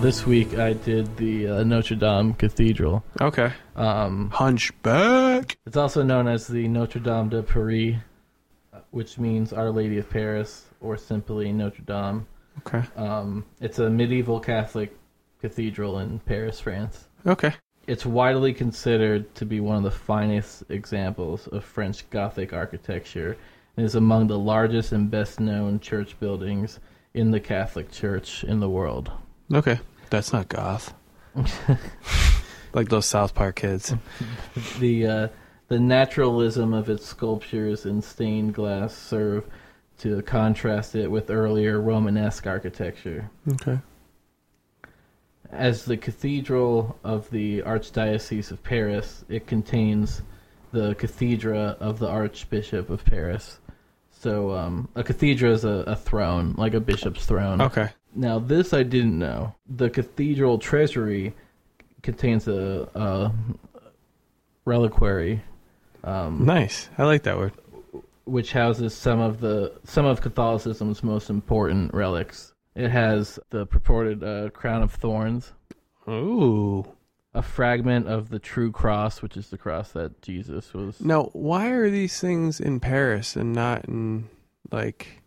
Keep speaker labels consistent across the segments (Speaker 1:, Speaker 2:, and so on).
Speaker 1: This week I did the uh, Notre Dame Cathedral.
Speaker 2: Okay.
Speaker 1: Um,
Speaker 2: Hunchback.
Speaker 1: it's also known as the Notre Dame de Paris, uh, which means Our Lady of Paris, or simply Notre Dame.
Speaker 2: Okay.
Speaker 1: Um, it's a medieval Catholic cathedral in Paris, France.
Speaker 2: Okay.
Speaker 1: It's widely considered to be one of the finest examples of French Gothic architecture and is among the largest and best known church buildings in the Catholic Church in the world.
Speaker 2: Okay. That's not goth. like those South Park kids.
Speaker 1: The uh, the naturalism of its sculptures in stained glass serve to contrast it with earlier Romanesque architecture.
Speaker 2: Okay.
Speaker 1: As the cathedral of the Archdiocese of Paris, it contains the cathedra of the Archbishop of Paris. So, um, a cathedra is a, a throne, like a bishop's throne.
Speaker 2: Okay.
Speaker 1: Now, this I didn't know. The cathedral treasury contains a, a reliquary, um,
Speaker 2: Nice. I like that word.
Speaker 1: which houses some of the some of Catholicism's most important relics. It has the purported uh, crown of thorns,
Speaker 2: Ooh.
Speaker 1: a fragment of the true cross, which is the cross that Jesus was.
Speaker 2: Now, why are these things in Paris and not in like?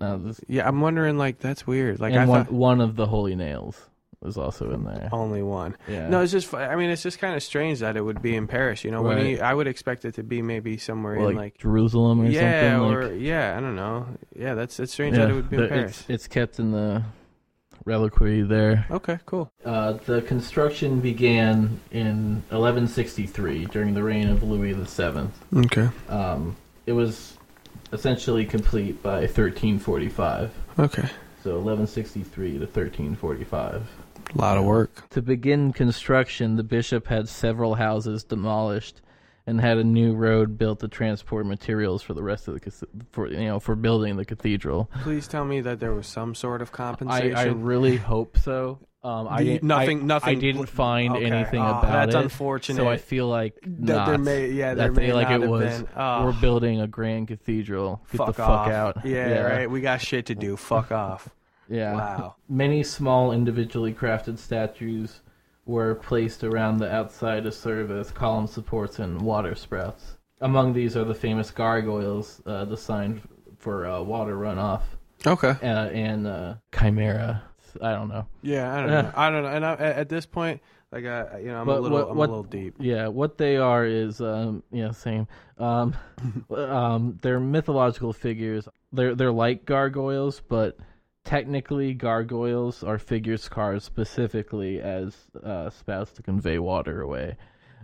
Speaker 1: Uh, this,
Speaker 2: Yeah, I'm wondering. Like, that's weird. Like,
Speaker 1: and
Speaker 2: I
Speaker 1: one,
Speaker 2: thought
Speaker 1: one of the holy nails was also in there.
Speaker 2: only one.
Speaker 1: Yeah.
Speaker 2: No, it's just. fu- I mean, it's just kind of strange that it would be in Paris. You know, when
Speaker 1: Right.
Speaker 2: you, I would expect it to be maybe somewhere
Speaker 1: Or
Speaker 2: in
Speaker 1: like,
Speaker 2: like.
Speaker 1: Jerusalem or
Speaker 2: yeah,
Speaker 1: something.
Speaker 2: or
Speaker 1: like,
Speaker 2: yeah, I don't know. Yeah, that's it's strange that it would be in
Speaker 1: the-
Speaker 2: Paris.
Speaker 1: It's, it's kept in the reliquary there.
Speaker 2: Okay, cool.
Speaker 1: Uh, the construction began in 1163 during the reign of Louis VII.
Speaker 2: Okay.
Speaker 1: Um, it was essentially complete by 1345.
Speaker 2: Okay.
Speaker 1: So 1163 to 1345.
Speaker 2: A lot of work.
Speaker 1: To begin construction, the bishop had several houses demolished and had a new road built to transport materials for the rest of the for you know for building the cathedral.
Speaker 2: Please tell me that there was some sort of
Speaker 1: I,
Speaker 2: compensation.
Speaker 1: I really hope so. Um, I didn't,
Speaker 2: nothing-
Speaker 1: I,
Speaker 2: nothing-
Speaker 1: I didn't find
Speaker 2: Okay.
Speaker 1: anything
Speaker 2: Ah,
Speaker 1: about
Speaker 2: that's
Speaker 1: it.
Speaker 2: That's unfortunate.
Speaker 1: So I feel like
Speaker 2: that
Speaker 1: not.
Speaker 2: there may, yeah, there
Speaker 1: that
Speaker 2: may
Speaker 1: they like
Speaker 2: not
Speaker 1: it was.
Speaker 2: been. Oh,
Speaker 1: We're building a grand cathedral. Get
Speaker 2: fuck
Speaker 1: the fuck
Speaker 2: off.
Speaker 1: out.
Speaker 2: Yeah, right. We got shit to do. Fuck off.
Speaker 1: Yeah.
Speaker 2: Wow.
Speaker 1: Many small individually crafted statues were placed around the outside to serve as column supports and water sprouts. Among these are the famous gargoyles uh, designed for uh, water runoff
Speaker 2: Okay.
Speaker 1: uh, and uh, I don't know.
Speaker 2: Yeah, I don't know. I don't know. And I, at at this point, like, you know, I'm
Speaker 1: But
Speaker 2: a little,
Speaker 1: what-
Speaker 2: I'm
Speaker 1: what-
Speaker 2: a little deep.
Speaker 1: Yeah, what they are is, um, yeah, same. Um, um, they're mythological figures. They're they're like gargoyles, but technically, gargoyles are figures carved specifically as uh, spouts to convey water away.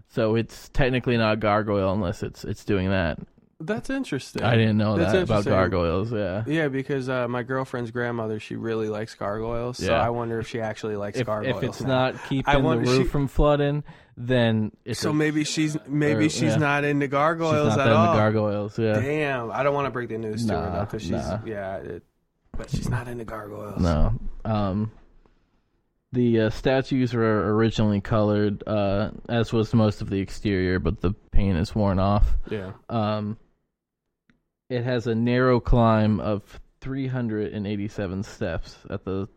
Speaker 1: So it's technically not a gargoyle unless it's it's doing that.
Speaker 2: That's interesting.
Speaker 1: I didn't know
Speaker 2: That's
Speaker 1: that about
Speaker 2: interesting.
Speaker 1: gargoyles. Yeah.
Speaker 2: Yeah, because uh, my girlfriend's grandmother, she really likes gargoyles. So
Speaker 1: Yeah.
Speaker 2: I wonder if she actually likes
Speaker 1: If,
Speaker 2: gargoyles.
Speaker 1: if it's
Speaker 2: now.
Speaker 1: not keeping the
Speaker 2: wonder
Speaker 1: roof
Speaker 2: she-
Speaker 1: from flooding, then it's
Speaker 2: so
Speaker 1: a,
Speaker 2: maybe she's maybe
Speaker 1: or-
Speaker 2: she's
Speaker 1: yeah.
Speaker 2: not into
Speaker 1: she's
Speaker 2: gargoyles
Speaker 1: not
Speaker 2: at
Speaker 1: that
Speaker 2: all.
Speaker 1: into gargoyles. Yeah.
Speaker 2: Damn, I don't want to break the news to her
Speaker 1: Nah,
Speaker 2: though, because she's
Speaker 1: nah.
Speaker 2: yeah, it, but she's not into gargoyles.
Speaker 1: No. Um, the uh, statues were originally colored, uh, as was most of the exterior, but the paint is worn off.
Speaker 2: Yeah.
Speaker 1: Um, it has a narrow climb of 387 steps at the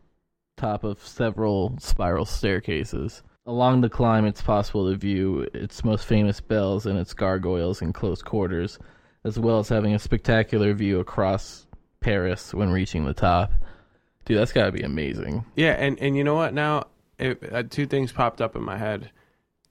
Speaker 1: top of several spiral staircases. Along the climb, it's possible to view its most famous bells and its gargoyles in close quarters, as well as having a spectacular view across Paris when reaching the top. Dude, that's got to be amazing.
Speaker 2: Yeah, and and you know what? Now, it, uh, two things popped up in my head.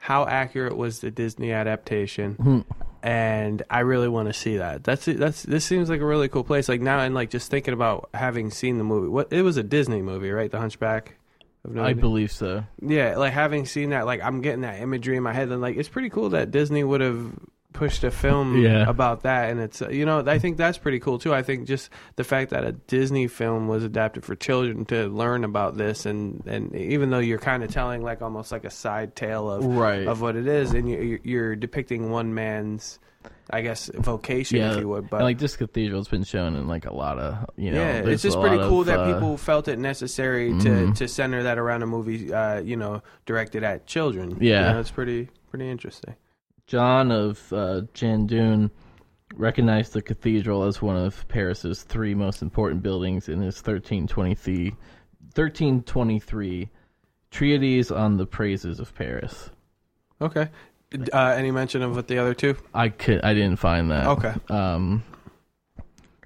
Speaker 2: How accurate was the Disney adaptation? Hmm. and I really want to see that. That's that's this seems like a really cool place. Like now, and like just thinking about having seen the movie. What it was a Disney movie, right? The Hunchback. Of
Speaker 1: I believe so.
Speaker 2: Yeah, like having seen that, like I'm getting that imagery in my head, and like it's pretty cool that Disney would have pushed a film
Speaker 1: Yeah.
Speaker 2: about that, and it's you know I think that's pretty cool too. I think just the fact that a Disney film was adapted for children to learn about this, and and even though you're kind of telling like almost like a side tale of
Speaker 1: Right.
Speaker 2: of what it is, and you, you're depicting one man's, I guess, vocation,
Speaker 1: yeah.
Speaker 2: if you would, but
Speaker 1: like this cathedral's been shown in like a lot of you know.
Speaker 2: yeah, it's just pretty cool
Speaker 1: of,
Speaker 2: that
Speaker 1: uh,
Speaker 2: people felt it necessary to,
Speaker 1: Mhm.
Speaker 2: to center that around a movie, uh, you know, directed at children.
Speaker 1: Yeah.
Speaker 2: you know, it's pretty pretty interesting.
Speaker 1: John of uh, Jandun recognized the cathedral as one of Paris's three most important buildings in his 1323, 1323 treatise on the praises of Paris.
Speaker 2: Okay. Uh, any mention of what the other two?
Speaker 1: I could I didn't find that.
Speaker 2: Okay.
Speaker 1: Um,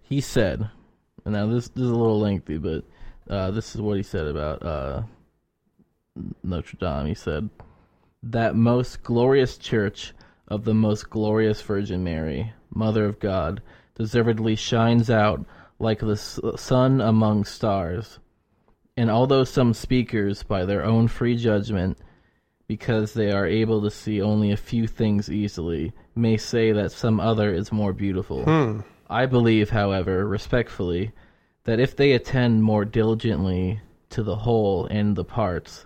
Speaker 1: he said, and now this, this is a little lengthy, but uh, this is what he said about uh, Notre Dame. He said, That most glorious church of the most glorious Virgin Mary, Mother of God, deservedly shines out like the sun among stars. And although some speakers, by their own free judgment, because they are able to see only a few things easily, may say that some other is more beautiful.
Speaker 2: Hmm.
Speaker 1: I believe, however, respectfully, that if they attend more diligently to the whole and the parts,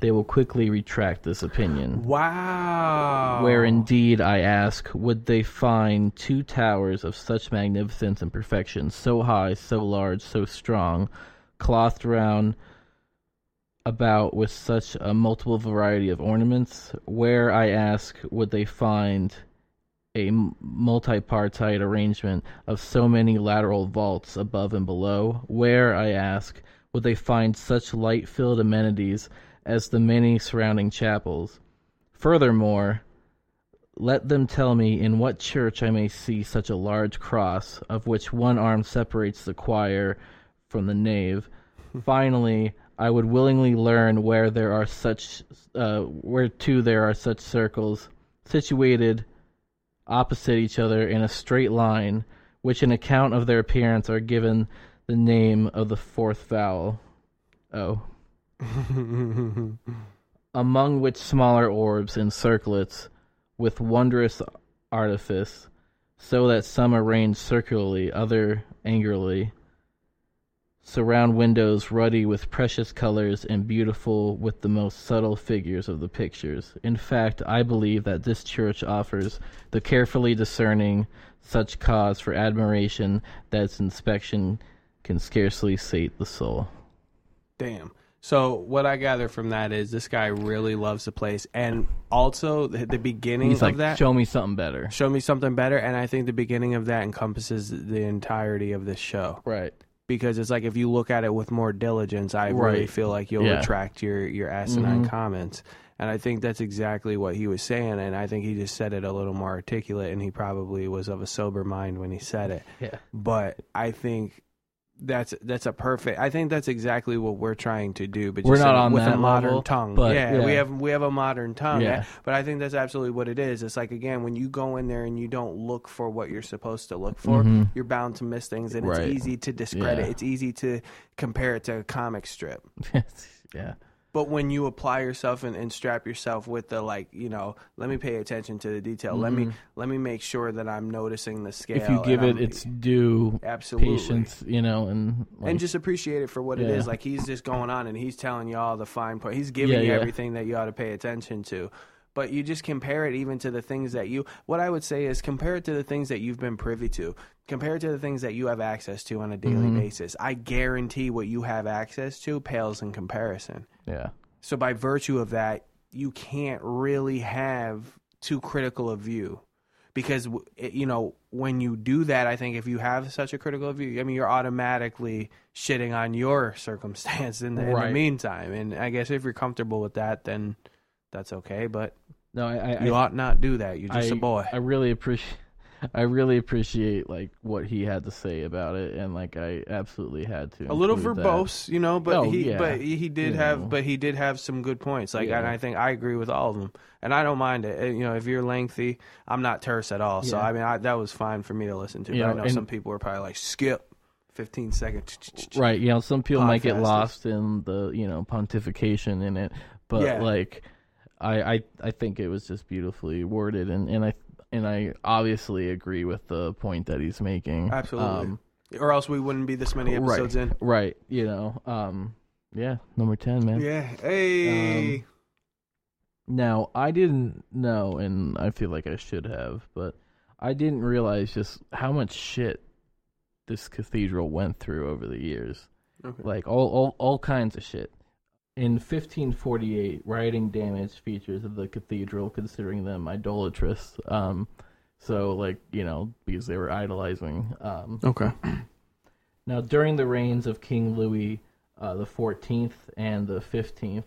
Speaker 1: they will quickly retract this opinion.
Speaker 2: Wow.
Speaker 1: Where oh. indeed, I ask, would they find two towers of such magnificence and perfection, so high, so large, so strong, clothed round about with such a multiple variety of ornaments? Where, I ask, would they find a multipartite arrangement of so many lateral vaults above and below? Where, I ask, would they find such light filled amenities as the many surrounding chapels? Furthermore, let them tell me in what church I may see such a large cross, of which one arm separates the choir from the nave. Finally, I would willingly learn where there are such, uh, where too there are such circles situated opposite each other in a straight line, which in account of their appearance are given the name of the fourth vowel. Oh. Among which smaller orbs and circlets with wondrous artifice, so that some arranged circularly, other angularly, surround windows ruddy with precious colors and beautiful with the most subtle figures of the pictures. In fact, I believe that this church offers the carefully discerning such cause for admiration that its inspection can scarcely sate the soul.
Speaker 2: Damn. So what I gather from that is this guy really loves the place, and also the, the beginning
Speaker 1: He's
Speaker 2: of
Speaker 1: like,
Speaker 2: that.
Speaker 1: show me something better.
Speaker 2: show me something better, and I think the beginning of that encompasses the entirety of this show
Speaker 1: Right.
Speaker 2: because it's like if you look at it with more diligence, I really feel like you'll
Speaker 1: Yeah.
Speaker 2: retract your your asinine
Speaker 1: Mhm.
Speaker 2: comments. And I think that's exactly what he was saying, and I think he just said it a little more articulate, and he probably was of a sober mind when he said it.
Speaker 1: Yeah.
Speaker 2: But I think that's that's a perfect. I think that's exactly what we're trying to do, but
Speaker 1: We're not on
Speaker 2: with a modern
Speaker 1: level,
Speaker 2: tongue.
Speaker 1: but,
Speaker 2: yeah, we have we have a modern tongue.
Speaker 1: Yeah.
Speaker 2: But I think that's absolutely what it is. It's like again, when you go in there and you don't look for what you're supposed to look for,
Speaker 1: Mhm.
Speaker 2: you're bound to miss things, and
Speaker 1: Right.
Speaker 2: it's easy to discredit.
Speaker 1: Yeah.
Speaker 2: It's easy to compare it to a comic strip.
Speaker 1: yeah.
Speaker 2: But when you apply yourself and, and strap yourself with the like, you know, let me pay attention to the detail. Let me let me make sure that I'm noticing the scale.
Speaker 1: Mm-hmm. If you give it
Speaker 2: I'm-
Speaker 1: its due
Speaker 2: absolutely
Speaker 1: patience, you know, and like,
Speaker 2: and just appreciate it for what it
Speaker 1: Yeah.
Speaker 2: is. Like he's just going on and he's telling you all the fine point. He's giving
Speaker 1: Yeah,
Speaker 2: you
Speaker 1: yeah.
Speaker 2: everything that you ought to pay attention to. But you just compare it even to the things that you. What I would say is compare it to the things that you've been privy to. Compare it to the things that you have access to on a daily
Speaker 1: Mm-hmm.
Speaker 2: basis. I guarantee what you have access to pales in comparison.
Speaker 1: yeah,
Speaker 2: So by virtue of that, you can't really have too critical a view. Because you know when you do that, I think if you have such a critical view, I mean you're automatically shitting on your circumstance in the, in the meantime. And I guess if you're comfortable with that, then that's okay. But
Speaker 1: no, I, I,
Speaker 2: you
Speaker 1: I,
Speaker 2: ought not do that. You're just
Speaker 1: I-
Speaker 2: a boy.
Speaker 1: I really appreciate. I really appreciate like what he had to say about it, and like I absolutely had to.
Speaker 2: a little
Speaker 1: include that.
Speaker 2: verbose, you know, but
Speaker 1: Oh,
Speaker 2: he
Speaker 1: yeah.
Speaker 2: but he did
Speaker 1: You
Speaker 2: have
Speaker 1: know.
Speaker 2: but he did have some good points. Like
Speaker 1: Yeah.
Speaker 2: and I think I agree with all of them. And I don't mind it. You know, if you're lengthy, I'm not terse at all. So I mean, I, that was fine for me to listen to.
Speaker 1: You
Speaker 2: but I
Speaker 1: know,
Speaker 2: know
Speaker 1: and-
Speaker 2: some people are probably like skip 15 seconds.
Speaker 1: Right, you know, some people might get lost in the you know pontification in it, but
Speaker 2: Yeah.
Speaker 1: like, I, I I think it was just beautifully worded, and and I and I obviously agree with the point that he's making.
Speaker 2: Absolutely.
Speaker 1: Um,
Speaker 2: Or else we wouldn't be this many episodes in.
Speaker 1: right, you know, um, yeah, number ten, man.
Speaker 2: Yeah. Hey.
Speaker 1: Um, Now, I didn't know, and I feel like I should have, but I didn't realize just how much shit this cathedral went through over the years.
Speaker 2: Okay.
Speaker 1: Like all, all, all kinds of shit. In 1548, rioting damaged features of the cathedral, considering them idolatrous. Um, so, like, you know, because they were idolizing. Um,
Speaker 2: okay.
Speaker 1: now, during the reigns of King Louis uh, the 14th and the 15th,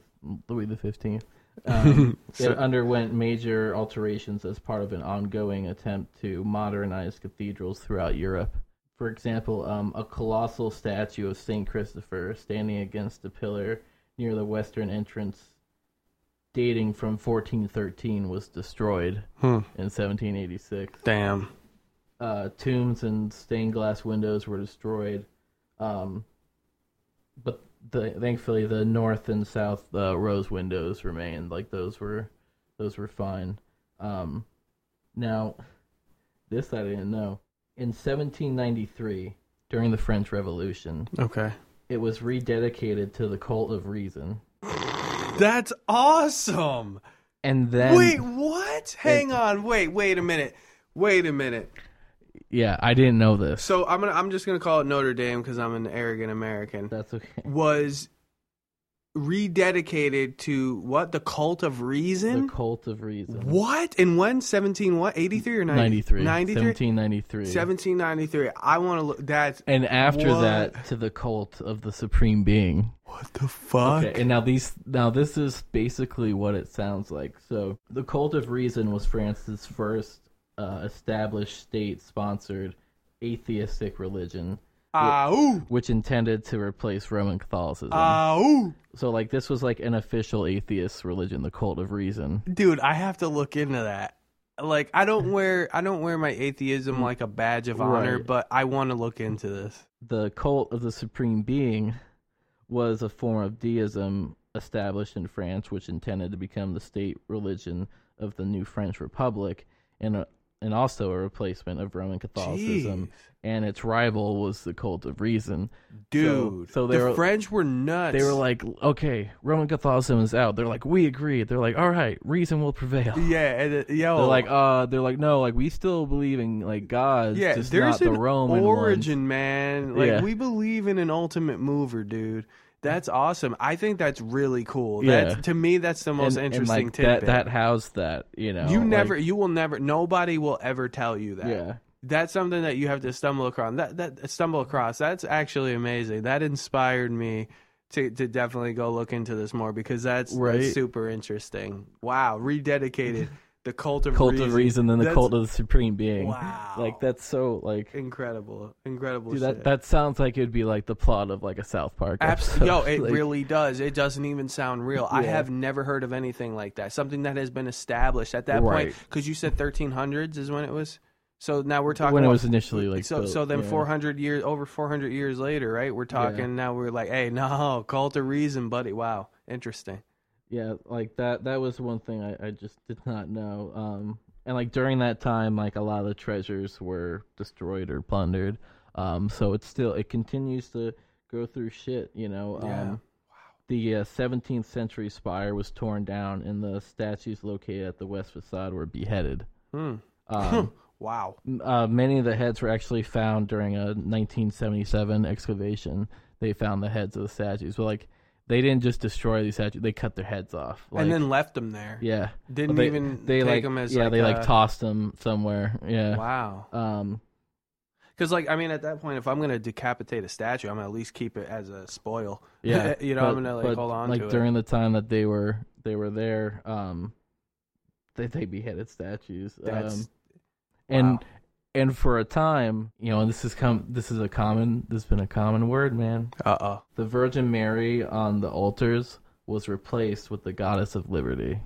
Speaker 1: Louis the Fifteenth. Um,
Speaker 2: So-
Speaker 1: it underwent major alterations as part of an ongoing attempt to modernize cathedrals throughout Europe. For example, um, a colossal statue of Saint Christopher standing against a pillar near the western entrance, dating from 1413, was destroyed
Speaker 2: Hmm.
Speaker 1: in 1786
Speaker 2: Damn.
Speaker 1: uh, tombs and stained glass windows were destroyed. Um, but the, thankfully, the north and south uh, rose windows remained. Like those were, those were fine. Um, now, this I didn't know. In 1793, during the French Revolution,
Speaker 2: Okay.
Speaker 1: It was rededicated to the cult of reason.
Speaker 2: That's awesome.
Speaker 1: And then,
Speaker 2: wait, what? Hang on. Wait, wait a minute. Wait a minute.
Speaker 1: yeah, I didn't know this.
Speaker 2: So I'm gonna I'm just gonna call it Notre Dame because I'm an arrogant American.
Speaker 1: That's okay.
Speaker 2: Was rededicated to what? The cult of reason?
Speaker 1: The cult of reason.
Speaker 2: What? And when? 17 what? 83 or 90?
Speaker 1: 93.
Speaker 2: 93?
Speaker 1: 1793.
Speaker 2: 1793. I want to look. That's.
Speaker 1: And after
Speaker 2: What?
Speaker 1: that, to the cult of the supreme being.
Speaker 2: What the fuck?
Speaker 1: Okay, and now these now this is basically what it sounds like. So the cult of reason was France's first uh, established state-sponsored atheistic religion,
Speaker 2: Ah, ooh.
Speaker 1: which intended to replace Roman Catholicism.
Speaker 2: Ah, ooh.
Speaker 1: so like this was like an official atheist religion, the cult of reason.
Speaker 2: Dude, I have to look into that. Like I don't wear I don't wear my atheism like a badge of honor,
Speaker 1: Right.
Speaker 2: but I want to look into this.
Speaker 1: The cult of the supreme being was a form of deism established in France, which intended to become the state religion of the new French Republic, and a, and also a replacement of Roman Catholicism.
Speaker 2: Jeez.
Speaker 1: And its rival was the cult of reason.
Speaker 2: Dude,
Speaker 1: so they
Speaker 2: the
Speaker 1: were-
Speaker 2: French were nuts.
Speaker 1: They were like, "Okay, Roman Catholicism is out." They're like, "We agree." They're like, "All right, reason will prevail."
Speaker 2: yeah, and, uh, yo,
Speaker 1: They're like, uh, they're like, no, like we still believe in like God,
Speaker 2: yeah,
Speaker 1: just
Speaker 2: there's
Speaker 1: not the
Speaker 2: an
Speaker 1: Roman
Speaker 2: origin, man. Like
Speaker 1: Yeah.
Speaker 2: we believe in an ultimate mover, dude. That's awesome. I think that's really cool.
Speaker 1: Yeah.
Speaker 2: That's, to me, that's the most
Speaker 1: and, and,
Speaker 2: interesting
Speaker 1: like,
Speaker 2: tidbit.
Speaker 1: that that housed that, you know.
Speaker 2: you
Speaker 1: like,
Speaker 2: never, you will never, nobody will ever tell you that.
Speaker 1: yeah,
Speaker 2: That's something that you have to stumble across. That that stumble across. That's actually amazing. That inspired me to to definitely go look into this more because that's,
Speaker 1: Right.
Speaker 2: that's super interesting. Wow, rededicated the cult of
Speaker 1: cult
Speaker 2: reason.
Speaker 1: of reason, then the
Speaker 2: That's-
Speaker 1: cult of the supreme being.
Speaker 2: Wow,
Speaker 1: Like that's so like.
Speaker 2: incredible, incredible.
Speaker 1: Dude,
Speaker 2: shit.
Speaker 1: that that sounds like it'd be like the plot of like a South Park.
Speaker 2: Abs-
Speaker 1: episode.
Speaker 2: Yo, it
Speaker 1: Like,
Speaker 2: really does. It doesn't even sound real. I have never heard of anything like that. Something that has been established at that
Speaker 1: Right.
Speaker 2: point. Because you said 1300s is when it was. So now we're talking
Speaker 1: when it was initially like
Speaker 2: so
Speaker 1: built,
Speaker 2: so then
Speaker 1: yeah.
Speaker 2: 400 years over 400 years later, right? We're talking now. We're like, hey, no, cult of reason, buddy. Wow, interesting.
Speaker 1: Yeah, like that. That was one thing I, I just did not know. Um, and like during that time, like a lot of the treasures were destroyed or plundered. Um, so it's still it continues to go through shit. You know.
Speaker 2: Yeah.
Speaker 1: Um, the uh, 17th century spire was torn down, and the statues located at the west facade were beheaded.
Speaker 2: Hmm.
Speaker 1: Um,
Speaker 2: Wow.
Speaker 1: uh, many of the heads were actually found during a 1977 excavation. They found the heads of the statues, but like they didn't just destroy these statues; they cut their heads off. Like,
Speaker 2: and then left them there.
Speaker 1: yeah,
Speaker 2: Didn't
Speaker 1: they,
Speaker 2: even
Speaker 1: they
Speaker 2: take
Speaker 1: like
Speaker 2: them as
Speaker 1: yeah
Speaker 2: like
Speaker 1: they like tossed them somewhere. Yeah.
Speaker 2: Wow.
Speaker 1: Um.
Speaker 2: Because like I mean, at that point, if I'm gonna decapitate a statue, I'm gonna at least keep it as a spoil.
Speaker 1: Yeah.
Speaker 2: you know,
Speaker 1: but-
Speaker 2: I'm gonna like hold on to like
Speaker 1: during
Speaker 2: it.
Speaker 1: the time that they were they were there. Um. They they beheaded statues.
Speaker 2: That's
Speaker 1: um.
Speaker 2: Wow.
Speaker 1: and for a time, you know, and this is come this is a common this has been a common word, man.
Speaker 2: uh oh.
Speaker 1: The Virgin Mary on the altars was replaced with the Goddess of Liberty.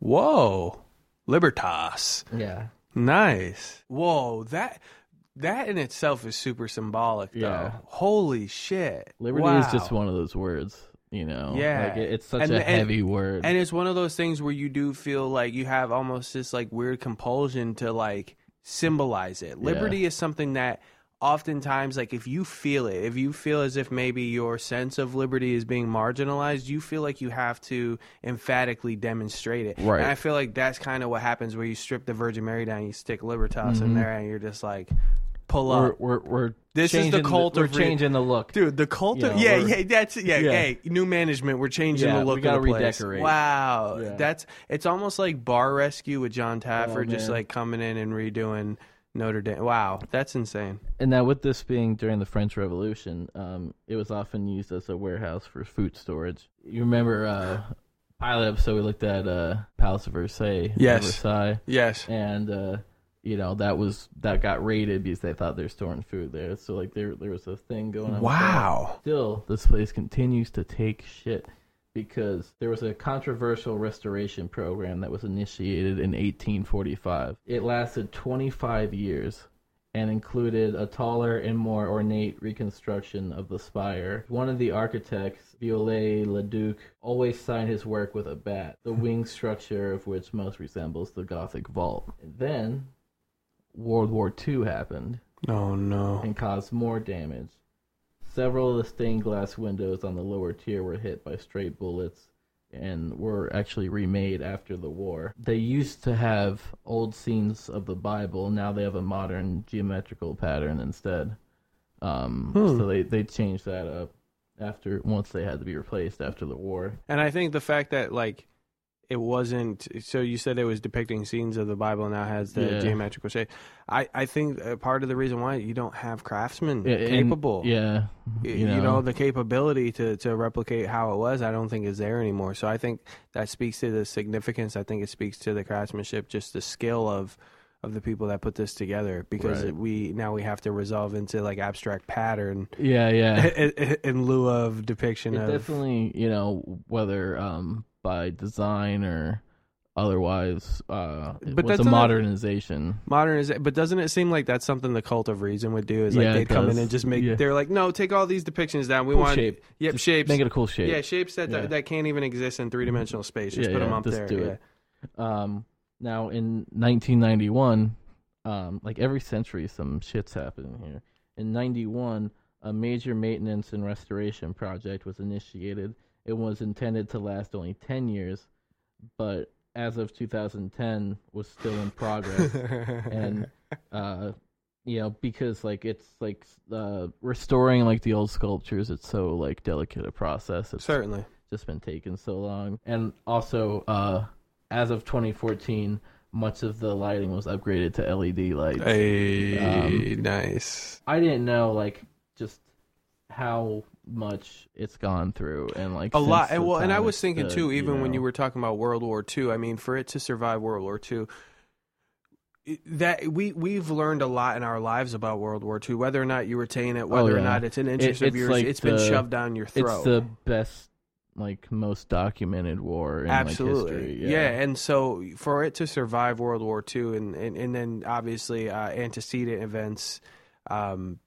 Speaker 2: Whoa, Libertas.
Speaker 1: Yeah.
Speaker 2: Nice. Whoa, that that in itself is super symbolic. Though.
Speaker 1: Yeah.
Speaker 2: Holy shit.
Speaker 1: Liberty
Speaker 2: Wow.
Speaker 1: is just one of those words, you know.
Speaker 2: Yeah.
Speaker 1: Like it, it's such
Speaker 2: And-
Speaker 1: a
Speaker 2: and-
Speaker 1: heavy word.
Speaker 2: And it's one of those things where you do feel like you have almost this like weird compulsion to like symbolize it. Liberty is something that oftentimes like if you feel it, if you feel as if maybe your sense of liberty is being marginalized, you feel like you have to emphatically demonstrate it.
Speaker 1: Right.
Speaker 2: And I feel like that's kind of what happens where you strip the Virgin Mary down, you stick Libertas in
Speaker 1: Mhm.
Speaker 2: there and you're just like pull
Speaker 1: we're,
Speaker 2: up.
Speaker 1: we're we're
Speaker 2: This is the cult
Speaker 1: we're
Speaker 2: of re-
Speaker 1: changing the look.
Speaker 2: Dude, the cult of
Speaker 1: know,
Speaker 2: yeah, yeah, that's yeah,
Speaker 1: Yeah.
Speaker 2: Hey, new management, we're changing
Speaker 1: Yeah,
Speaker 2: the look
Speaker 1: we gotta
Speaker 2: of the place.
Speaker 1: redecorate.
Speaker 2: Wow,
Speaker 1: Yeah.
Speaker 2: that's it's almost like Bar Rescue with Jon Taffer,
Speaker 1: Oh,
Speaker 2: just like coming in and redoing Notre Dame. Wow, that's insane.
Speaker 1: And now, with this being during the French Revolution, um, it was often used as a warehouse for food storage. You remember uh, pilot episode we looked at uh, Palace of Versailles,
Speaker 2: Yes.
Speaker 1: Versailles,
Speaker 2: Yes.
Speaker 1: and uh, you know that was that got raided because they thought they're storing food there. So like there there was a thing going on.
Speaker 2: Wow.
Speaker 1: Still, this place continues to take shit because there was a controversial restoration program that was initiated in 1845. It lasted 25 years and included a taller and more ornate reconstruction of the spire. One of the architects, Viollet-le-Duc, always signed his work with a bat, the wing structure of which most resembles the Gothic vault. And then World War II happened
Speaker 2: Oh no.
Speaker 1: and caused more damage. Several of the stained glass windows on the lower tier were hit by stray bullets and were actually remade after the war. They used to have old scenes of the Bible, now they have a modern geometrical pattern instead. Um,
Speaker 2: Hmm.
Speaker 1: So they, they changed that up after once they had to be replaced after the war.
Speaker 2: And I think the fact that like it wasn't so you said it was depicting scenes of the Bible now has the
Speaker 1: Yeah.
Speaker 2: geometrical shape. I I think part of the reason why you don't have craftsmen
Speaker 1: Yeah, and-
Speaker 2: capable.
Speaker 1: yeah,
Speaker 2: Y-
Speaker 1: you
Speaker 2: you
Speaker 1: know.
Speaker 2: know. the capability to, to replicate how it was i don't think is there anymore so i think that speaks to the significance i think it speaks to the craftsmanship just the skill of of the people that put this together because
Speaker 1: Right.
Speaker 2: we now we have to resolve into like abstract pattern
Speaker 1: Yeah, yeah.
Speaker 2: in, in lieu of depiction
Speaker 1: it
Speaker 2: of
Speaker 1: definitely you know whether um by design or otherwise uh it
Speaker 2: But
Speaker 1: was
Speaker 2: that's
Speaker 1: a modernization
Speaker 2: modernization but doesn't it seem like that's something the cult of reason would do is like
Speaker 1: Yeah,
Speaker 2: they'd come in
Speaker 1: does.
Speaker 2: and just make
Speaker 1: Yeah.
Speaker 2: they're like no take all these depictions down we
Speaker 1: cool
Speaker 2: want
Speaker 1: shape
Speaker 2: yep
Speaker 1: Just
Speaker 2: shapes
Speaker 1: make it a cool shape
Speaker 2: yeah shapes that
Speaker 1: Yeah.
Speaker 2: that can't even exist in three-dimensional space just
Speaker 1: Yeah,
Speaker 2: put them
Speaker 1: yeah,
Speaker 2: up
Speaker 1: just
Speaker 2: there
Speaker 1: do
Speaker 2: yeah.
Speaker 1: it. um now in 1991 um like every century some shit's happening here in 91 a major maintenance and restoration project was initiated it was intended to last only 10 years but as of 2010 was still in progress. And uh you know because like it's like uh restoring like the old sculptures it's so like delicate a process. It's
Speaker 2: certainly.
Speaker 1: just been taking so long. And also uh as of 2014 much of the lighting was upgraded to led lights.
Speaker 2: Hey,
Speaker 1: Um,
Speaker 2: nice.
Speaker 1: i didn't know like just how much it's gone through and like
Speaker 2: A lot. And well, and I was thinking
Speaker 1: stood,
Speaker 2: too, even when
Speaker 1: know.
Speaker 2: you were talking about World War II, I mean, for it to survive World War II, that we we've learned a lot in our lives about World War II. Whether or not you retain it, whether or
Speaker 1: Oh, yeah.
Speaker 2: not it's an interest
Speaker 1: It-
Speaker 2: of yours,
Speaker 1: like
Speaker 2: it's been shoved down your throat.
Speaker 1: it's the best like most documented war in
Speaker 2: Absolutely,
Speaker 1: like history
Speaker 2: yeah. And so for it to survive World War II, and and, and then obviously uh, antecedent events, um,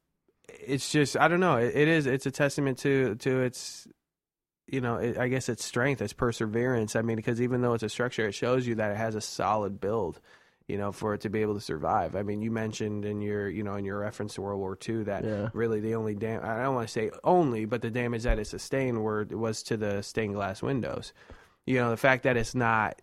Speaker 2: it's just I don't know. It, it is it's a testament to to its, you know, it, I guess its strength, its perseverance. I mean, because even though it's a structure, it shows you that it has a solid build. You know, for it to be able to survive. I mean, you mentioned in your, you know, in your reference to World War II that
Speaker 1: Yeah.
Speaker 2: really the only dam I don't want to say only, but the damage that it sustained were was to the stained glass windows. You know, the fact that it's not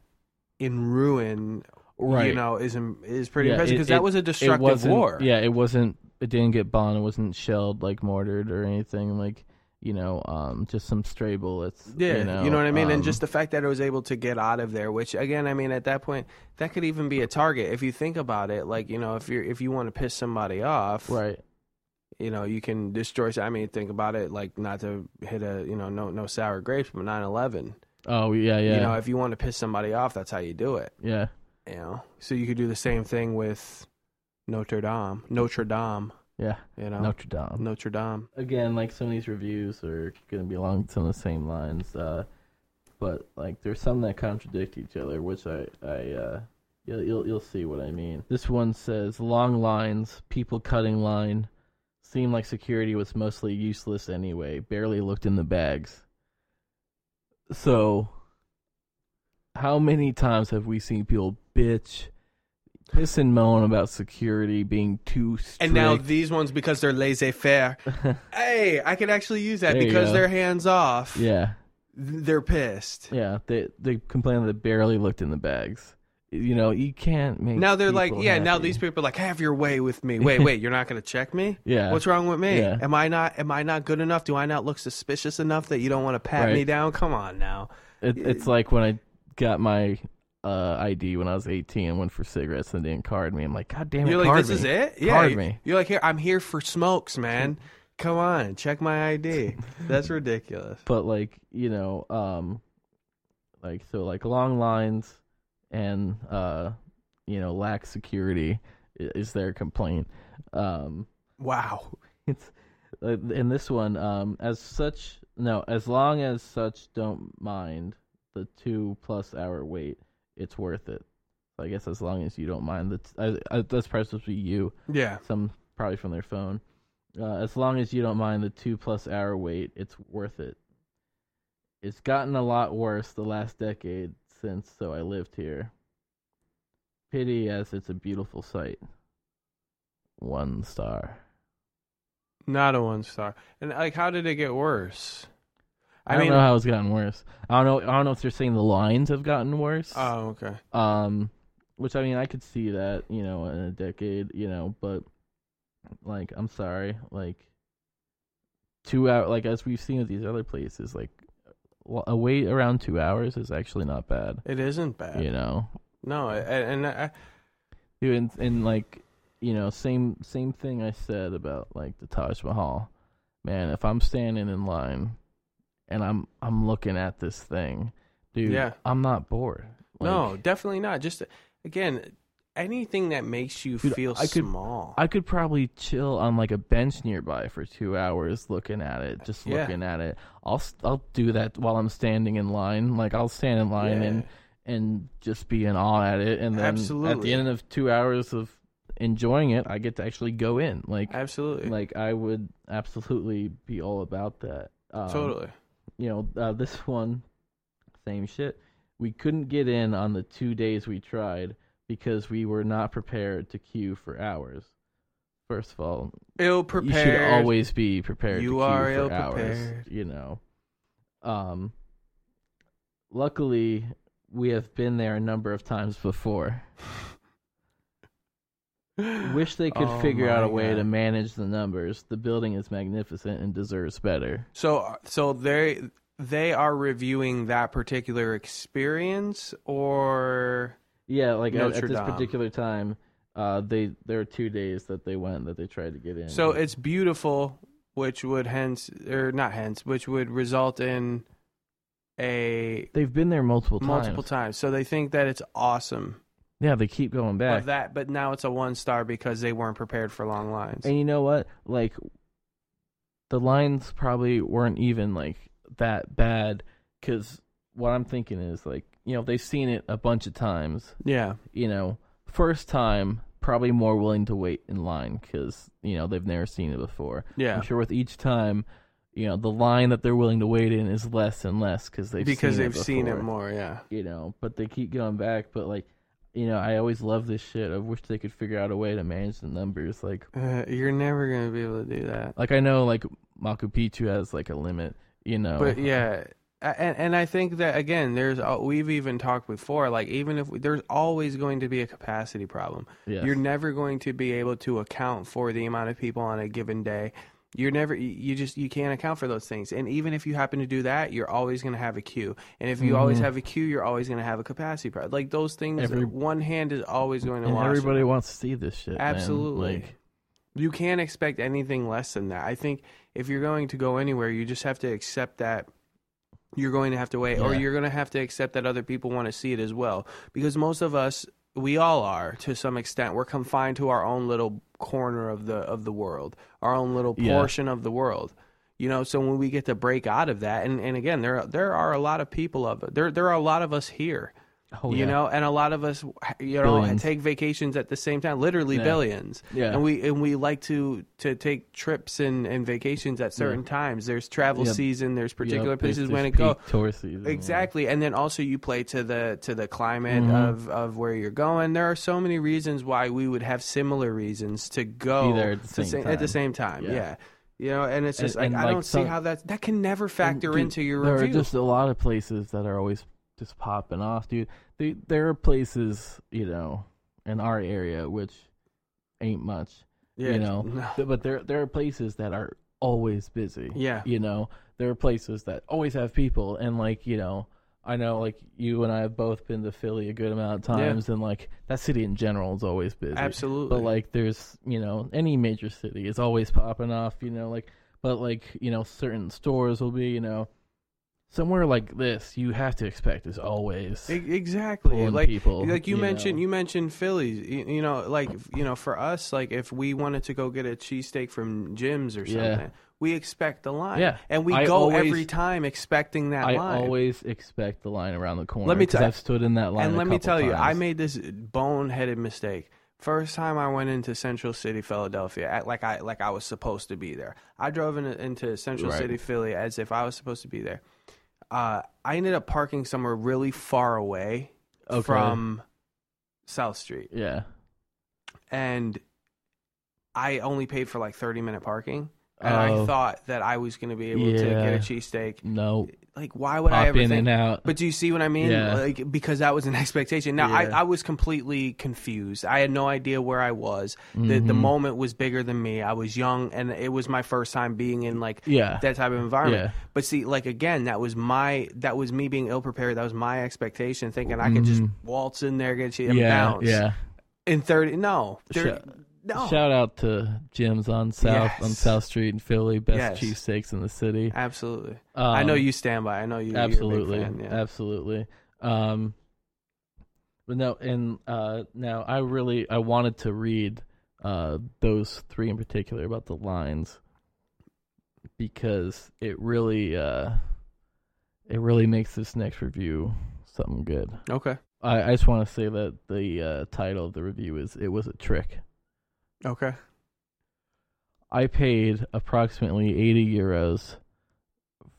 Speaker 2: in ruin,
Speaker 1: Right.
Speaker 2: you know, is is pretty
Speaker 1: Yeah,
Speaker 2: impressive because that was a destructive war.
Speaker 1: Yeah, it wasn't. It didn't get bombed. It wasn't shelled like mortared or anything. Like you know, um, just some stray bullets.
Speaker 2: Yeah,
Speaker 1: you know,
Speaker 2: what I mean, and
Speaker 1: um,
Speaker 2: just the fact that it was able to get out of there, which again, I mean, at that point, that could even be a target if you think about it. Like, you know, if you're if you want to piss somebody off,
Speaker 1: right.
Speaker 2: you know, you can destroy. I mean, think about it, like not to hit a, you know, no no sour grapes, but 9/11.
Speaker 1: Oh yeah, yeah,
Speaker 2: You know, if you want to piss somebody off, that's how you do it.
Speaker 1: yeah.
Speaker 2: You know, so you could do the same thing with Notre Dame, Notre Dame.
Speaker 1: Yeah,
Speaker 2: You know,
Speaker 1: Notre Dame.
Speaker 2: Notre Dame.
Speaker 1: Again, like some of these reviews are going to be along some of the same lines, uh, but like there's some that contradict each other, which I, I, uh, you'll, you'll, you'll see what I mean. This one says long lines, people cutting line, seemed like security was mostly useless anyway. Barely looked in the bags. So, how many times have we seen people bitch? Piss and moan about security being too strict.
Speaker 2: And now these ones because they're laissez-faire. hey, I could actually use that
Speaker 1: There you
Speaker 2: because
Speaker 1: go.
Speaker 2: they're hands off.
Speaker 1: yeah,
Speaker 2: They're pissed.
Speaker 1: Yeah, they they complain that they barely looked in the bags. You know, you can't make.
Speaker 2: Now they're like,
Speaker 1: people
Speaker 2: yeah. Now
Speaker 1: happy.
Speaker 2: these people are like, have your way with me. Wait, wait, you're not going to check me?
Speaker 1: Yeah.
Speaker 2: What's wrong with me?
Speaker 1: Yeah.
Speaker 2: Am I not? Am I not good enough? Do I not look suspicious enough that you don't want to pat
Speaker 1: Right.
Speaker 2: me down? Come on now.
Speaker 1: It, it's uh, like when I got my uh, ID when I was 18 and went for cigarettes and they didn't card me. I'm like, God damn it,
Speaker 2: You're like,
Speaker 1: card
Speaker 2: this
Speaker 1: me.
Speaker 2: is it? Yeah.
Speaker 1: Card me.
Speaker 2: You're like, here, I'm here for smokes, man. Come on, check my ID. That's ridiculous.
Speaker 1: But like, you know, um, like so, like long lines and uh, you know, lack security is their complaint. Um,
Speaker 2: Wow.
Speaker 1: it's uh, in this one um as such no as long as such don't mind the two plus hour wait it's worth it. So i guess as long as you don't mind that I, I, that's probably supposed to be you.
Speaker 2: Yeah.
Speaker 1: some probably from their phone. Uh, as long as you don't mind the two plus hour wait it's worth it. It's gotten a lot worse the last decade since so i lived here. Pity as it's a beautiful sight. One star.
Speaker 2: Not a one star. And like, how did it get worse?
Speaker 1: I, don't know how it's gotten worse. I don't know. I don't know if they're saying the lines have gotten worse.
Speaker 2: Oh, okay.
Speaker 1: um, which I mean, I could see that, you know, in a decade, you know, but like, I'm sorry, like two hour, like as we've seen with these other places, like a wait around two hours is actually not bad,
Speaker 2: It isn't bad.
Speaker 1: you know.
Speaker 2: No, and, and I,
Speaker 1: and, and like, you know, same same thing I said about like the Taj Mahal. Man, if I'm standing in line and I'm I'm looking at this thing, dude,
Speaker 2: Yeah.
Speaker 1: I'm not bored. Like,
Speaker 2: no, definitely not. Just again, anything that makes you
Speaker 1: Dude,
Speaker 2: feel
Speaker 1: I could-
Speaker 2: small.
Speaker 1: I could probably chill on like a bench nearby for two hours looking at it, just
Speaker 2: Yeah.
Speaker 1: looking at it. I'll I'll do that while I'm standing in line. Like I'll stand in line
Speaker 2: Yeah.
Speaker 1: and and just be in awe at it, and then at the end of two hours of enjoying it, I get to actually go in. Like
Speaker 2: Absolutely.
Speaker 1: like I would absolutely be all about that. Um,
Speaker 2: totally.
Speaker 1: You know, uh, this one, same shit. We couldn't get in on the two days we tried because we were not prepared to queue for hours. First of all,
Speaker 2: Ill prepared.
Speaker 1: you should always be prepared
Speaker 2: You
Speaker 1: to queue
Speaker 2: are
Speaker 1: for
Speaker 2: ill
Speaker 1: hours.
Speaker 2: prepared.
Speaker 1: You know. Um. Luckily, we have been there a number of times before. Wish they could
Speaker 2: Oh
Speaker 1: figure out a way to manage the numbers. The building is magnificent and deserves better.
Speaker 2: So, so they they are reviewing that particular experience, or
Speaker 1: Yeah, like at, at this particular time, uh, they there are two days that they went that they tried to get in.
Speaker 2: so it's beautiful, which would hence or not hence, which would result in a
Speaker 1: they've been there multiple times.
Speaker 2: multiple times. So they think that it's awesome,
Speaker 1: Yeah, they keep going back.
Speaker 2: but that but now it's a one star because they weren't prepared for long lines.
Speaker 1: And you know what? Like the lines probably weren't even like that bad cuz what I'm thinking is like, you know, they've seen it a bunch of times,
Speaker 2: yeah,
Speaker 1: you know, first time probably more willing to wait in line cuz, you know, they've never seen it before.
Speaker 2: yeah,
Speaker 1: I'm sure with each time, you know, the line that they're willing to wait in is less and less cuz they've
Speaker 2: because
Speaker 1: seen
Speaker 2: they've
Speaker 1: it
Speaker 2: seen it more. Yeah,
Speaker 1: you know, but they keep going back, but like you know, I always love this shit. I wish they could figure out a way to manage the numbers. Like,
Speaker 2: uh, you're never gonna be able to do that.
Speaker 1: like I know like Machu Picchu has like a limit, you know.
Speaker 2: But yeah, and and I think that again, there's uh, we've even talked before. Like even if we, there's always going to be a capacity problem,
Speaker 1: Yes.
Speaker 2: you're never going to be able to account for the amount of people on a given day. You're never you- just you can't account for those things. And even if you happen to do that, you're always going to have a queue. And if you always
Speaker 1: Mhm.
Speaker 2: have a queue, you're always going to have a capacity problem. Like those things,
Speaker 1: Every-
Speaker 2: one hand is always going to wash.
Speaker 1: everybody
Speaker 2: them.
Speaker 1: wants to see this shit.
Speaker 2: Absolutely.
Speaker 1: Like,
Speaker 2: You can't expect anything less than that. I think if you're going to go anywhere, you just have to accept that you're going to have to wait, or you're going to have to accept that other people want to see it as well. Because most of us, we all are to some extent. We're confined to our own little corner of the of the world, our own little
Speaker 1: Yeah.
Speaker 2: portion of the world. You know, so when we get to break out of that, and, and again, there there are a lot of people of there there are a lot of us here
Speaker 1: oh,
Speaker 2: you
Speaker 1: yeah.
Speaker 2: know and a lot of us you know
Speaker 1: Billions.
Speaker 2: take vacations at the same time literally
Speaker 1: Yeah.
Speaker 2: billions
Speaker 1: Yeah.
Speaker 2: and we and we like to to take trips and, and vacations at certain times there's travel
Speaker 1: Yep.
Speaker 2: season there's particular
Speaker 1: Yep, there's-
Speaker 2: places when
Speaker 1: there's
Speaker 2: to go
Speaker 1: peak tour season, yeah.
Speaker 2: exactly and then also you play to the to the climate
Speaker 1: Mhm.
Speaker 2: of of where you're going there are so many reasons why we would have similar reasons to go
Speaker 1: there at the same
Speaker 2: sa- at the
Speaker 1: time.
Speaker 2: same time yeah,
Speaker 1: Yeah.
Speaker 2: you know and it's
Speaker 1: And-
Speaker 2: just like
Speaker 1: and,
Speaker 2: i
Speaker 1: like,
Speaker 2: don't see how that that can never factor into your
Speaker 1: there
Speaker 2: review
Speaker 1: are just a lot of places that are always just popping off, dude. They, there are places, you know, in our area which ain't much,
Speaker 2: yeah
Speaker 1: you know.
Speaker 2: no.
Speaker 1: But there there are places that are always busy.
Speaker 2: yeah
Speaker 1: You know, there are places that always have people, and like you know, I know like you and I have both been to Philly a good amount of times, and like that city in general is always busy.
Speaker 2: Absolutely.
Speaker 1: But like, there's you know any major city is always popping off. You know, like but like you know certain stores will be you know somewhere like this you have to expect is always
Speaker 2: exactly like
Speaker 1: people,
Speaker 2: like you,
Speaker 1: you
Speaker 2: mentioned
Speaker 1: know.
Speaker 2: you mentioned Phillies you, you know like you know for us like if we wanted to go get a cheesesteak from Jim's or
Speaker 1: Yeah.
Speaker 2: something we expect the line
Speaker 1: Yeah.
Speaker 2: and we
Speaker 1: I
Speaker 2: go
Speaker 1: always-
Speaker 2: every time expecting that
Speaker 1: I
Speaker 2: line
Speaker 1: always expect the line around the corner.
Speaker 2: Let me tell- you,
Speaker 1: I've stood in that line.
Speaker 2: and let me tell you I made this boneheaded mistake first time I went into Central City Philadelphia like I like I was supposed to be there I drove in, into Central
Speaker 1: Right.
Speaker 2: City Philly as if I was supposed to be there uh, I ended up parking somewhere really far away
Speaker 1: Okay.
Speaker 2: from South Street
Speaker 1: yeah.
Speaker 2: and I only paid for like 30 minute parking. And I
Speaker 1: Oh.
Speaker 2: thought that I was going to be able to get
Speaker 1: Yeah.
Speaker 2: a cheesesteak.
Speaker 1: No,
Speaker 2: Like, why would I
Speaker 1: pop
Speaker 2: ever
Speaker 1: in
Speaker 2: think?
Speaker 1: and out.
Speaker 2: But do you see what I mean?
Speaker 1: Yeah.
Speaker 2: Like, because that was an expectation. Now, I,
Speaker 1: Yeah.
Speaker 2: I was completely confused. I had no idea where I was. The, the
Speaker 1: Mhm.
Speaker 2: moment was bigger than me. I was young, and it was my first time being in like
Speaker 1: Yeah.
Speaker 2: that type of environment.
Speaker 1: Yeah.
Speaker 2: But see, like again, that was my that was me being ill prepared. That was my expectation, thinking I could just
Speaker 1: Mhm.
Speaker 2: waltz in there, get you, and
Speaker 1: yeah,
Speaker 2: bounce.
Speaker 1: yeah.
Speaker 2: In thirty, no, there, no.
Speaker 1: Shout out to Jim's on South on South Street in Philly, best
Speaker 2: Yes.
Speaker 1: cheesesteaks in the city.
Speaker 2: Absolutely. I know
Speaker 1: Um,
Speaker 2: you stand by. I know you.
Speaker 1: absolutely,
Speaker 2: You're a big fan, yeah.
Speaker 1: absolutely. Um, but no, and uh, now I really I wanted to read uh those three in particular about the lines because it really uh it really makes this next review something good.
Speaker 2: Okay.
Speaker 1: I, I just want to say that the uh, title of the review is "It Was a Trick."
Speaker 2: Okay.
Speaker 1: I paid approximately 80 euros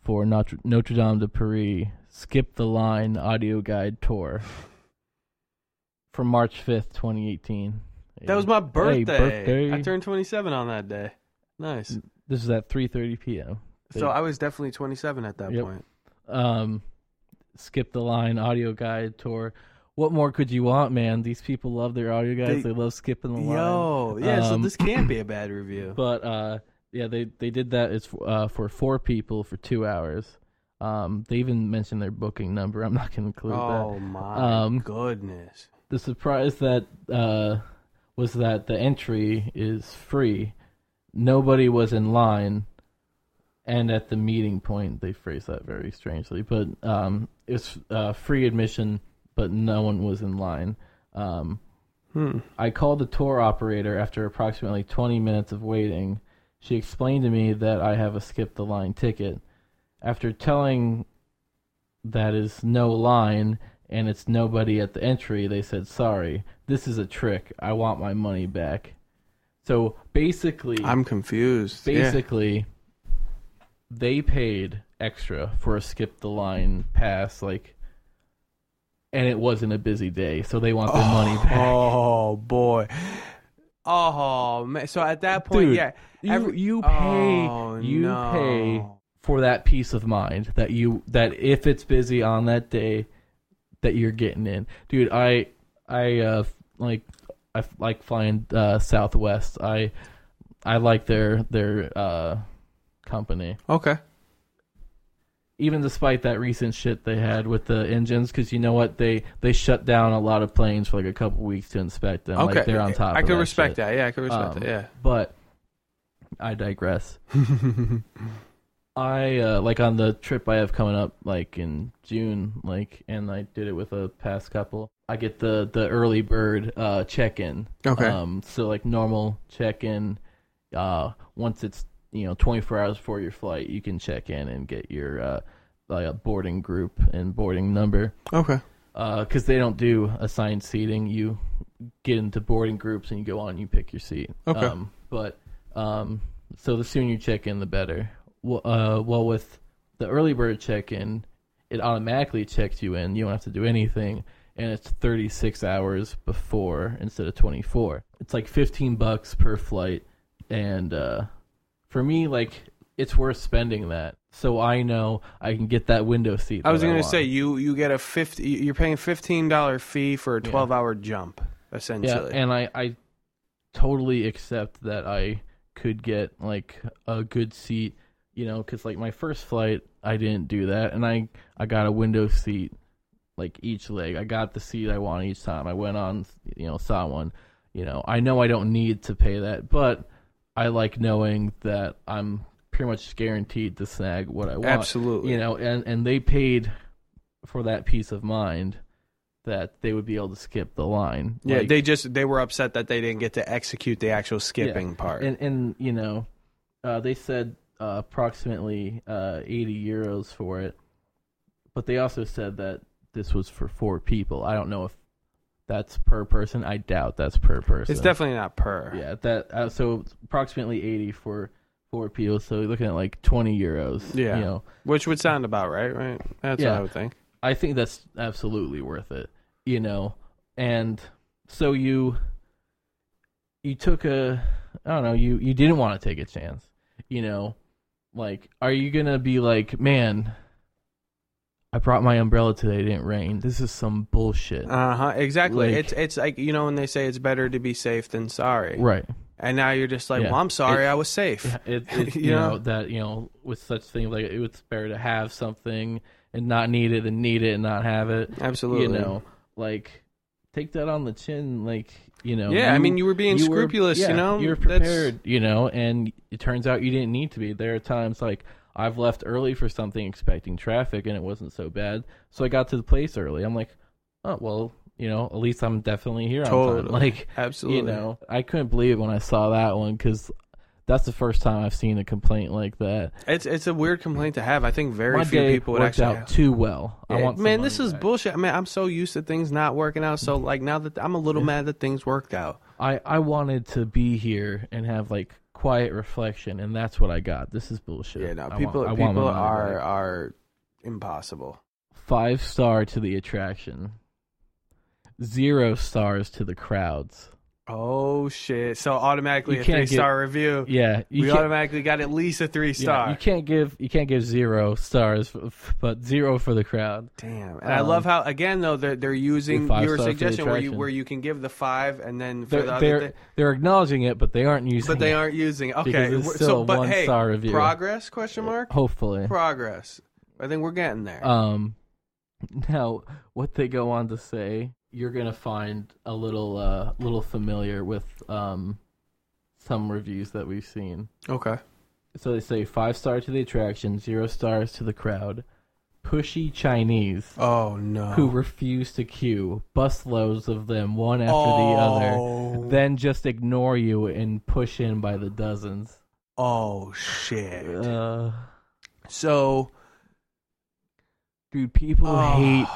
Speaker 1: for Notre, Notre Dame de Paris Skip the Line audio guide tour from March 5th, 2018.
Speaker 2: That was my birthday.
Speaker 1: birthday.
Speaker 2: I turned 27 on that day. Nice.
Speaker 1: This is at 3:30 p.m.
Speaker 2: So I was definitely 27 at that
Speaker 1: Yep.
Speaker 2: point.
Speaker 1: Um, Skip the Line audio guide tour. What more could you want, man? These people love their audio guys.
Speaker 2: They-
Speaker 1: They, love skipping the line.
Speaker 2: Yo, yeah. so
Speaker 1: Um,
Speaker 2: this can't be a bad review.
Speaker 1: But uh, yeah, they they did that. It's uh, for four people for two hours. Um, they even mentioned their booking number. I'm not going to include that.
Speaker 2: oh my
Speaker 1: Um,
Speaker 2: goodness.
Speaker 1: The surprise that uh, was that the entry is free. Nobody was in line, and at the meeting point, they phrased that very strangely. But um, it's uh, free admission, but no one was in line. Um,
Speaker 2: Hmm.
Speaker 1: I called the tour operator after approximately 20 minutes of waiting. She explained to me that I have a skip the line ticket. After telling that is no line and it's nobody at the entry, they said, Sorry, this is a trick. I want my money back. So basically,
Speaker 2: I'm confused. Yeah.
Speaker 1: basically, they paid extra for a skip the line pass, like, and it wasn't a busy day, so they want their money back.
Speaker 2: Oh boy. Oh man. So at that point,
Speaker 1: Dude,
Speaker 2: yeah.
Speaker 1: You
Speaker 2: every-
Speaker 1: you pay
Speaker 2: Oh,
Speaker 1: you
Speaker 2: no.
Speaker 1: pay for that peace of mind that you that if it's busy on that day that you're getting in. Dude, I I uh like I like flying uh Southwest. I I like their their uh company.
Speaker 2: Okay.
Speaker 1: Even despite that recent shit they had with the engines cuz you know what they they shut down a lot of planes for like a couple weeks to inspect them.
Speaker 2: Okay.
Speaker 1: Like they're on top
Speaker 2: I can
Speaker 1: that
Speaker 2: respect
Speaker 1: shit.
Speaker 2: that. Yeah, I could respect
Speaker 1: Um,
Speaker 2: that. Yeah.
Speaker 1: But I digress. I uh, like on the trip I have coming up, like in June, like, and I did it with a past couple. I get the the early bird uh, check in.
Speaker 2: Okay.
Speaker 1: Um, so like normal check in. Uh, once it's you know 24 hours before your flight, you can check in and get your uh, like a boarding group and boarding number.
Speaker 2: okay.
Speaker 1: Because they don't do assigned seating, you get into boarding groups and you go on, and you pick your seat.
Speaker 2: Okay.
Speaker 1: Um, but um, so the sooner you check in, the better. Well, uh, well, with the early bird check in, it automatically checks you in. You don't have to do anything, and it's 36 hours before instead of 24. It's like 15 bucks per flight, and uh, for me, like it's worth spending that. So I know I can get that window seat.
Speaker 2: I was going to say you you get a fifty. You're paying fifteen dollar fee for a
Speaker 1: Yeah.
Speaker 2: twelve hour jump, essentially.
Speaker 1: Yeah, and I, I totally accept that I could get like a good seat, you know, because like my first flight, I didn't do that, and I I got a window seat, like each leg. I got the seat I want each time. I went on, you know, saw one. You know, I know I don't need to pay that, but I like knowing that I'm pretty much guaranteed to snag what I want.
Speaker 2: Absolutely.
Speaker 1: You know, and and they paid for that peace of mind that they would be able to skip the line.
Speaker 2: Yeah,
Speaker 1: Like,
Speaker 2: they just they were upset that they didn't get to execute the actual skipping part.
Speaker 1: and and you know, uh, they said uh, approximately uh, eighty euros for it, but they also said that this was for four people. I don't know if that's per person. I doubt that's per person.
Speaker 2: it's definitely not per.
Speaker 1: yeah. That uh, so approximately eighty for four people. So you're looking at like twenty euros.
Speaker 2: Yeah.
Speaker 1: you know,
Speaker 2: Which would sound about right, right? That's
Speaker 1: Yeah.
Speaker 2: what I would think.
Speaker 1: I think that's absolutely worth it. You know, and so you you took a I don't know, you you didn't want to take a chance. You know, like are you going to be like, "Man, I brought my umbrella today, it didn't rain. This is some bullshit."
Speaker 2: Uh huh. Exactly.
Speaker 1: Like-
Speaker 2: it's it's like you know when they say it's better to be safe than sorry,
Speaker 1: right.
Speaker 2: and now you're just like,
Speaker 1: Yeah.
Speaker 2: well, I'm sorry,
Speaker 1: It-
Speaker 2: I was safe.
Speaker 1: It, it you
Speaker 2: You
Speaker 1: know,
Speaker 2: know?
Speaker 1: that, you know, with such things like it was better to have something and not need it than need it and not have it.
Speaker 2: Absolutely.
Speaker 1: You know, like take that on the chin like, you know.
Speaker 2: Yeah, I mean, you were being
Speaker 1: you were-
Speaker 2: scrupulous.
Speaker 1: yeah,
Speaker 2: you know,
Speaker 1: you were
Speaker 2: That's-
Speaker 1: prepared, you know, and it turns out you didn't need to be. There are times like I've left early for something expecting traffic and it wasn't so bad, so I got to the place early. I'm like, oh well, you know, at least I'm definitely here on time.
Speaker 2: Totally.
Speaker 1: Like,
Speaker 2: Absolutely.
Speaker 1: you know, I couldn't believe it when I saw that one because that's the first time I've seen a complaint like that.
Speaker 2: it's it's a weird complaint to have. I think very
Speaker 1: My
Speaker 2: few people would actually.
Speaker 1: out
Speaker 2: have-
Speaker 1: too well. I
Speaker 2: Yeah,
Speaker 1: want
Speaker 2: man, this is
Speaker 1: back.
Speaker 2: bullshit. I mean, I'm so used to things not working out. So like now that I'm a little
Speaker 1: Yeah.
Speaker 2: mad that things worked out.
Speaker 1: I I wanted to be here and have like quiet reflection, and that's what I got. This is bullshit.
Speaker 2: Yeah, no,
Speaker 1: I
Speaker 2: people
Speaker 1: want
Speaker 2: people are
Speaker 1: back.
Speaker 2: are impossible.
Speaker 1: five star to the attraction, zero stars to the crowds.
Speaker 2: Oh shit! So automatically
Speaker 1: You
Speaker 2: a
Speaker 1: can't
Speaker 2: three
Speaker 1: get-
Speaker 2: star review.
Speaker 1: Yeah, you
Speaker 2: we automatically got at least a three
Speaker 1: yeah,
Speaker 2: star.
Speaker 1: you can't give you can't give zero stars, but zero for the crowd.
Speaker 2: Damn, and I
Speaker 1: Um,
Speaker 2: love how again though they're they're using your
Speaker 1: star for the
Speaker 2: suggestion where you where you can give the five and then for
Speaker 1: They're
Speaker 2: the other
Speaker 1: they're,
Speaker 2: thing,
Speaker 1: they're acknowledging it, but they aren't using. It.
Speaker 2: But they
Speaker 1: it
Speaker 2: aren't using. Okay,
Speaker 1: it's still
Speaker 2: so but
Speaker 1: one
Speaker 2: hey,
Speaker 1: star review.
Speaker 2: progress question mark
Speaker 1: Hopefully,
Speaker 2: progress. I think we're getting there.
Speaker 1: Um, now what they go on to say, you're gonna find a little uh little familiar with um some reviews that we've seen.
Speaker 2: okay.
Speaker 1: So they say five star to the attraction, zero stars to the crowd. Pushy Chinese
Speaker 2: Oh no.
Speaker 1: who refuse to queue, busloads of them, one after the other,
Speaker 2: oh,
Speaker 1: then just ignore you and push in by the dozens.
Speaker 2: oh shit.
Speaker 1: Uh,
Speaker 2: So
Speaker 1: dude, people
Speaker 2: oh,
Speaker 1: hate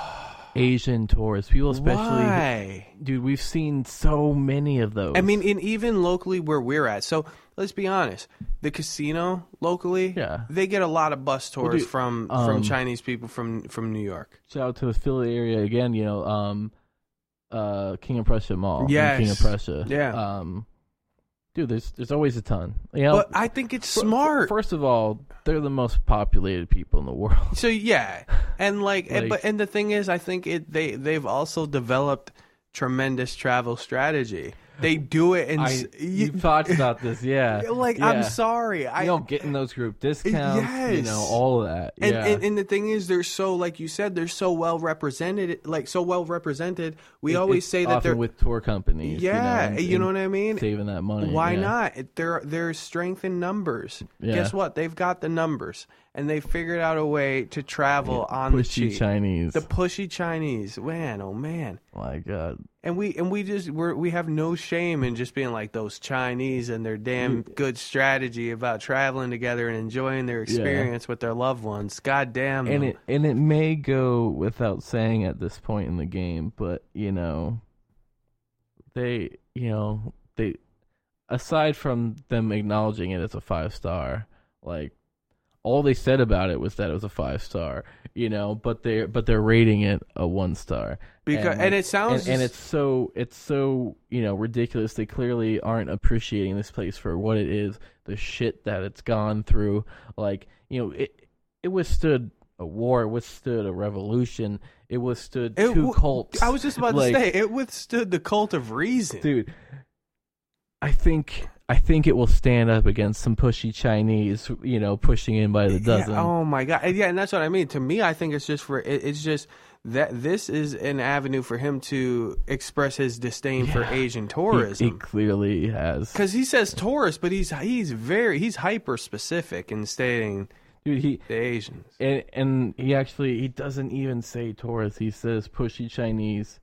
Speaker 1: Asian tourists. People especially
Speaker 2: Why?
Speaker 1: Dude, we've seen so many of those.
Speaker 2: I mean, in even locally where we're at. So let's be honest. The casino locally,
Speaker 1: Yeah.
Speaker 2: they get a lot of bus tours
Speaker 1: dude,
Speaker 2: from
Speaker 1: um,
Speaker 2: from Chinese people from from New York.
Speaker 1: shout out to the Philly area again. You know, um, uh, King of Prussia Mall.
Speaker 2: Yes.
Speaker 1: King of Prussia.
Speaker 2: Yeah.
Speaker 1: Um, dude, there's there's always a ton. You know,
Speaker 2: But I think it's smart.
Speaker 1: First of all, they're the most populated people in the world.
Speaker 2: So yeah, and like, and, but and the thing is, I think it they they've also developed tremendous travel strategy. They do it, and
Speaker 1: I, you talked about this, yeah.
Speaker 2: like
Speaker 1: yeah.
Speaker 2: I'm sorry, I
Speaker 1: you know, getting those group discounts, you know, all of that.
Speaker 2: And,
Speaker 1: yeah.
Speaker 2: and and the thing is, they're so like you said, they're so well represented, like so well represented. We
Speaker 1: It-
Speaker 2: always say that they're
Speaker 1: with tour companies.
Speaker 2: yeah,
Speaker 1: you know,
Speaker 2: you know, what I mean.
Speaker 1: saving that money.
Speaker 2: Why
Speaker 1: yeah.
Speaker 2: not? There, there's strength in numbers. Guess what? They've got the numbers, and they figured out a way to travel on the
Speaker 1: Pushy
Speaker 2: cheap.
Speaker 1: Chinese.
Speaker 2: The pushy Chinese, man, oh man,
Speaker 1: My God.
Speaker 2: and we and we just we're, we have no shame in just being like those Chinese and their damn good strategy about traveling together and enjoying their experience with their loved ones. God damn,
Speaker 1: and
Speaker 2: them.
Speaker 1: it and it may go without saying at this point in the game, but you know, they you know they aside from them acknowledging it as a five star, like all they said about it was that it was a five star, you know, but they're but they're rating it a one star
Speaker 2: because
Speaker 1: and-
Speaker 2: and, it sounds
Speaker 1: and, and it's so it's so you know ridiculous. They clearly aren't appreciating this place for what it is, the shit that it's gone through. Like you know, it it withstood a war, it withstood a revolution, it withstood
Speaker 2: It
Speaker 1: two cults.
Speaker 2: I was just about
Speaker 1: Like-
Speaker 2: to say it withstood the cult of reason.
Speaker 1: dude. I think I think it will stand up against some pushy Chinese, you know, pushing in by the dozen.
Speaker 2: Yeah, oh my god. Yeah, and that's what I mean. To me, I think it's just for it, it's just that this is an avenue for him to express his disdain for Asian
Speaker 1: He-
Speaker 2: tourism.
Speaker 1: he, clearly has.
Speaker 2: Because he says tourist, but he's he's very he's hyper specific in stating
Speaker 1: Dude, he
Speaker 2: the Asians.
Speaker 1: and and he actually he doesn't even say tourists. He says pushy Chinese,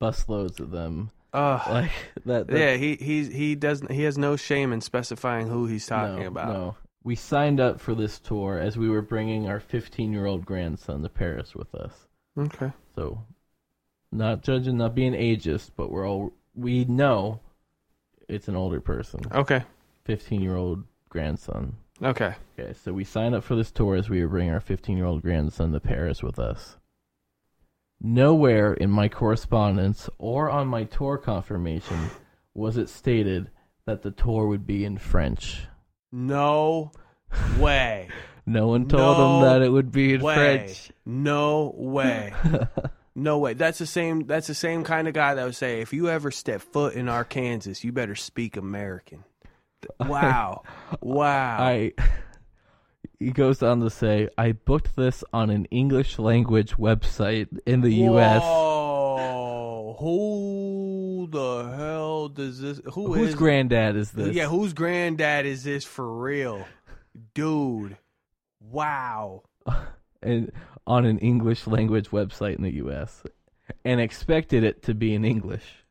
Speaker 1: busloads of them.
Speaker 2: Ugh.
Speaker 1: Like that. that
Speaker 2: yeah, he he he doesn't he has no shame in specifying who he's talking
Speaker 1: no,
Speaker 2: about.
Speaker 1: No, we signed up for this tour as we were bringing our 15 year old grandson to Paris with us.
Speaker 2: Okay.
Speaker 1: So, not judging, not being ageist, but we're all we know it's an older person,
Speaker 2: Okay.
Speaker 1: 15 year old grandson.
Speaker 2: Okay.
Speaker 1: Okay, so we signed up for this tour as we were bringing our 15 year old grandson to Paris with us. Nowhere in my correspondence or on my tour confirmation was it stated that the tour would be in French.
Speaker 2: No way.
Speaker 1: No one told
Speaker 2: No
Speaker 1: him that it would be in
Speaker 2: way.
Speaker 1: French.
Speaker 2: No way. No way. That's the same. That's the same kind of guy that would say, "If you ever step foot in Arkansas, you better speak American." Wow. Wow.
Speaker 1: I he goes on to say, I booked this on an English language website in the US.
Speaker 2: Whoa. Who the hell does this? Who
Speaker 1: Whose
Speaker 2: is-
Speaker 1: granddad is this?
Speaker 2: Yeah, whose granddad is this for real, dude? Wow.
Speaker 1: and on an English language website in the US and expected it to be in English.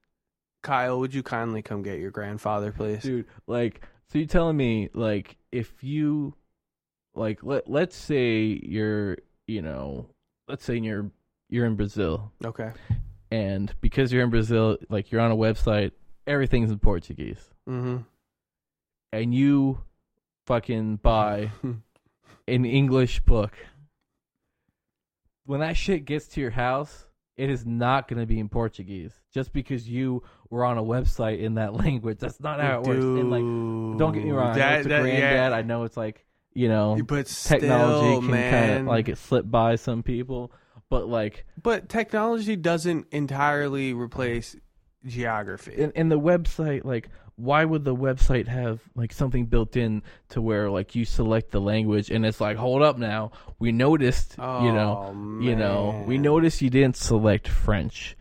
Speaker 2: Kyle, would you kindly come get your grandfather, please?
Speaker 1: Dude, like so you're telling me like if you like let let's say you're, you know, let's say you're you're in Brazil
Speaker 2: Okay.
Speaker 1: and because you're in Brazil, like you're on a website, everything's in Portuguese.
Speaker 2: Mm-hmm.
Speaker 1: And you fucking buy an English book. When that shit gets to your house, it is not going to be in Portuguese just because you were on a website in that language. That's not how it works. And like, don't get me wrong, I know it's a
Speaker 2: that- yeah.
Speaker 1: granddad. I know it's like you know
Speaker 2: But
Speaker 1: technology can kind of like it slip by some people, but like
Speaker 2: But technology doesn't entirely replace geography.
Speaker 1: And, in the website, like why would the website have like something built in to where like you select the language and it's like hold up now. We noticed you know
Speaker 2: Oh,
Speaker 1: you know we noticed you didn't select french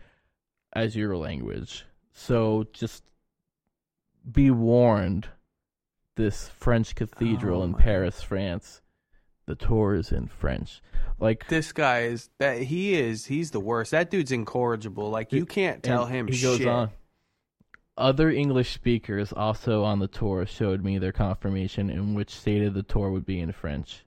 Speaker 1: as your language. So just be warned this french cathedral
Speaker 2: Oh,
Speaker 1: in paris france the tour is in french like
Speaker 2: This guy is that he is he's the worst. That dude's incorrigible. Like you can't tell him
Speaker 1: he goes
Speaker 2: shit.
Speaker 1: on other english speakers also on the tour showed me their confirmation in which stated the tour would be in french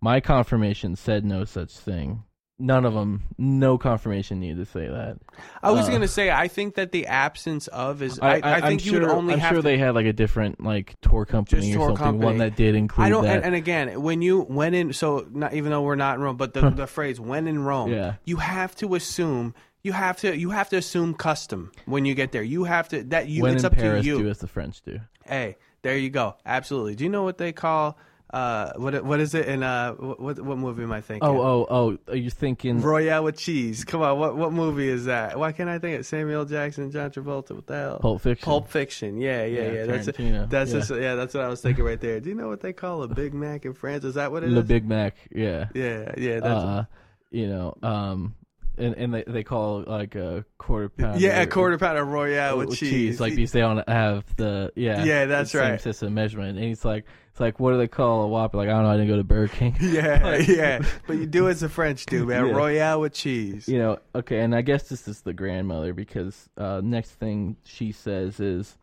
Speaker 1: my confirmation said no such thing none of them no confirmation needed to say that
Speaker 2: I was
Speaker 1: Uh,
Speaker 2: gonna say I think that the absence of is I, I,
Speaker 1: I'm
Speaker 2: think you
Speaker 1: sure,
Speaker 2: would only
Speaker 1: I'm
Speaker 2: have
Speaker 1: sure
Speaker 2: to
Speaker 1: they had like a different like tour company or
Speaker 2: tour
Speaker 1: something, one that did include
Speaker 2: I don't,
Speaker 1: that.
Speaker 2: and, and again, when you when in, so not even though we're not in Rome, but the, the phrase "when in Rome,"
Speaker 1: Yeah.
Speaker 2: you have to assume you have to you have to assume custom when you get there. You have to that you
Speaker 1: when
Speaker 2: it's
Speaker 1: in
Speaker 2: up
Speaker 1: Paris,
Speaker 2: to you.
Speaker 1: do as the French do.
Speaker 2: Hey, there you go. Absolutely. Do you know what they call uh what what is it in uh what what movie am I thinking?
Speaker 1: Oh, oh, oh! Are you thinking?
Speaker 2: Royale with cheese. Come on, what what movie is that? Why can't I think of Samuel Jackson, John Travolta? What the hell?
Speaker 1: Pulp Fiction.
Speaker 2: Pulp Fiction. Yeah, yeah,
Speaker 1: Yeah,
Speaker 2: yeah. That's it. That's
Speaker 1: Yeah.
Speaker 2: just yeah. That's what I was thinking right there. Do you know what they call a Big Mac in France? Is that what it is?
Speaker 1: Le Big Mac. Yeah.
Speaker 2: Yeah, yeah. That's
Speaker 1: uh, you know, um, and and they they call it like a quarter pound.
Speaker 2: yeah, a quarter pound of Royale with,
Speaker 1: with
Speaker 2: cheese.
Speaker 1: Like because they don't have the yeah.
Speaker 2: Yeah, that's
Speaker 1: the same
Speaker 2: right.
Speaker 1: System measurement, and he's like, it's like, what do they call a Whopper? Like I don't know. I didn't go to Burger King.
Speaker 2: yeah,
Speaker 1: Like-
Speaker 2: yeah. But you do as the French do, man.
Speaker 1: Yeah.
Speaker 2: Royale with cheese.
Speaker 1: you know, okay, and I guess this is the grandmother because uh, next thing she says is,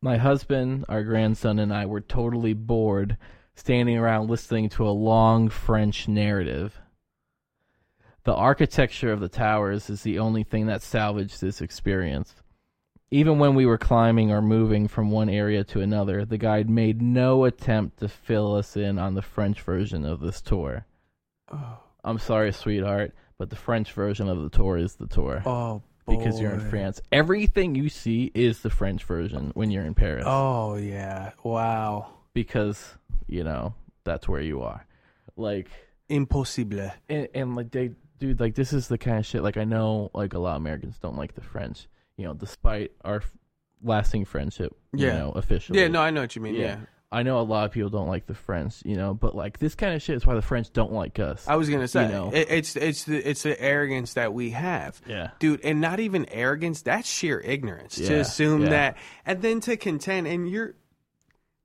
Speaker 1: "My husband, our grandson, and I were totally bored standing around listening to a long French narrative. The architecture of the towers is the only thing that salvaged this experience." Even when we were climbing or moving from one area to another, the guide made no attempt to fill us in on the French version of this tour.
Speaker 2: Oh,
Speaker 1: I'm sorry, sweetheart, but the French version of the tour is the tour
Speaker 2: oh
Speaker 1: because you're in. France. Everything you see is the French version when you're in Paris
Speaker 2: Oh yeah. Wow.
Speaker 1: because you know that's where you are. Like
Speaker 2: Impossible.
Speaker 1: and, and like they, dude, like this is the kind of shit. Like I know, like a lot of Americans don't like the French. You know, despite our lasting friendship. You
Speaker 2: Yeah.
Speaker 1: know, officially.
Speaker 2: Yeah, no, I know what you mean.
Speaker 1: Yeah. I know a lot of people don't like the French, you know, but like this kind of shit is why the French don't like us.
Speaker 2: I was gonna say
Speaker 1: know.
Speaker 2: it, it's it's the it's the arrogance that we have.
Speaker 1: yeah.
Speaker 2: dude and not even arrogance that's sheer ignorance to
Speaker 1: Yeah,
Speaker 2: assume
Speaker 1: yeah.
Speaker 2: that and then to contend and you're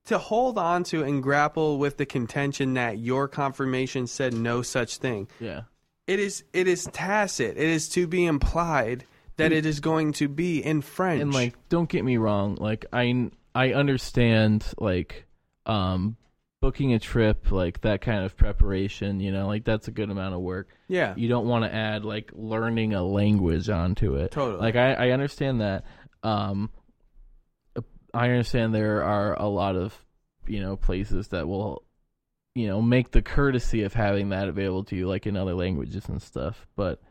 Speaker 2: to hold on to and grapple with the contention that your confirmation said no such thing
Speaker 1: Yeah.
Speaker 2: it is it is tacit it is to be implied that it is going to be in french
Speaker 1: And like, don't get me wrong. Like, I I understand like um booking a trip, like that kind of preparation. You know, like that's a good amount of work.
Speaker 2: yeah
Speaker 1: You don't want to add like learning a language onto it.
Speaker 2: Totally.
Speaker 1: Like I I understand that. Um, I understand there are a lot of you know places that will you know make the courtesy of having that available to you like in other languages and stuff but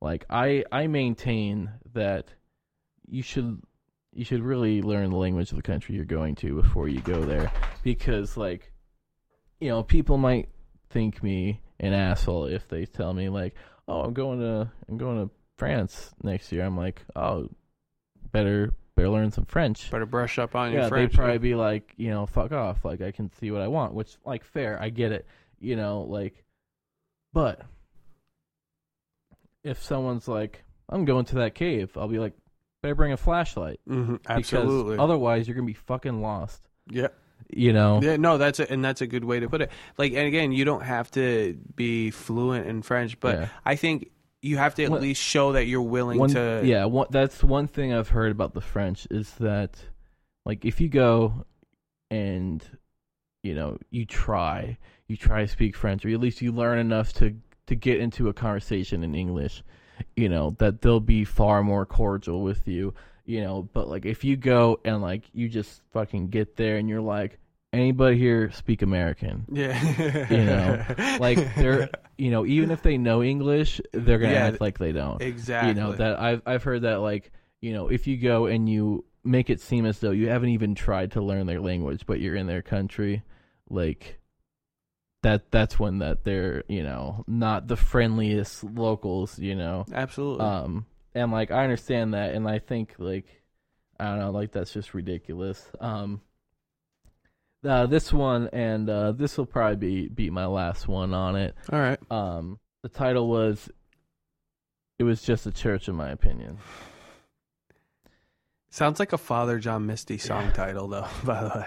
Speaker 1: like i i maintain that you should you should really learn the language of the country you're going to before you go there because like you know people might think me an asshole if they tell me like oh i'm going to i'm going to france next year i'm like oh better better learn some french
Speaker 2: better brush up on your
Speaker 1: yeah,
Speaker 2: french
Speaker 1: they'd probably be like, you know, fuck off. Like I can see what I want, which like fair, I get it. You know, like but if someone's like, I'm going to that cave, I'll be like, better bring a flashlight.
Speaker 2: Mhm,
Speaker 1: Because
Speaker 2: absolutely
Speaker 1: otherwise you're gonna be fucking lost.
Speaker 2: yeah
Speaker 1: You know?
Speaker 2: Yeah, no, that's a, and that's a good way to put it. Like, and again, you don't have to be fluent in French, but
Speaker 1: Yeah.
Speaker 2: I think you have to at least show that you're willing
Speaker 1: One,
Speaker 2: to.
Speaker 1: yeah, one, that's one thing I've heard about the French is that, like, if you go and you know you try, you try to speak French, or at least you learn enough to to get into a conversation in English, you know that they'll be far more cordial with you, you know. But like, if you go and like you just fucking get there and you're like, anybody here speak American?
Speaker 2: yeah,
Speaker 1: You know, like they're you know even if they know English, they're gonna
Speaker 2: Yeah,
Speaker 1: act like they don't
Speaker 2: exactly.
Speaker 1: you know that I've I've heard that like you know if you go and you make it seem as though you haven't even tried to learn their language, but you're in their country, like that that's when that they're you know not the friendliest locals, you know.
Speaker 2: absolutely.
Speaker 1: Um, and like I understand that, and I think like I don't know, like that's just ridiculous. Um, uh, this one and uh, this will probably be be my last one on it.
Speaker 2: All right.
Speaker 1: Um, the title was "It Was Just a Church," in my opinion.
Speaker 2: Sounds like a Father John Misty song title, though. By the way.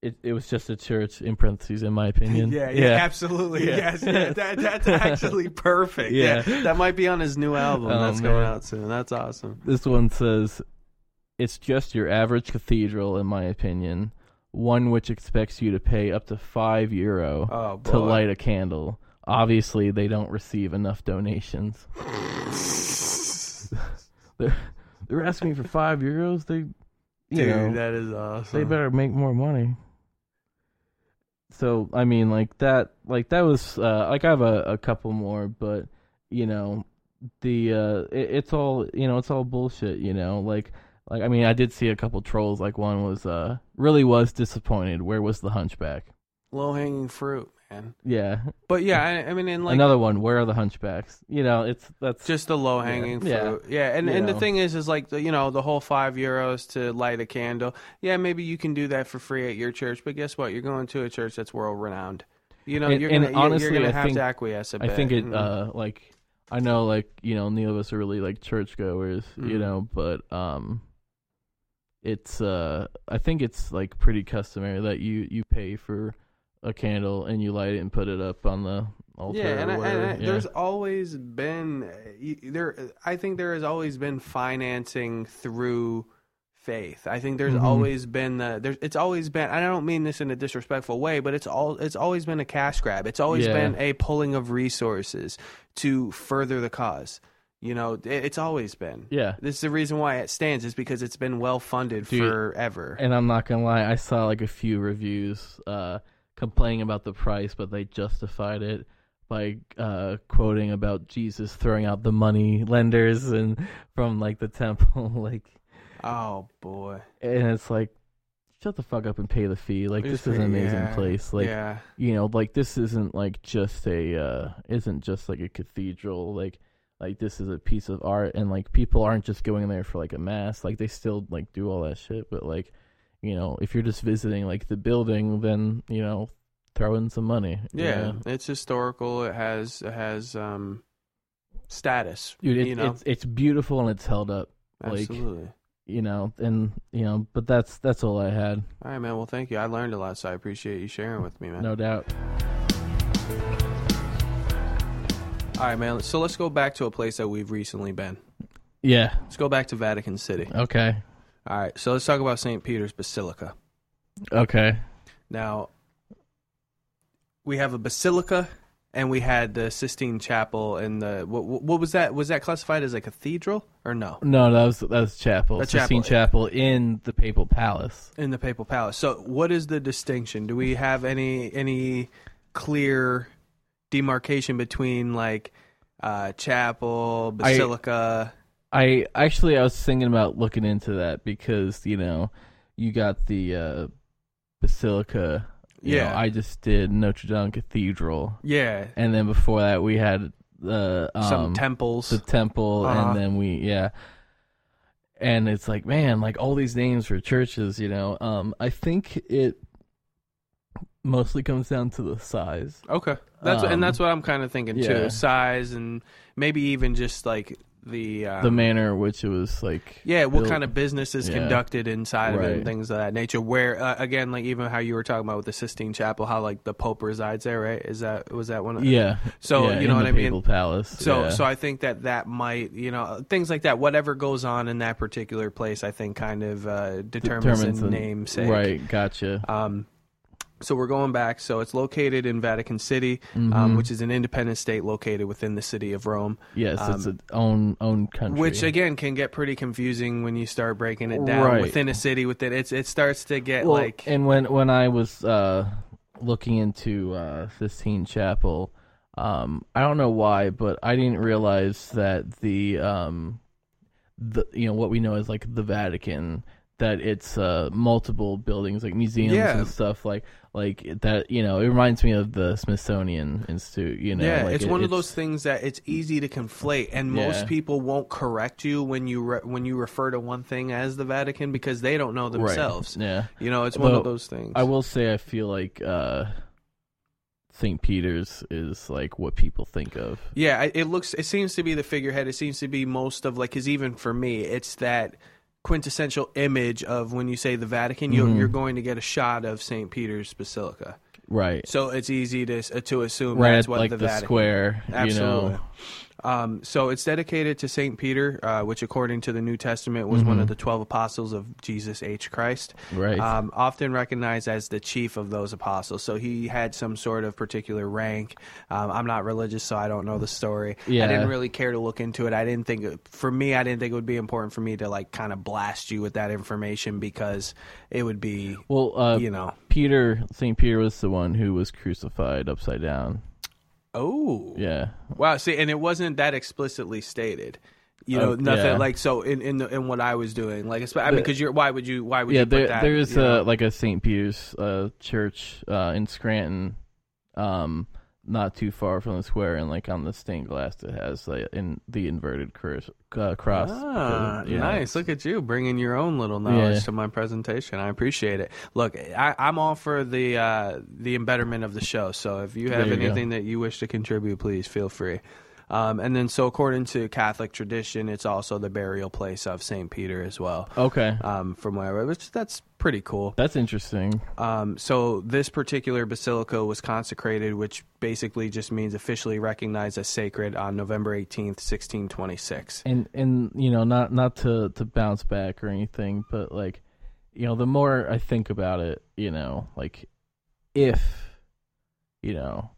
Speaker 1: It it was just a church in parentheses, in my opinion.
Speaker 2: Yeah, yeah, absolutely.
Speaker 1: Yeah.
Speaker 2: Yes, yeah, that, that's actually perfect. Yeah.
Speaker 1: Yeah.
Speaker 2: that might be on his new album
Speaker 1: Oh,
Speaker 2: that's
Speaker 1: man.
Speaker 2: out soon. That's awesome.
Speaker 1: This one says, "It's just your average cathedral, in my opinion, one which expects you to pay up to five euro
Speaker 2: Oh
Speaker 1: to light a candle. Obviously, they don't receive enough donations. they're they're asking me for five euros. They, you
Speaker 2: Dude,
Speaker 1: know,
Speaker 2: that is awesome.
Speaker 1: they better make more money. So I mean, like that, like that was uh, like I have a, a couple more, but you know, the uh, it, it's all you know, it's all bullshit. You know, like like I mean, I did see a couple trolls. Like one was uh really was disappointed. Where was the Hunchback?
Speaker 2: Low hanging fruit, man.
Speaker 1: Yeah,
Speaker 2: But yeah, I, I mean, in like
Speaker 1: another one. Where are the Hunchbacks? You know, it's that's
Speaker 2: just the low hanging
Speaker 1: Yeah.
Speaker 2: fruit. Yeah, and
Speaker 1: You
Speaker 2: and the thing is, is like the, you know the whole five euros to light a candle. Yeah, maybe you can do that for free at your church, but guess what? You're going to a church that's world renowned. You know,
Speaker 1: And-
Speaker 2: you're gonna
Speaker 1: honestly,
Speaker 2: you're gonna
Speaker 1: I
Speaker 2: have
Speaker 1: think-
Speaker 2: to acquiesce a
Speaker 1: I
Speaker 2: bit.
Speaker 1: I think it
Speaker 2: Mhm.
Speaker 1: uh like I know like you know neither of us are really like churchgoers, you
Speaker 2: Mhm.
Speaker 1: know, but um it's uh I think it's like pretty customary that you you pay for a candle and you light it and put it up on the altar
Speaker 2: yeah, and, I, and I,
Speaker 1: yeah.
Speaker 2: there's always been there. I think there has always been financing through faith. I think there's
Speaker 1: Mhm.
Speaker 2: always been the there's it's always been. I don't mean this in a disrespectful way, but it's all it's always been a cash grab. It's always
Speaker 1: Yeah.
Speaker 2: been a pulling of resources to further the cause. You know, it, it's always been.
Speaker 1: yeah.
Speaker 2: This is the reason why it stands is because it's been well funded
Speaker 1: Dude,
Speaker 2: forever.
Speaker 1: And I'm not gonna lie, I saw like a few reviews uh complaining about the price, but they justified it by uh quoting about Jesus throwing out the money lenders and from like the temple like
Speaker 2: oh boy,
Speaker 1: and it's like shut the fuck up and pay the fee. Like
Speaker 2: It's
Speaker 1: this is an amazing
Speaker 2: yeah,
Speaker 1: place. Like
Speaker 2: yeah,
Speaker 1: you know like this isn't like just a uh isn't just like a cathedral. Like like this is a piece of art. And like people aren't just going there for like a mass. Like they still like do all that shit. But like you know if you're just visiting like the building then you know throw in some money you
Speaker 2: Yeah, it's historical. It has it has um status.
Speaker 1: Dude, it,
Speaker 2: you know,
Speaker 1: it's it's beautiful and it's held up like-
Speaker 2: absolutely.
Speaker 1: you know and you know but that's that's all i had
Speaker 2: All right, man. Well, thank you. I learned a lot, so I appreciate you sharing with me, man.
Speaker 1: no doubt
Speaker 2: All right, man. So let's go back to a place that we've recently been.
Speaker 1: yeah
Speaker 2: Let's go back to Vatican City.
Speaker 1: okay
Speaker 2: All right, so let's talk about St. Peter's Basilica.
Speaker 1: okay
Speaker 2: Now, we have a basilica, and we had the Sistine Chapel, and the what, what was that? Was that classified as a cathedral or no?
Speaker 1: no that was that was chapel
Speaker 2: The
Speaker 1: Sistine
Speaker 2: chapel.
Speaker 1: chapel in the papal palace
Speaker 2: In the Papal Palace. So, what is the distinction? Do we have any any clear demarcation between like uh, chapel, basilica?
Speaker 1: I actually I was thinking about looking into that because you know you got the uh, basilica. You
Speaker 2: Yeah.
Speaker 1: know, I just did Notre Dame Cathedral,
Speaker 2: yeah,
Speaker 1: and then before that we had the um,
Speaker 2: some temples.
Speaker 1: the temple,
Speaker 2: Uh-huh.
Speaker 1: and then we yeah. And it's like man, like all these names for churches, you know. Um, I think it mostly comes down to the size.
Speaker 2: Okay, that's
Speaker 1: Um,
Speaker 2: and that's what I'm kind of thinking
Speaker 1: yeah.
Speaker 2: too. Size and maybe even just like the um,
Speaker 1: the manner in which it was like
Speaker 2: Yeah, what
Speaker 1: built.
Speaker 2: kind of business is
Speaker 1: Yeah.
Speaker 2: conducted inside of it and things of that nature. Where uh, again, like even how you were talking about with the Sistine Chapel, how like the Pope resides there, right? Is that was that one? Of,
Speaker 1: yeah.
Speaker 2: So
Speaker 1: yeah,
Speaker 2: you know what I mean.
Speaker 1: Palace.
Speaker 2: So,
Speaker 1: yeah.
Speaker 2: so I think that that might, you know, things like that. Whatever goes on in that particular place, I think, kind of uh, determines,
Speaker 1: Determines
Speaker 2: the
Speaker 1: the-
Speaker 2: namesake.
Speaker 1: Right, gotcha.
Speaker 2: Um, so we're going back. So it's located in Vatican City, um,
Speaker 1: Mhm.
Speaker 2: which is an independent state located within the city of Rome.
Speaker 1: yes, it's
Speaker 2: um,
Speaker 1: its own own country.
Speaker 2: Which again can get pretty confusing when you start breaking it down
Speaker 1: Right.
Speaker 2: within a city. Within it's it starts to get
Speaker 1: well,
Speaker 2: like
Speaker 1: and when when I was uh, looking into uh, Sistine Chapel, um, I don't know why, but I didn't realize that the um, the you know what we know as like the Vatican that it's uh multiple buildings like museums
Speaker 2: Yeah.
Speaker 1: and stuff like like that you know it reminds me of the Smithsonian Institute you know
Speaker 2: yeah,
Speaker 1: like
Speaker 2: it's
Speaker 1: it-
Speaker 2: one of those things that it's easy to conflate, and most
Speaker 1: Yeah.
Speaker 2: people won't correct you when you re- when you refer to one thing as the Vatican because they don't know
Speaker 1: right,
Speaker 2: themselves.
Speaker 1: yeah
Speaker 2: You know, it's one of those things.
Speaker 1: I will say I feel like uh St. Peter's is like what people think of.
Speaker 2: Yeah, it looks. It seems to be the figurehead. It seems to be most of like, because even for me, it's that quintessential image of when you say the Vatican, you're,
Speaker 1: Mhm.
Speaker 2: you're going to get a shot of St. Peter's Basilica.
Speaker 1: Right.
Speaker 2: So it's easy to to assume
Speaker 1: Right
Speaker 2: that's what
Speaker 1: like
Speaker 2: the,
Speaker 1: the,
Speaker 2: Vatican.
Speaker 1: square,
Speaker 2: Absolutely.
Speaker 1: you know.
Speaker 2: Um, so it's dedicated to Saint Peter, uh, which, according to the New Testament, was one
Speaker 1: Mhm.
Speaker 2: of the twelve apostles of Jesus H. Christ.
Speaker 1: Right.
Speaker 2: Um, often recognized as the chief of those apostles. So he had some sort of particular rank. Um, I'm not religious, so I don't know the story.
Speaker 1: Yeah.
Speaker 2: I didn't really care to look into it. I didn't think, it- for me, I didn't think it would be important for me to like kind of blast you with that information because it would be,
Speaker 1: well, uh
Speaker 2: you know,
Speaker 1: Peter, St. Peter was the one who was crucified upside down.
Speaker 2: Oh,
Speaker 1: Yeah.
Speaker 2: Wow, see, and it wasn't that explicitly stated. You
Speaker 1: Oh,
Speaker 2: know, nothing
Speaker 1: yeah.
Speaker 2: like so in in, the, in what I was doing. Like, I mean, because you're why would you why would
Speaker 1: yeah,
Speaker 2: you put
Speaker 1: there
Speaker 2: that?
Speaker 1: there is
Speaker 2: you know?
Speaker 1: like a St. Peter's uh church uh in Scranton um not too far from the square and like on the stained glass it has like in the inverted cross uh, cross
Speaker 2: Ah,
Speaker 1: because,
Speaker 2: nice. Look at you bringing your own little knowledge
Speaker 1: Yeah.
Speaker 2: to my presentation. I appreciate it. Look, I, I'm all for the uh, the embetterment of the show. So if you have
Speaker 1: There you go.
Speaker 2: anything that you wish to contribute, please feel free. Um, and then, so according to Catholic tradition, it's also the burial place of Saint Peter as well.
Speaker 1: Okay.
Speaker 2: Um, from where, I read, which that's pretty cool.
Speaker 1: That's interesting.
Speaker 2: Um, so this particular basilica was consecrated, which basically just means officially recognized as sacred on November 18th, 1626.
Speaker 1: and and you know not not to to bounce back or anything but like you know the more i think about it you know like if you know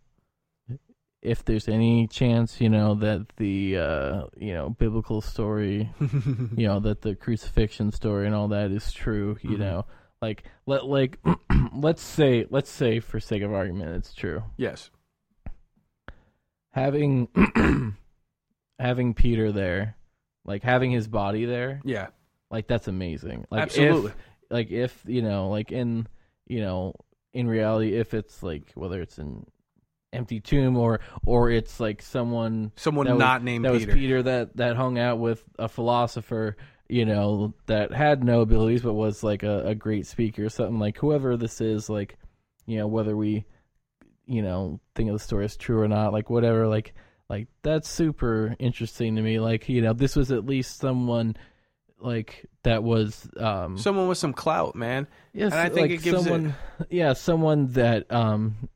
Speaker 1: if there's any chance you know that the uh you know biblical story you know that the crucifixion story and all that is true you
Speaker 2: Mhm.
Speaker 1: know like let like let's say let's say for sake of argument it's true
Speaker 2: yes.
Speaker 1: having having peter there like having his body there
Speaker 2: Yeah.
Speaker 1: like that's amazing like
Speaker 2: Absolutely.
Speaker 1: if, like if you know like in you know in reality if it's like whether it's in empty tomb or or it's like someone
Speaker 2: Someone
Speaker 1: that was-
Speaker 2: not named
Speaker 1: that
Speaker 2: Peter.
Speaker 1: was Peter that that hung out with a philosopher, you know, that had no abilities but was like a, a great speaker or something. Like whoever this is, like you know, whether we you know think of the story as true or not, like whatever, like like that's super interesting to me. Like you know, this was at least someone like that was um
Speaker 2: Someone with some clout, man.
Speaker 1: Yes,
Speaker 2: And I think
Speaker 1: like
Speaker 2: it gives it-
Speaker 1: someone, yeah, someone that um,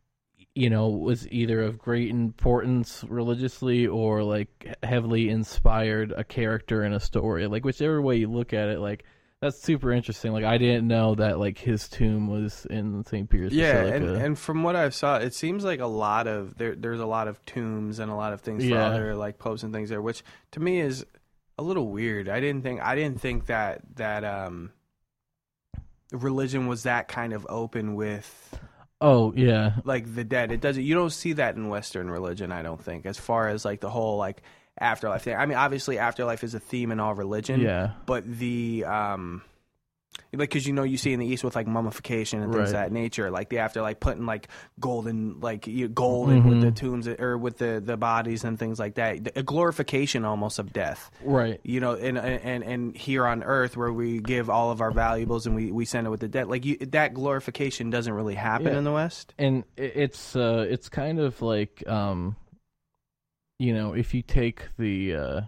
Speaker 1: you know, was either of great importance religiously or like heavily inspired a character in a story. Like whichever way you look at it, like that's super interesting. Like I didn't know that like his tomb was in St. Peter's
Speaker 2: Yeah,
Speaker 1: Basilica.
Speaker 2: and, and from what I've saw, it seems like a lot of there. There's a lot of tombs and a lot of things for
Speaker 1: Yeah.
Speaker 2: other like popes and things there, which to me is a little weird. I didn't think I didn't think that that um religion was that kind of open with
Speaker 1: oh yeah,
Speaker 2: like the dead. It doesn't. You don't see that in Western religion. I don't think as far as like the whole like afterlife thing. I mean, obviously afterlife is a theme in all religion.
Speaker 1: yeah,
Speaker 2: but the um like because you know you see in the east with like mummification and things of that nature like the after like putting like golden like you golden with the
Speaker 1: Mhm.
Speaker 2: tombs or with the the bodies and things like that a glorification almost of death
Speaker 1: right.
Speaker 2: you know and and and here on earth where we give all of our valuables and we we send it with the dead like you that glorification doesn't really happen
Speaker 1: Yeah.
Speaker 2: in the west
Speaker 1: and it's uh it's kind of like um you know if you take the uh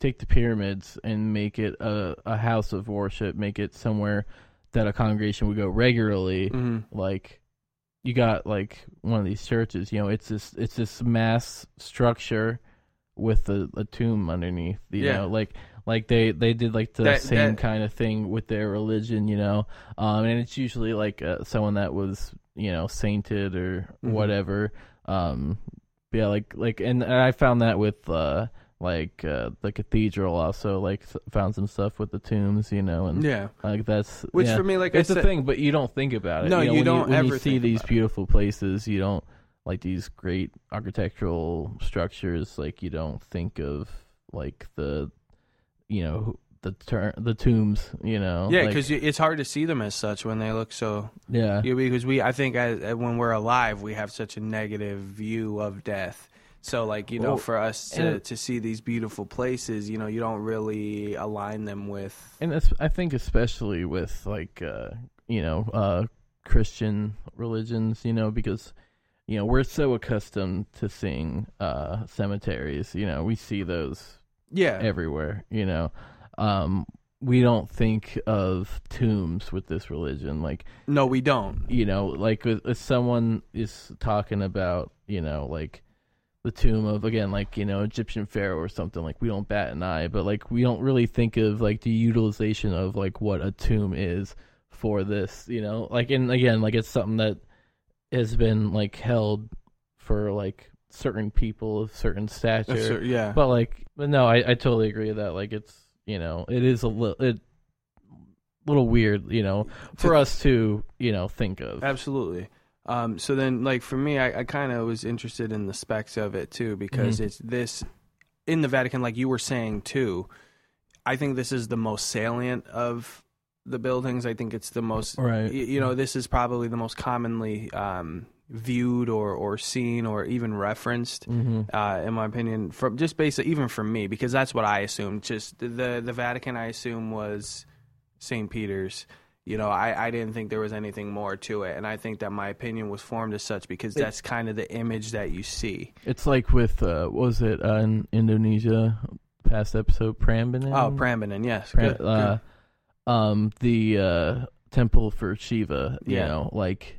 Speaker 1: take the pyramids and make it a, a house of worship make it somewhere that a congregation would go regularly
Speaker 2: mm-hmm.
Speaker 1: like you got like one of these churches you know it's this it's this mass structure with a, a tomb underneath you
Speaker 2: Yeah.
Speaker 1: know like like they they did like the
Speaker 2: That-
Speaker 1: same
Speaker 2: that-
Speaker 1: kind of thing with their religion you know um and it's usually like uh, someone that was you know sainted or
Speaker 2: Mhm.
Speaker 1: whatever um yeah like like and, and i found that with uh like uh the cathedral also like found some stuff with the tombs you know and
Speaker 2: yeah
Speaker 1: like that's
Speaker 2: which
Speaker 1: yeah
Speaker 2: for me like
Speaker 1: it's
Speaker 2: I
Speaker 1: a
Speaker 2: said,
Speaker 1: thing, but you don't think about it.
Speaker 2: No,
Speaker 1: you, know,
Speaker 2: you
Speaker 1: when
Speaker 2: don't
Speaker 1: when
Speaker 2: ever
Speaker 1: you see these
Speaker 2: about it.
Speaker 1: beautiful places. You don't like these great architectural structures. Like you don't think of like the, you know, the ter- the tombs. You know,
Speaker 2: yeah
Speaker 1: like,
Speaker 2: because it's hard to see them as such when they look so
Speaker 1: yeah,
Speaker 2: Yeah, because we, I think, as, as- when we're alive, we have such a negative view of death. So, like you know,
Speaker 1: Well,
Speaker 2: for us to to see these beautiful places, you know, you don't really align them with.
Speaker 1: and I think especially with like uh, you know uh, Christian religions. You know, because you know we're so accustomed to seeing uh, cemeteries. You know, we see those
Speaker 2: Yeah,
Speaker 1: everywhere you know um we don't think of tombs with this religion like
Speaker 2: no, we don't.
Speaker 1: you know like if someone is talking about you know like the tomb of again like you know egyptian pharaoh or something like we don't bat an eye but like we don't really think of like the utilization of like what a tomb is for this you know like and again like it's something that has been like held for like certain people of certain stature
Speaker 2: yeah,
Speaker 1: but like, but no, I, I totally agree with that. Like, it's you know, it is a little it little weird, you know, for us to you know think of.
Speaker 2: absolutely. Um, so then, like for me, I, I kind of was interested in the specs of it too because
Speaker 1: Mhm.
Speaker 2: it's this in the Vatican, like you were saying too. I think this is the most salient of the buildings. I think it's the most
Speaker 1: Right.
Speaker 2: y- you know this is probably the most commonly um, viewed or or seen or even referenced
Speaker 1: hmm
Speaker 2: uh, in my opinion from just basically even from me because that's what I assumed just the the Vatican I assume was St. Peter's you know I, I didn't think there was anything more to it and I think that my opinion was formed as such because that's kind of the image that you see
Speaker 1: It's like with uh, what was it uh, in Indonesia? Past episode Prambanan.
Speaker 2: oh Prambanan yes
Speaker 1: Pra-
Speaker 2: good, good.
Speaker 1: uh, um, the uh, temple for Shiva. You
Speaker 2: Yeah.
Speaker 1: know, like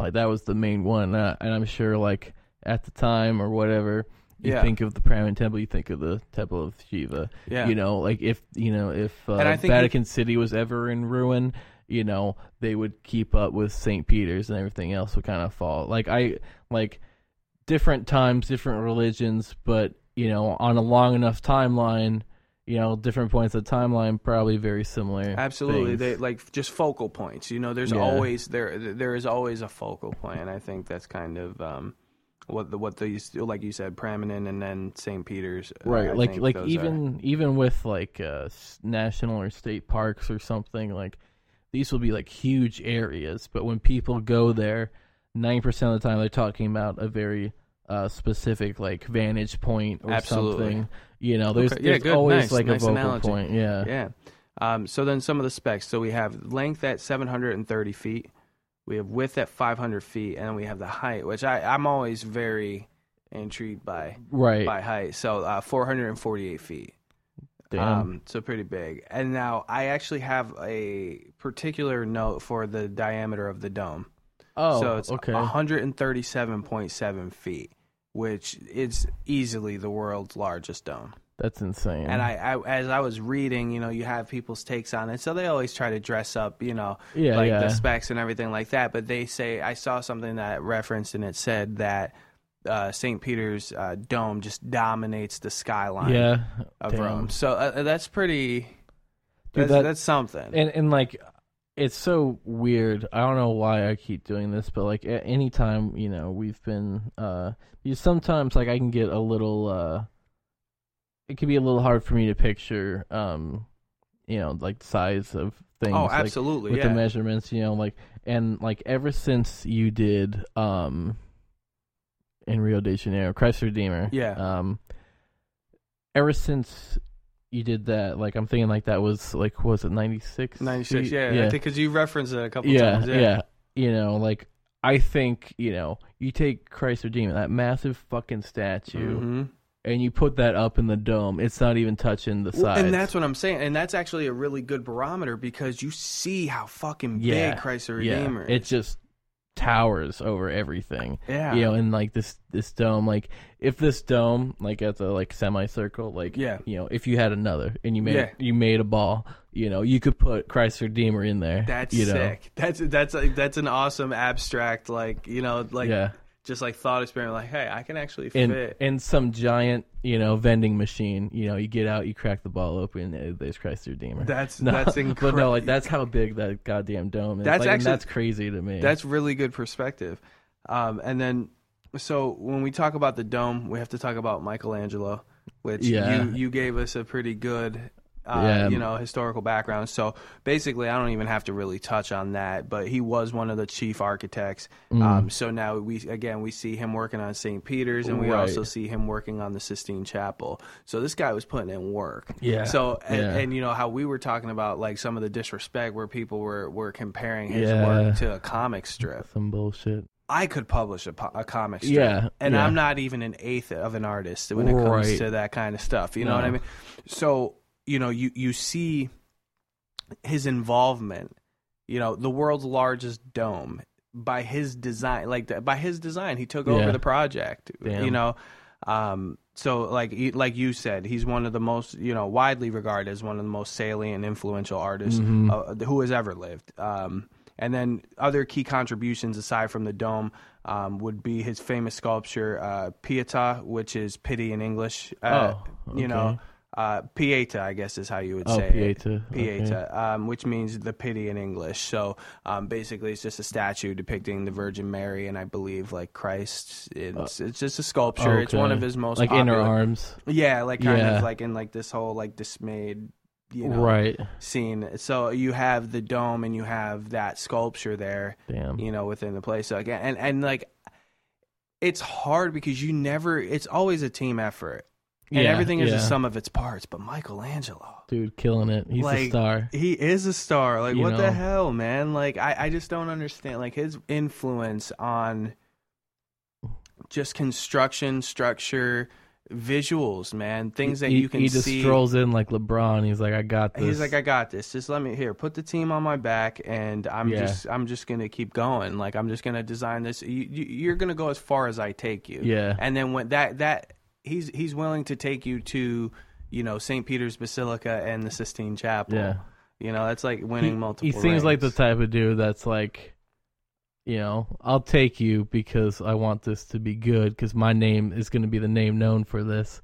Speaker 1: like that was the main one, uh, and I'm sure like at the time or whatever. You
Speaker 2: Yeah.
Speaker 1: think of the Prambanan temple, you think of the temple of Shiva.
Speaker 2: yeah
Speaker 1: You know, like if you know if uh,
Speaker 2: And I
Speaker 1: Vatican City was ever in ruin, you know they would keep up with St. Peter's and everything else would kind of fall. Like I like different times, different religions, but you know on a long enough timeline, you know different points of the timeline probably very similar.
Speaker 2: Absolutely,
Speaker 1: things.
Speaker 2: they like just focal points. You know, there's
Speaker 1: Yeah.
Speaker 2: always there there is always a focal point. And I think that's kind of um, what the what these like you said, Prambanan and then St. Peter's. uh,
Speaker 1: right
Speaker 2: I
Speaker 1: like like
Speaker 2: those are-
Speaker 1: even even with like uh national or state parks or something like these will be like huge areas but when people go there ninety percent of the time they're talking about a very uh, specific like vantage point or
Speaker 2: Absolutely.
Speaker 1: something. You know, there's,
Speaker 2: Okay. Yeah,
Speaker 1: there's
Speaker 2: good.
Speaker 1: always
Speaker 2: Nice.
Speaker 1: like
Speaker 2: Nice
Speaker 1: a vocal
Speaker 2: analogy.
Speaker 1: point. Yeah.
Speaker 2: Yeah. Um, so then some of the specs. So we have length at 730 feet. We have width at 500 feet, and then we have the height, which I, I'm always very intrigued by
Speaker 1: Right.
Speaker 2: by height. So uh, 448 feet.
Speaker 1: Damn.
Speaker 2: Um, so pretty big. And now I actually have a particular note for the diameter of the dome.
Speaker 1: oh,
Speaker 2: so it's
Speaker 1: okay.
Speaker 2: 137.7 feet, which is easily the world's largest dome.
Speaker 1: That's insane.
Speaker 2: And I, I, as I was reading, you know, you have people's takes on it. So they always try to dress up, you know,
Speaker 1: Yeah,
Speaker 2: like
Speaker 1: yeah.
Speaker 2: the specs and everything like that. But they say I saw something that referenced and it said that uh, St. Peter's uh, dome just dominates the skyline
Speaker 1: yeah.
Speaker 2: of
Speaker 1: damn.
Speaker 2: Rome. So uh, that's pretty.
Speaker 1: Dude,
Speaker 2: That's,
Speaker 1: that-
Speaker 2: that's something.
Speaker 1: and and like it's so weird i don't know why i keep doing this but like at any time you know we've been uh you sometimes like i can get a little uh it can be a little hard for me to picture um you know like size of things
Speaker 2: oh,
Speaker 1: like,
Speaker 2: absolutely.
Speaker 1: with
Speaker 2: yeah.
Speaker 1: the measurements you know like and like ever since you did um in rio de janeiro christ redeemer
Speaker 2: Yeah.
Speaker 1: um ever since you did that like i'm thinking like that was like was it 96
Speaker 2: 96.
Speaker 1: feet?
Speaker 2: Yeah, I think because you referenced it a couple
Speaker 1: yeah,
Speaker 2: times.
Speaker 1: yeah, yeah. You know, like I think you know, you take Christ Redeemer, that massive fucking statue,
Speaker 2: Mhm.
Speaker 1: and you put that up in the dome. It's not even touching the sides.
Speaker 2: and that's what I'm saying. And that's actually a really good barometer because you see how fucking
Speaker 1: Yeah,
Speaker 2: big Christ the
Speaker 1: yeah,
Speaker 2: Redeemer
Speaker 1: it
Speaker 2: is.
Speaker 1: just towers over everything.
Speaker 2: yeah.
Speaker 1: You know, and like this this dome, like if this dome, like at the like semicircle, like
Speaker 2: Yeah.
Speaker 1: you know, if you had another and you made
Speaker 2: Yeah.
Speaker 1: you made a ball, you know, you could put Christ Redeemer in there.
Speaker 2: That's
Speaker 1: you know?
Speaker 2: sick. That's that's like that's an awesome abstract, like you know, like
Speaker 1: yeah.
Speaker 2: Just like thought experiment. Like, hey, I can actually
Speaker 1: in
Speaker 2: fit.
Speaker 1: in some giant you know vending machine you know you get out you crack the ball open there's christ the redeemer
Speaker 2: That's
Speaker 1: no,
Speaker 2: that's
Speaker 1: but no like that's how big that goddamn dome is
Speaker 2: That's
Speaker 1: Like,
Speaker 2: actually-
Speaker 1: that's crazy to me
Speaker 2: That's really good perspective. Um, and then, so when we talk about the dome, we have to talk about Michelangelo, which
Speaker 1: Yeah.
Speaker 2: you you gave us a pretty good, uh,
Speaker 1: Yeah.
Speaker 2: you know, historical background. So basically, I don't even have to really touch on that. But he was one of the chief architects.
Speaker 1: Mm.
Speaker 2: Um, so now we again we see him working on St. Peter's, and we
Speaker 1: Right.
Speaker 2: also see him working on the Sistine Chapel. So this guy was putting in work.
Speaker 1: Yeah.
Speaker 2: So and,
Speaker 1: Yeah.
Speaker 2: and you know how we were talking about like some of the disrespect where people were were comparing his
Speaker 1: Yeah.
Speaker 2: work to a comic strip.
Speaker 1: some bullshit
Speaker 2: I could publish a, a comic strip.
Speaker 1: Yeah,
Speaker 2: And
Speaker 1: yeah.
Speaker 2: I'm not even an eighth of an artist when it comes
Speaker 1: Right.
Speaker 2: to that kind of stuff. You know what I mean? So, you know, you, you see his involvement, you know, the world's largest dome by his design, like the, by his design, he took
Speaker 1: Yeah.
Speaker 2: over the project,
Speaker 1: Damn.
Speaker 2: you know? Um, so like, like you said, he's one of the most, you know, widely regarded as one of the most salient, influential artists
Speaker 1: Mhm.
Speaker 2: uh, who has ever lived. Um, and then other key contributions aside from the dome um, would be his famous sculpture uh, Pietà, which is pity in English. Uh,
Speaker 1: Oh,
Speaker 2: you know,
Speaker 1: okay.
Speaker 2: Uh, Pieta, I guess is how you would
Speaker 1: oh
Speaker 2: say it.
Speaker 1: pieta okay.
Speaker 2: Um, which means the pity in English. So um, basically, it's just a statue depicting the Virgin Mary, and I believe like Christ. It's it's just a sculpture. It's one of his most
Speaker 1: like in her arms
Speaker 2: Yeah, like kind
Speaker 1: Yeah.
Speaker 2: of like in like this whole like dismayed, you know,
Speaker 1: right
Speaker 2: scene. So you have the dome and you have that sculpture there,
Speaker 1: damn
Speaker 2: you know, within the place. So again, and and like it's hard because you never. It's always a team effort, and
Speaker 1: Yeah,
Speaker 2: everything is
Speaker 1: yeah.
Speaker 2: a sum of its parts. But Michelangelo,
Speaker 1: dude killing it he's
Speaker 2: Like,
Speaker 1: a star
Speaker 2: he is a star. Like
Speaker 1: You
Speaker 2: what the hell, man? Like I I just don't understand. Like his influence on just construction, structure. Visuals, man, things that
Speaker 1: he,
Speaker 2: you can
Speaker 1: he just
Speaker 2: see.
Speaker 1: strolls in like lebron he's like i got this
Speaker 2: He's like, I got this. Just let me here. Put the team on my back, and I'm
Speaker 1: Yeah.
Speaker 2: just, I'm just gonna keep going. Like I'm just gonna design this. You, you, you're gonna go as far as I take you.
Speaker 1: yeah
Speaker 2: And then when that, that he's, he's willing to take you to, you know, St. Peter's Basilica and the Sistine Chapel.
Speaker 1: yeah
Speaker 2: You know, that's like winning
Speaker 1: he,
Speaker 2: multiple.
Speaker 1: he seems like the type of dude that's like you know i'll take you because i want this to be good because my name is going to be the name known for this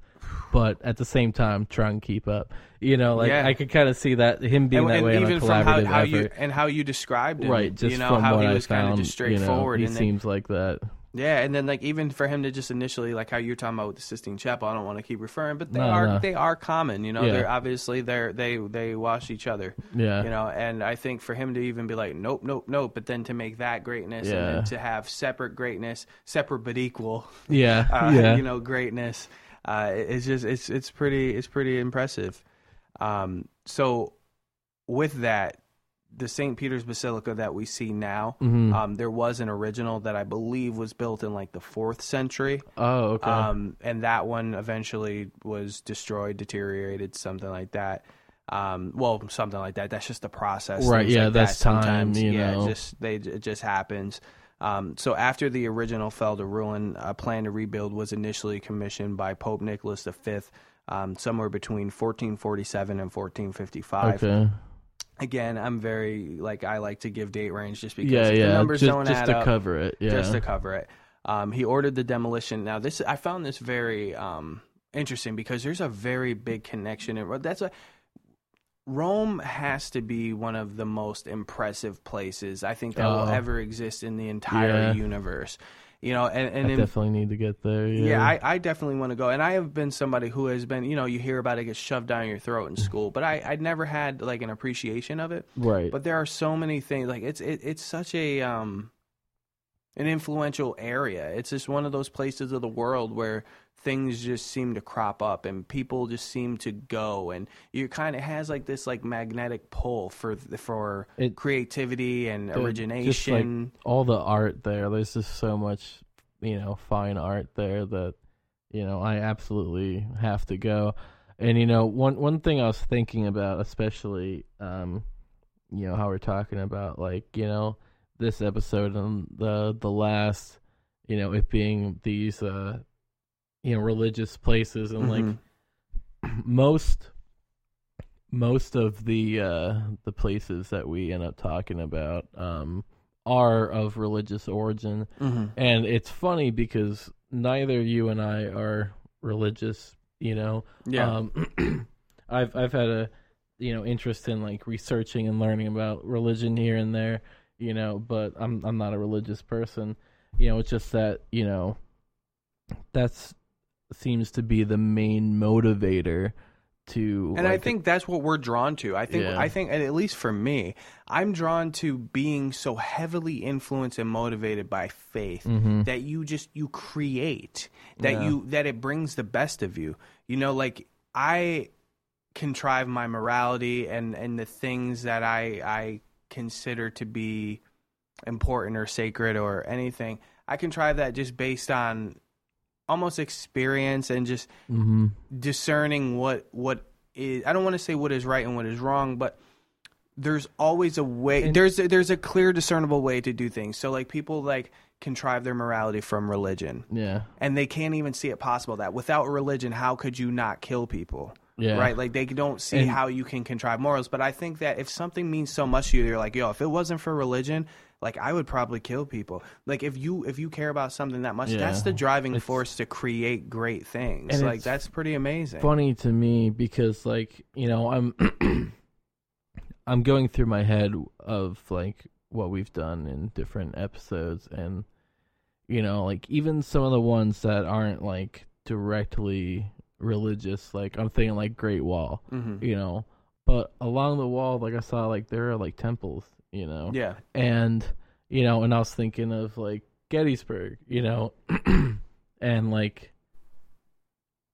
Speaker 1: but at the same time try and keep up you know like
Speaker 2: Yeah.
Speaker 1: i could kind of see that him being
Speaker 2: and,
Speaker 1: that
Speaker 2: and
Speaker 1: way a
Speaker 2: even from how,
Speaker 1: collaborative
Speaker 2: how
Speaker 1: effort
Speaker 2: you and how you described him,
Speaker 1: right just
Speaker 2: you know
Speaker 1: from
Speaker 2: how
Speaker 1: what
Speaker 2: he
Speaker 1: I
Speaker 2: was kind of just
Speaker 1: you know, he seems like that
Speaker 2: Yeah, and then like even for him to just initially like how you're talking about with the Sistine Chapel, I don't want to keep referring, but they
Speaker 1: No,
Speaker 2: are
Speaker 1: no.
Speaker 2: they are common. You know,
Speaker 1: Yeah.
Speaker 2: they're obviously they're they they wash each other.
Speaker 1: Yeah.
Speaker 2: You know, and I think for him to even be like, nope, nope, nope, but then to make that greatness and then to have separate greatness, separate but equal,
Speaker 1: yeah.
Speaker 2: uh,
Speaker 1: yeah.
Speaker 2: you know, greatness, uh, it's just it's it's pretty it's pretty impressive. Um, so with that, the St. Peter's Basilica that we see now,
Speaker 1: Mhm.
Speaker 2: um, there was an original that I believe was built in like the fourth century.
Speaker 1: oh, okay.
Speaker 2: Um, and that one eventually was destroyed, deteriorated, something like that. Um, well, something like that. That's just the process.
Speaker 1: Right, yeah,
Speaker 2: like
Speaker 1: that's
Speaker 2: that.
Speaker 1: time,
Speaker 2: Sometimes,
Speaker 1: you
Speaker 2: yeah,
Speaker 1: know.
Speaker 2: just they it just happens. Um, so after the original fell to ruin, a plan to rebuild was initially commissioned by Pope Nicholas V, um, somewhere between 1447 and 1455.
Speaker 1: okay.
Speaker 2: Again, I'm very like I like to give date range just because
Speaker 1: Yeah,
Speaker 2: the numbers
Speaker 1: just
Speaker 2: don't
Speaker 1: just
Speaker 2: add
Speaker 1: to
Speaker 2: up
Speaker 1: cover it. Yeah.
Speaker 2: just to cover it. Um, he ordered the demolition. Now, this I found this very um, interesting because there's a very big connection. And that's a Rome has to be one of the most impressive places I think that will
Speaker 1: Oh.
Speaker 2: ever exist in the entire
Speaker 1: Yeah.
Speaker 2: universe. You know, and, and
Speaker 1: I
Speaker 2: in,
Speaker 1: definitely need to get there. Yeah.
Speaker 2: yeah, I, I definitely want to go. And I have been somebody who has been, you know, you hear about it get shoved down your throat in school, but I, I'd never had like an appreciation of it.
Speaker 1: right.
Speaker 2: But there are so many things. Like it's it, it's such a um an influential area. It's just one of those places of the world where things just seem to crop up and people just seem to go and you kind of has like this like magnetic pull for for
Speaker 1: It-
Speaker 2: creativity and
Speaker 1: just, like,
Speaker 2: origination.
Speaker 1: all the art there. There's just so much, you know, fine art there that, you know, I absolutely have to go. And you know, one one thing I was thinking about, especially, um, you know, how we're talking about like, you know, this episode and the the last, you know, it being these, uh, you know, religious places and like
Speaker 2: Mhm.
Speaker 1: most most of the uh the places that we end up talking about um are of religious origin
Speaker 2: Mhm.
Speaker 1: and it's funny because neither you and I are religious you know
Speaker 2: yeah.
Speaker 1: um I've I've had a you know interest in like researching and learning about religion here and there you know but I'm I'm not a religious person you know it's just that you know that's seems to be the main motivator to
Speaker 2: and I think that's what we're drawn to. I think
Speaker 1: Yeah.
Speaker 2: I think and at least for me, I'm drawn to being so heavily influenced and motivated by faith
Speaker 1: Mhm.
Speaker 2: that you just you create that
Speaker 1: Yeah.
Speaker 2: you that it brings the best of you. You know, like I contrive my morality and and the things that I I consider to be important or sacred or anything. I contrive that just based on almost experience and just
Speaker 1: Mhm.
Speaker 2: discerning what what is I don't want to say what is right and what is wrong, but there's always a way
Speaker 1: And-
Speaker 2: there's there's a clear discernible way to do things. So like people like contrive their morality from religion
Speaker 1: yeah
Speaker 2: and they can't even see it possible that without religion how could you not kill people?
Speaker 1: yeah
Speaker 2: Right? Like they don't see
Speaker 1: And-
Speaker 2: how you can contrive morals, but I think that if something means so much to you, you're like, yo, if it wasn't for religion, like I would probably kill people. Like if you if you care about something that much,
Speaker 1: Yeah.
Speaker 2: that's the driving
Speaker 1: It's-
Speaker 2: force to create great things.
Speaker 1: And
Speaker 2: Like that's pretty amazing.
Speaker 1: funny to me because like you know i'm i'm going through my head of like what we've done in different episodes and you know like even some of the ones that aren't like directly religious like i'm thinking like great wall
Speaker 2: hmm
Speaker 1: you know but along the wall like i saw like there are like temples you know
Speaker 2: Yeah.
Speaker 1: and you know and i was thinking of like gettysburg you know and like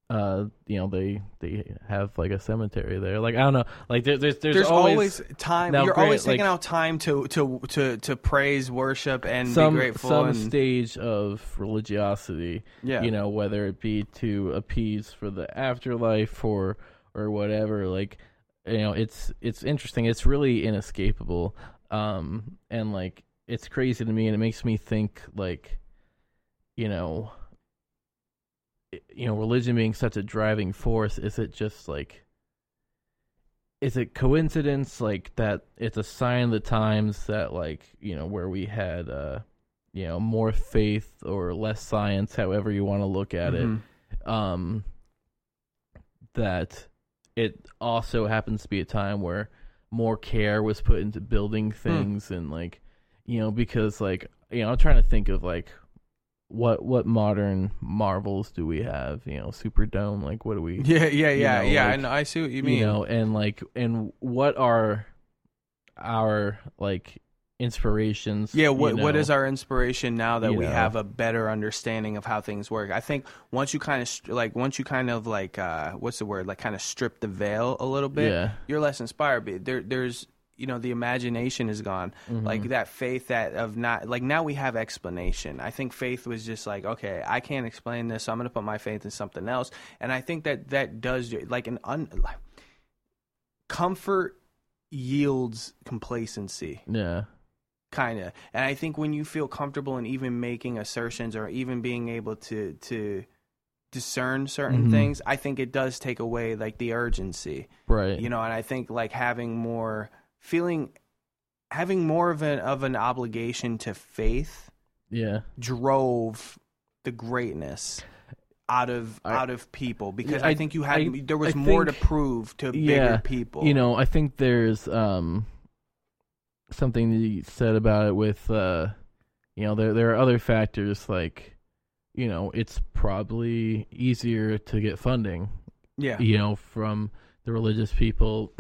Speaker 1: uh you know they they have like a cemetery there like i don't know like there, there's, there's
Speaker 2: There's,
Speaker 1: always,
Speaker 2: always, time. You're
Speaker 1: grant,
Speaker 2: always taking
Speaker 1: like-
Speaker 2: out time to to to to praise, worship, and
Speaker 1: some
Speaker 2: be grateful.
Speaker 1: some
Speaker 2: and,
Speaker 1: stage of religiosity
Speaker 2: yeah.
Speaker 1: you know whether it be to appease for the afterlife or or whatever like you know it's it's interesting it's really inescapable um and like it's crazy to me and it makes me think like you know you know religion being such a driving force is it just like is it coincidence like that it's a sign of the times that like you know where we had uh you know more faith or less science however you want to look at
Speaker 2: Mhm.
Speaker 1: it um that it also happens to be a time where more care was put into building hmm. things and like you know because like you know i'm trying to think of like what what modern marvels do we have? You know, Superdome. Like, what do we?
Speaker 2: Yeah, yeah, yeah,
Speaker 1: know,
Speaker 2: yeah.
Speaker 1: like,
Speaker 2: I. I see what you mean.
Speaker 1: You know, and like, and what are our like inspirations?
Speaker 2: Yeah, what
Speaker 1: you know?
Speaker 2: is our inspiration now that
Speaker 1: You
Speaker 2: we
Speaker 1: know.
Speaker 2: have a better understanding of how things work? I think once you kind of like once you kind of like uh what's the word? Like kind of strip the veil a little bit.
Speaker 1: Yeah.
Speaker 2: You're less inspired. But there there's you know the imagination is gone.
Speaker 1: Mm-hmm.
Speaker 2: Like that faith that of not like now we have explanation. I think faith was just like okay, I can't explain this, so I'm going to put my faith in something else. And I think that that does like an un like, comfort yields complacency
Speaker 1: Yeah.
Speaker 2: Kind of and i think when you feel comfortable in even making assertions or even being able to to discern certain
Speaker 1: Mhm.
Speaker 2: things i think it does take away like the urgency
Speaker 1: Right.
Speaker 2: you know and i think like having more feeling having more of an of an obligation to faith
Speaker 1: Yeah.
Speaker 2: drove the greatness out of
Speaker 1: I-
Speaker 2: out of people because I,
Speaker 1: I-
Speaker 2: think you had
Speaker 1: I-
Speaker 2: there was more to prove to
Speaker 1: Yeah,
Speaker 2: bigger people
Speaker 1: You know, I think there's um something that you said about it with uh you know, there there are other factors like you know, it's probably easier to get funding,
Speaker 2: yeah
Speaker 1: you know, from the religious people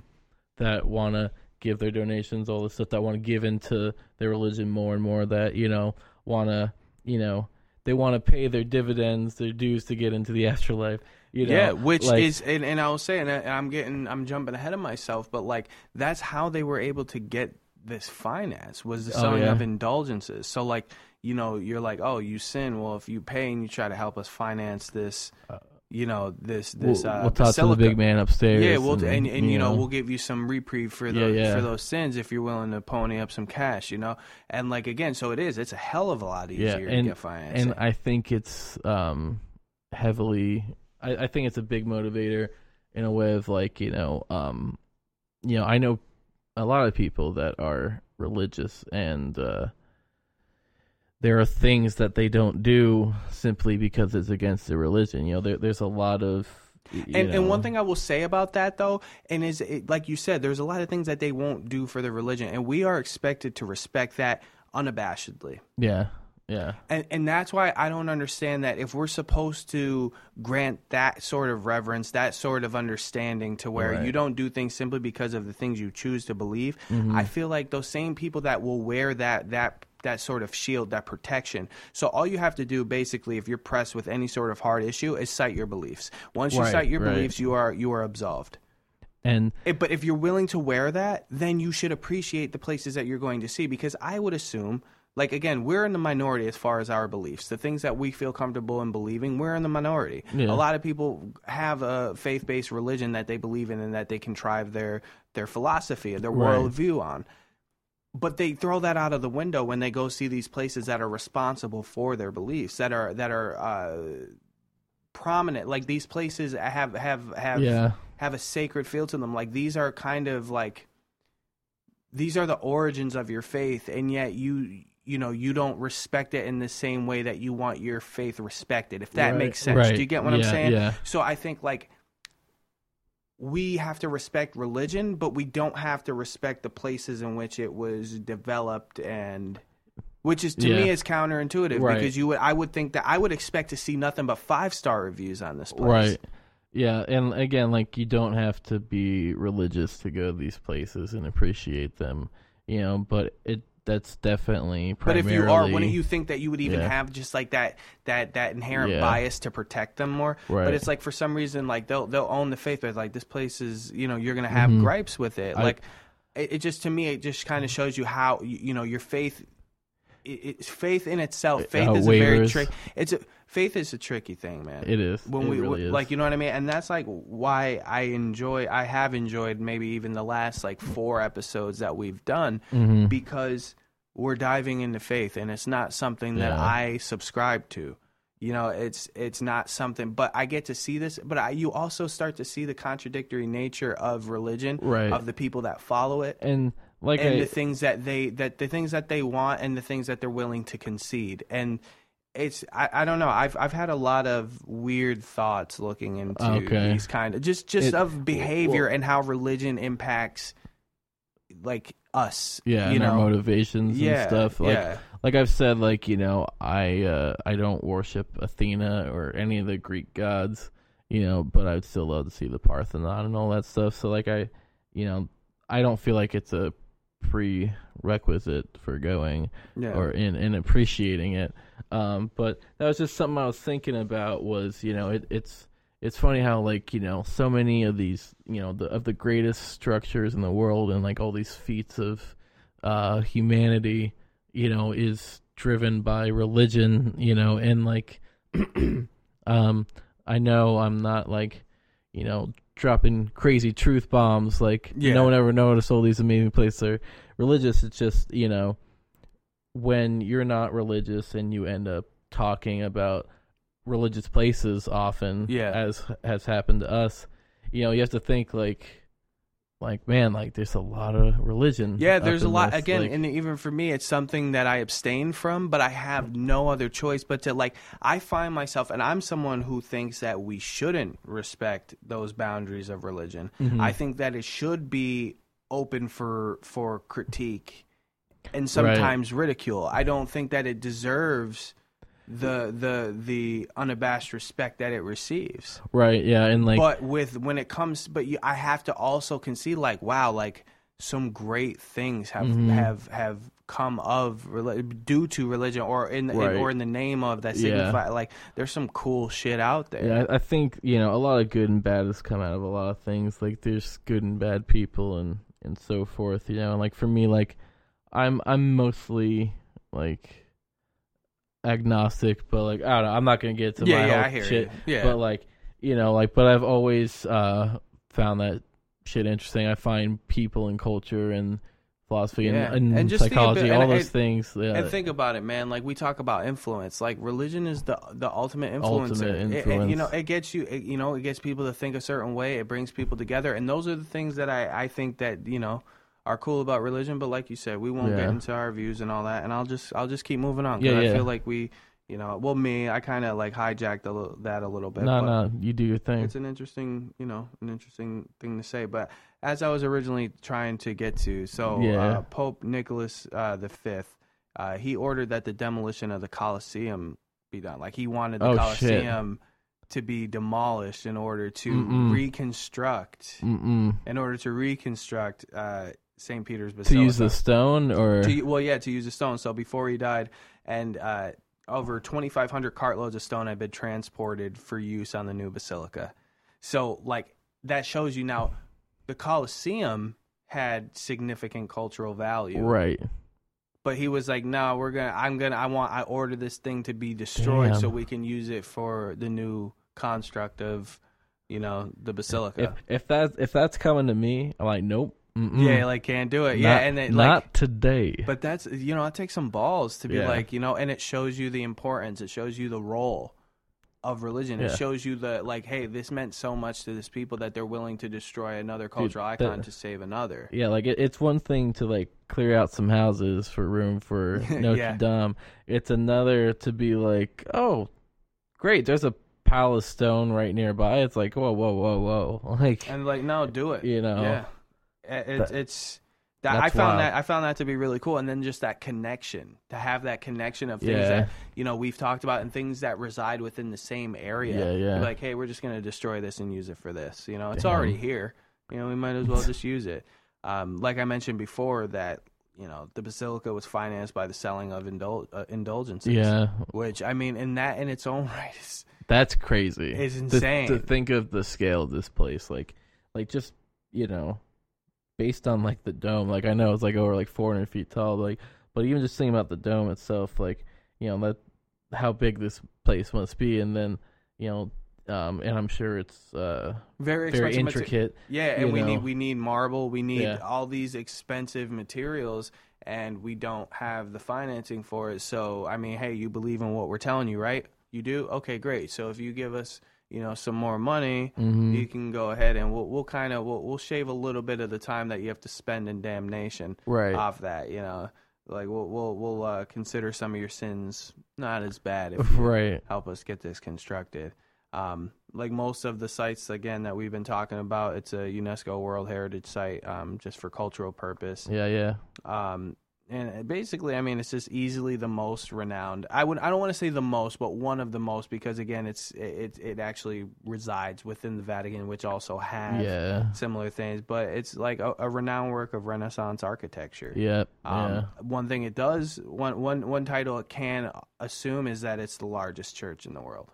Speaker 1: that want to give their donations, all the stuff that want to give into their religion more and more that, you know, want to, you know, they want to pay their dividends, their dues to get into the afterlife. You know,
Speaker 2: yeah, which
Speaker 1: like-
Speaker 2: is, and, and I was saying, and I'm getting, I'm jumping ahead of myself, but like that's how they were able to get this finance was the
Speaker 1: Oh,
Speaker 2: selling
Speaker 1: yeah.
Speaker 2: of indulgences. So like, you know, you're like, oh, you sin. Well, if you pay and you try to help us finance this, you know, this this
Speaker 1: we'll,
Speaker 2: uh,
Speaker 1: we'll talk to the big man upstairs.
Speaker 2: Yeah, well, and, and, you know, we'll give you some reprieve for
Speaker 1: Yeah,
Speaker 2: those
Speaker 1: yeah.
Speaker 2: for those sins if you're willing to pony up some cash, you know. And like again, so it is. It's a hell of a lot
Speaker 1: yeah,
Speaker 2: easier
Speaker 1: and
Speaker 2: to get financing.
Speaker 1: and I think it's um heavily. I, I think it's a big motivator in a way of like you know um you know I know a lot of people that are religious and uh there are things that they don't do simply because it's against their religion. You know, there, there's a lot of
Speaker 2: and, and one thing I will say about that though, and is it, like you said, there's a lot of things that they won't do for their religion, and we are expected to respect that unabashedly.
Speaker 1: yeah, yeah,
Speaker 2: And and that's why I don't understand that if we're supposed to grant that sort of reverence, that sort of understanding to where
Speaker 1: Right.
Speaker 2: you don't do things simply because of the things you choose to believe,
Speaker 1: Mm-hmm.
Speaker 2: I feel like those same people that will wear that that that sort of shield, that protection. So all you have to do basically if you're pressed with any sort of hard issue is cite your beliefs. Once you
Speaker 1: Right,
Speaker 2: cite your
Speaker 1: right.
Speaker 2: beliefs, you are you are absolved.
Speaker 1: and
Speaker 2: It- but if you're willing to wear that, then you should appreciate the places that you're going to see because I would assume like again, we're in the minority as far as our beliefs. The things that we feel comfortable in believing, we're in the minority.
Speaker 1: Yeah.
Speaker 2: A lot of people have a faith-based religion that they believe in and that they contrive their their philosophy, their
Speaker 1: Right.
Speaker 2: worldview on. But they throw that out of the window when they go see these places that are responsible for their beliefs, that are that are uh, prominent. Like these places have have have
Speaker 1: yeah,
Speaker 2: have a sacred feel to them. Like these are kind of like these are the origins of your faith, and yet you you know you don't respect it in the same way that you want your faith respected. If that
Speaker 1: Right,
Speaker 2: makes sense,
Speaker 1: right.
Speaker 2: do you get what I'm saying?
Speaker 1: yeah.
Speaker 2: So I think like we have to respect religion, but we don't have to respect the places in which it was developed and. Which is to
Speaker 1: Yeah.
Speaker 2: me is counterintuitive
Speaker 1: Right.
Speaker 2: because you would I would think that I would expect to see nothing but five star reviews on this place.
Speaker 1: Right. Yeah, and again, like you don't have to be religious to go to these places and appreciate them, you know. But it that's definitely
Speaker 2: But if you are, wouldn't you think that you would even
Speaker 1: Yeah.
Speaker 2: have just like that that that inherent
Speaker 1: Yeah.
Speaker 2: bias to protect them more?
Speaker 1: Right.
Speaker 2: But it's like for some reason, like they'll they'll own the faith, but like this place is, you know, you're gonna have gripes with it.
Speaker 1: Mm-hmm. I-
Speaker 2: like it, it just to me, it just kind of shows you how you, you know your faith. It, it's faith in itself. Faith
Speaker 1: how
Speaker 2: is a very trick. It's a faith is a tricky thing, man
Speaker 1: It is.
Speaker 2: when
Speaker 1: it
Speaker 2: we
Speaker 1: really is.
Speaker 2: like you know what I mean and that's like why I enjoy I have enjoyed maybe even the last like four episodes that we've done
Speaker 1: Mm-hmm.
Speaker 2: because we're diving into faith and it's not something that
Speaker 1: Yeah.
Speaker 2: I subscribe to you know it's it's not something but I get to see this but I, you also start to see the contradictory nature of religion
Speaker 1: Right.
Speaker 2: of the people that follow it
Speaker 1: and like
Speaker 2: and
Speaker 1: I,
Speaker 2: the things that they that the things that they want and the things that they're willing to concede and it's I, I don't know I've I've had a lot of weird thoughts looking into
Speaker 1: Okay.
Speaker 2: these kind of just just
Speaker 1: It-
Speaker 2: of behavior
Speaker 1: well-
Speaker 2: and how religion impacts like us
Speaker 1: yeah,
Speaker 2: you
Speaker 1: and our motivations
Speaker 2: yeah
Speaker 1: and stuff. Like
Speaker 2: yeah
Speaker 1: like I've said, like you know, I uh, I don't worship Athena or any of the Greek gods, you know, but I'd still love to see the Parthenon and all that stuff. So like I, you know, I don't feel like it's a prerequisite for going
Speaker 2: Yeah.
Speaker 1: or in in appreciating it. Um, but that was just something I was thinking about. Was you know, it, it's it's funny how like you know so many of these you know the of the greatest structures in the world and like all these feats of uh, humanity, you know, is driven by religion. You know, and like, um, I know I'm not like, you know. Dropping crazy truth bombs, like
Speaker 2: Yeah.
Speaker 1: no one ever noticed all these amazing places are religious. It's just you know, when you're not religious and you end up talking about religious places often
Speaker 2: Yeah.
Speaker 1: as has happened to us you know you have to think like like man like there's a lot of religion
Speaker 2: Yeah, there's a lot.
Speaker 1: this,
Speaker 2: Again,
Speaker 1: like-
Speaker 2: and even for me, it's something that I abstain from, but I have no other choice but to like. I find myself, and I'm someone who thinks that we shouldn't respect those boundaries of religion.
Speaker 1: Mhm.
Speaker 2: I think that it should be open for for critique and sometimes ridicule. I don't think that it deserves the the the unabashed respect that it receives
Speaker 1: right yeah and like
Speaker 2: but with when it comes but you, i have to also concede like wow like some great things have
Speaker 1: Mhm.
Speaker 2: have have come of due to religion or in, in or in the name of that
Speaker 1: Yeah.
Speaker 2: signify like there's some cool shit out there
Speaker 1: yeah I, I think you know a lot of good and bad has come out of a lot of things like there's good and bad people and and so forth you know and like for me like i'm i'm mostly like agnostic but like i don't know i'm not gonna get to
Speaker 2: yeah
Speaker 1: my
Speaker 2: yeah
Speaker 1: whole
Speaker 2: i hear
Speaker 1: shit
Speaker 2: you yeah
Speaker 1: but like you know like but i've always uh found that shit interesting i find people and culture and philosophy and,
Speaker 2: Yeah.
Speaker 1: and,
Speaker 2: And just
Speaker 1: psychology
Speaker 2: about-
Speaker 1: all
Speaker 2: and-
Speaker 1: those
Speaker 2: and-
Speaker 1: things yeah,
Speaker 2: and think about it, man. Like we talk about influence. Like religion is the the ultimate influencer.
Speaker 1: Ultimate
Speaker 2: It- it-
Speaker 1: influence.
Speaker 2: you know, it gets you. It, you know, it gets people to think a certain way. It brings people together, and those are the things that I I think that you know are cool about religion. But like you said, we won't get into our views and all that. And I'll just I'll just keep moving on. 'cause
Speaker 1: Yeah,
Speaker 2: I
Speaker 1: yeah.
Speaker 2: feel like we, you know, well, me, I kind of like hijacked a little, that a little bit.
Speaker 1: no
Speaker 2: but
Speaker 1: no you do your thing
Speaker 2: it's an interesting, you know, an interesting thing to say. But as I was originally trying to get to, so
Speaker 1: Yeah.
Speaker 2: uh, Pope Nicholas uh, the Fifth, uh, he ordered that the demolition of the Colosseum be done. Like he wanted the
Speaker 1: Oh, shit.
Speaker 2: Colosseum to be demolished in order to
Speaker 1: Mm-mm.
Speaker 2: reconstruct,
Speaker 1: Mm-mm.
Speaker 2: in order to reconstruct uh, St. Peter's Basilica.
Speaker 1: to use the stone or
Speaker 2: To, well, yeah, to use the stone. So before he died, and uh, over 2,500 cartloads of stone had been transported for use on the new basilica. So, like, that shows you now the Colosseum had significant cultural value.
Speaker 1: right
Speaker 2: But he was like, no, we're going to, I'm going to, I want, I order this thing to be destroyed so we can use it for the new construct of, you know, the basilica.
Speaker 1: if if that if that's coming to me i'm like nope Mm-mm.
Speaker 2: yeah, like, can't do it. yeah. And then, like,
Speaker 1: not today
Speaker 2: But that's you know, it takes some balls to be
Speaker 1: Yeah.
Speaker 2: like, you know, and it shows you the importance. It shows you the role of religion. It shows you the like, hey, this meant so much to this people that they're willing to destroy another cultural
Speaker 1: that-
Speaker 2: icon to save another.
Speaker 1: Yeah, like it, it's one thing to like clear out some houses for room for Notre
Speaker 2: Yeah.
Speaker 1: Dame. It's another to be like, oh, great, there's a pile of stone right nearby. It's like, whoa, whoa, whoa, whoa, like
Speaker 2: And like, no, do it.
Speaker 1: you know,
Speaker 2: Yeah. It, it's
Speaker 1: That-
Speaker 2: it's that I found
Speaker 1: wild.
Speaker 2: that I found that to be really cool, and then just that connection to have that connection of things
Speaker 1: Yeah.
Speaker 2: that you know we've talked about and things that reside within the same area.
Speaker 1: Yeah, yeah.
Speaker 2: Like, hey, we're just gonna destroy this and use it for this. You know, it's
Speaker 1: Damn.
Speaker 2: already here. You know, we might as well just use it. Um, like I mentioned before, that you know the basilica was financed by the selling of indul- uh, indulgences.
Speaker 1: yeah,
Speaker 2: Which I mean, in that in its own right is
Speaker 1: that's crazy.
Speaker 2: is
Speaker 1: To-
Speaker 2: insane.
Speaker 1: to, think of the scale of this place, like, like just you know, based on like the dome. Like I know it's like over like 400 feet tall, but, like, but even just thinking about the dome itself, like you know that how big this place must be, and then you know, um, and I'm sure it's uh
Speaker 2: very
Speaker 1: very intricate.
Speaker 2: Yeah, and we
Speaker 1: know.
Speaker 2: need we need marble, we need
Speaker 1: Yeah.
Speaker 2: all these expensive materials and we don't have the financing for it. So, I mean, hey, you believe in what we're telling you, right? You do? Okay, great. So if you give us, you know, some more money,
Speaker 1: hmm
Speaker 2: you can go ahead and we'll we'll kind of we'll, we'll shave a little bit of the time that you have to spend in damnation
Speaker 1: Right.
Speaker 2: off that, you know. Like we'll we'll we'll uh, consider some of your sins not as bad if you
Speaker 1: right.
Speaker 2: help us get this constructed. Um, like most of the sites again that we've been talking about, it's a UNESCO World Heritage Site um, just for cultural purpose.
Speaker 1: Yeah. Yeah.
Speaker 2: Um, and basically, I mean, it's just easily the most renowned. I would, I don't want to say the most, but one of the most because again, it's it it actually resides within the Vatican, which also has
Speaker 1: Yeah.
Speaker 2: similar things. But it's like a, a renowned work of Renaissance architecture.
Speaker 1: Yep.
Speaker 2: Um,
Speaker 1: yeah.
Speaker 2: One thing it does, one one one title it can assume is that it's the largest church in the world.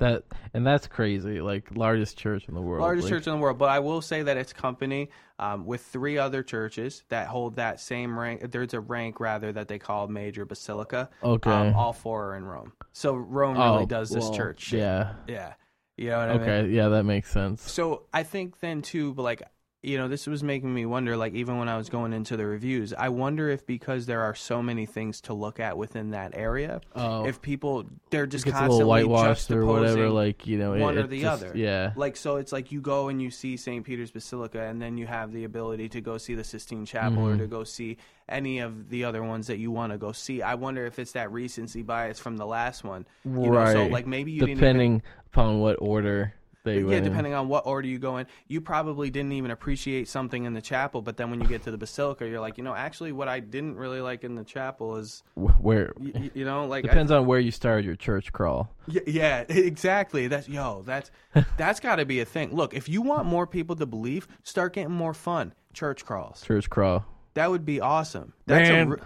Speaker 1: That and that's crazy. Like largest church in the world.
Speaker 2: largest
Speaker 1: like,
Speaker 2: church in the world. But I will say that it's company um, with three other churches that hold that same rank. There's a rank rather that they call major basilica.
Speaker 1: Okay.
Speaker 2: Um, all four are in Rome. So Rome really
Speaker 1: Oh,
Speaker 2: does this
Speaker 1: well,
Speaker 2: church. shit.
Speaker 1: Yeah.
Speaker 2: yeah. You know what I mean?
Speaker 1: Okay. Yeah, that makes sense.
Speaker 2: So I think then too, but like you know, this was making me wonder. Like even when I was going into the reviews, I wonder if because there are so many things to look at within that area,
Speaker 1: Oh,
Speaker 2: if people they're just
Speaker 1: it gets a
Speaker 2: constantly
Speaker 1: little whitewashed or whatever. Like you know, it,
Speaker 2: one or the
Speaker 1: just-
Speaker 2: other.
Speaker 1: Yeah.
Speaker 2: Like so, it's like you go and you see St. Peter's Basilica, and then you have the ability to go see the Sistine Chapel or
Speaker 1: Mhm.
Speaker 2: to go see any of the other ones that you want to go see. I wonder if it's that recency bias from the last one. You know,
Speaker 1: right.
Speaker 2: so like maybe you didn't even
Speaker 1: Depending upon what order they
Speaker 2: yeah,
Speaker 1: went
Speaker 2: depending on what order you go in, you probably didn't even appreciate something in the chapel. But then when you get to the basilica, you're like, you know, actually, what I didn't really like in the chapel is,
Speaker 1: Where
Speaker 2: you, you know, like I-
Speaker 1: depends on where you started your church crawl.
Speaker 2: yeah, yeah, exactly. That's yo, that's that's got to be a thing. Look, if you want more people to believe, start getting more fun. Church crawls.
Speaker 1: Church crawl.
Speaker 2: That would be awesome. That's a
Speaker 1: Man,
Speaker 2: re-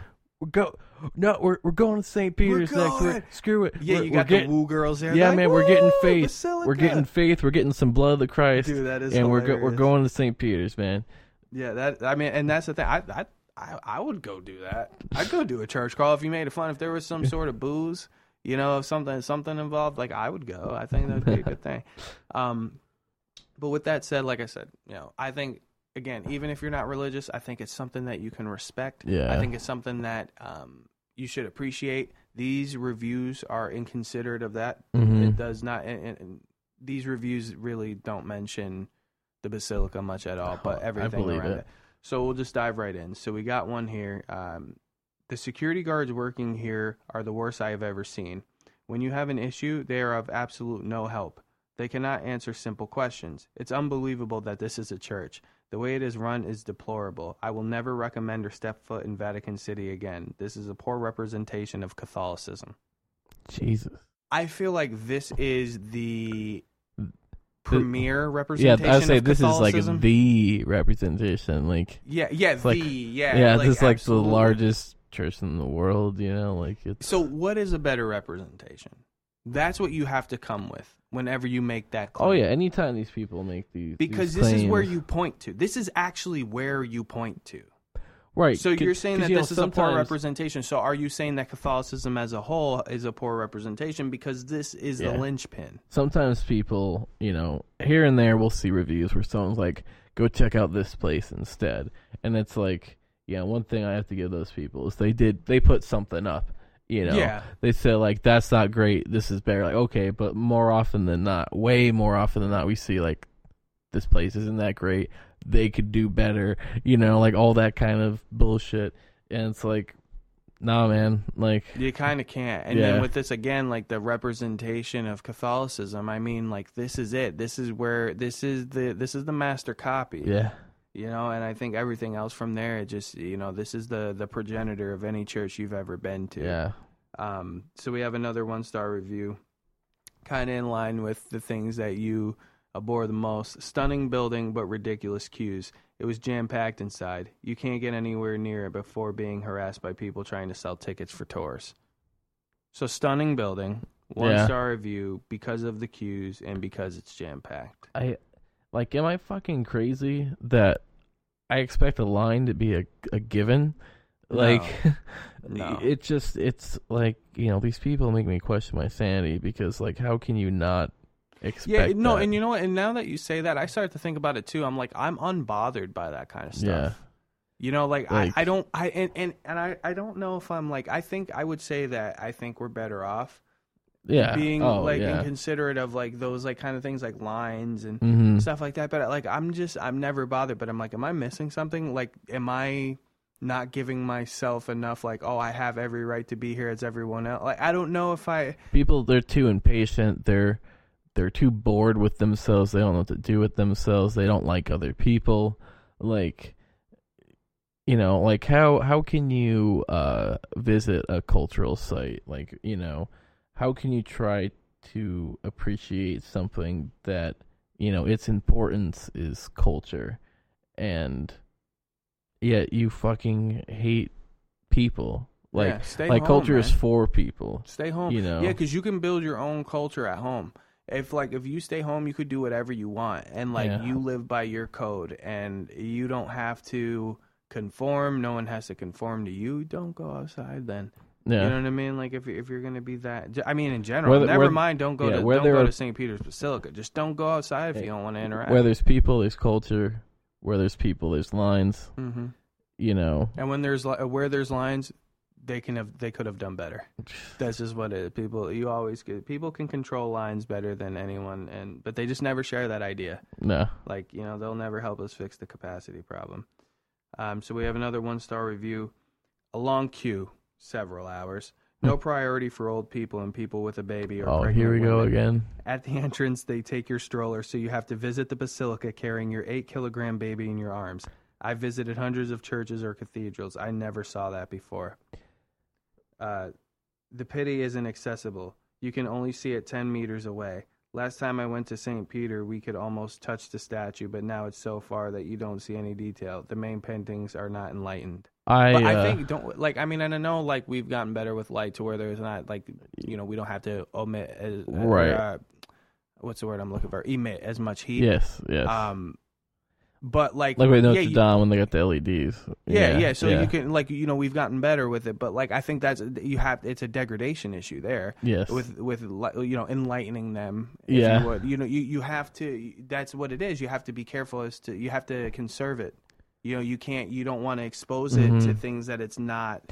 Speaker 1: we're go. No, we're we're going to St. Peter's next
Speaker 2: going.
Speaker 1: week. Screw it.
Speaker 2: yeah,
Speaker 1: We're-
Speaker 2: you
Speaker 1: we're
Speaker 2: got
Speaker 1: getting,
Speaker 2: the woo girls there.
Speaker 1: Yeah,
Speaker 2: They're
Speaker 1: man,
Speaker 2: like,
Speaker 1: we're getting
Speaker 2: "Woo,
Speaker 1: faith. We're getting faith. We're getting some blood of the Christ.
Speaker 2: Dude, that is
Speaker 1: and we're go, we're
Speaker 2: hilarious.
Speaker 1: going to St. Peter's, man.
Speaker 2: Yeah, that I mean, and that's the thing. I, I I I would go do that. I'd go do a church call if you made it fun. If there was some sort of booze, you know, if something something involved, like I would go. I think that would be a good thing. Um, but with that said, like I said, you know, I think again, even if you're not religious, I think it's something that you can respect.
Speaker 1: Yeah.
Speaker 2: I think it's something that um you should appreciate. These reviews are inconsiderate of that.
Speaker 1: Mhm.
Speaker 2: It does not, and, and, these reviews really don't mention the basilica much at all, but
Speaker 1: I
Speaker 2: everything around
Speaker 1: it.
Speaker 2: it. So we'll just dive right in. So we got one here. Um, the security guards working here are the worst I have ever seen. When you have an issue, they are of absolute no help. They cannot answer simple questions. It's unbelievable that this is a church. The way it is run is deplorable. I will never recommend or step foot in Vatican City again. This is a poor representation of Catholicism.
Speaker 1: Jesus.
Speaker 2: I feel like this is the mm.
Speaker 1: premier
Speaker 2: representation.
Speaker 1: Yeah, I would say this is like the representation. Like,
Speaker 2: yeah, yeah,
Speaker 1: it's like-
Speaker 2: the yeah,
Speaker 1: yeah,
Speaker 2: like,
Speaker 1: this is like
Speaker 2: absolutely.
Speaker 1: the largest church in the world. You know, like it's
Speaker 2: So, what is a better representation? That's what you have to come with whenever you make that claim.
Speaker 1: Oh yeah, anytime these people make these
Speaker 2: because
Speaker 1: these
Speaker 2: this is where you point to. This is actually where you point to.
Speaker 1: right.
Speaker 2: So you're saying that
Speaker 1: you know,
Speaker 2: this is a poor representation. So are you saying that Catholicism as a whole is a poor representation because this is
Speaker 1: Yeah.
Speaker 2: the linchpin?
Speaker 1: Sometimes people, you know, here and there we'll see reviews where someone's like, "Go check out this place instead," and it's like, yeah, one thing I have to give those people is they did they put something up. You know,
Speaker 2: Yeah.
Speaker 1: they said like that's not great. This is better. Like okay, but more often than not, way more often than not, we see like this place isn't that great. They could do better. You know, like all that kind of bullshit. And it's like, nah, man. Like,
Speaker 2: You kind of can't. And
Speaker 1: Yeah.
Speaker 2: then with this again, like the representation of Catholicism, I mean, like this is it. This is where this is the this is the master copy.
Speaker 1: yeah,
Speaker 2: You know, and I think everything else from there, it just you know, this is the the progenitor of any church you've ever been to.
Speaker 1: yeah.
Speaker 2: Um, so we have another one star review, kind of in line with the things that you abhor the most. Stunning building, but ridiculous queues. It was jam packed inside. You can't get anywhere near it before being harassed by people trying to sell tickets for tours. So stunning building, one
Speaker 1: Yeah.
Speaker 2: star review because of the queues and because it's jam packed.
Speaker 1: I like. Am I fucking crazy that I expect a line to be a a given? Like,
Speaker 2: No.
Speaker 1: it just it's like you know these people make me question my sanity because like how can you not expect?
Speaker 2: Yeah, no,
Speaker 1: that?
Speaker 2: and you know what? And now that you say that, I start to think about it too. I'm like, I'm unbothered by that kind of stuff.
Speaker 1: yeah,
Speaker 2: You know, like,
Speaker 1: Like-
Speaker 2: I, I don't I and, and, and I, I don't know if I'm like I think I would say that I think we're better off
Speaker 1: yeah,
Speaker 2: being
Speaker 1: oh,
Speaker 2: like
Speaker 1: yeah.
Speaker 2: inconsiderate of like those like kind of things like lines and
Speaker 1: hmm
Speaker 2: stuff like that. But like I'm just I'm never bothered. But I'm like, am I missing something? Like, am I not giving myself enough? Like, oh, I have every right to be here as everyone else. Like, I don't know if I.
Speaker 1: People they're too impatient. They're they're too bored with themselves. They don't know what to do with themselves. They don't like other people. Like you know, like how how can you uh visit a cultural site? Like, you know, how can you try to appreciate something that, you know, its importance is culture and yet you fucking hate people. Like
Speaker 2: Yeah, stay
Speaker 1: like
Speaker 2: home,
Speaker 1: culture is for people.
Speaker 2: Stay home.
Speaker 1: You know.
Speaker 2: Yeah, because you can build your own culture at home. If like if you stay home, you could do whatever you want, and like
Speaker 1: Yeah.
Speaker 2: you live by your code, and you don't have to conform. No one has to conform to you. Don't go outside then.
Speaker 1: Yeah.
Speaker 2: You know what I mean? Like if if you're gonna be that, I mean in general.
Speaker 1: Whether-
Speaker 2: never
Speaker 1: whether-
Speaker 2: mind. Don't go
Speaker 1: yeah,
Speaker 2: to don't go
Speaker 1: or-
Speaker 2: to St. Peter's Basilica. Just don't go outside if eh, you don't want to interact.
Speaker 1: Where there's people, there's culture. Where there's people, there's lines.
Speaker 2: hmm
Speaker 1: You know.
Speaker 2: And when there's li- where there's lines, they can have they could have done better. That's just what it is. People you always get people can control lines better than anyone, and but they just never share that idea.
Speaker 1: No.
Speaker 2: Like you know they'll never help us fix the capacity problem. Um, so we have another one star review. A long queue, several hours. No priority for old people and people with a baby or
Speaker 1: Oh, here we go again.
Speaker 2: At the entrance, they take your stroller, so you have to visit the basilica carrying your eight kilogram baby in your arms. I visited hundreds of churches or cathedrals. I never saw that before. Uh, the Pietà isn't accessible. You can only see it 10 meters away. Last time I went to St. Peter, we could almost touch the statue, but now it's so far that you don't see any detail. The main paintings are not enlightened.
Speaker 1: I,
Speaker 2: But I
Speaker 1: uh,
Speaker 2: think don't like I mean and I know like we've gotten better with light to where there's not like you know we don't have to omit as,
Speaker 1: Right.
Speaker 2: uh, what's the word I'm looking for emit as much heat.
Speaker 1: yes, yes.
Speaker 2: Um, but like
Speaker 1: like with Notre
Speaker 2: yeah,
Speaker 1: Dame when they got the LEDs.
Speaker 2: yeah, yeah, So you can like you know we've gotten better with it, but like I think that's you have it's a degradation issue there
Speaker 1: yes
Speaker 2: with with you know enlightening them. If
Speaker 1: Yeah.
Speaker 2: you, would. you know you you have to. That's what it is. You have to be careful as to you have to conserve it. You know you can't you don't want to expose it to
Speaker 1: Mhm.
Speaker 2: things that it's not.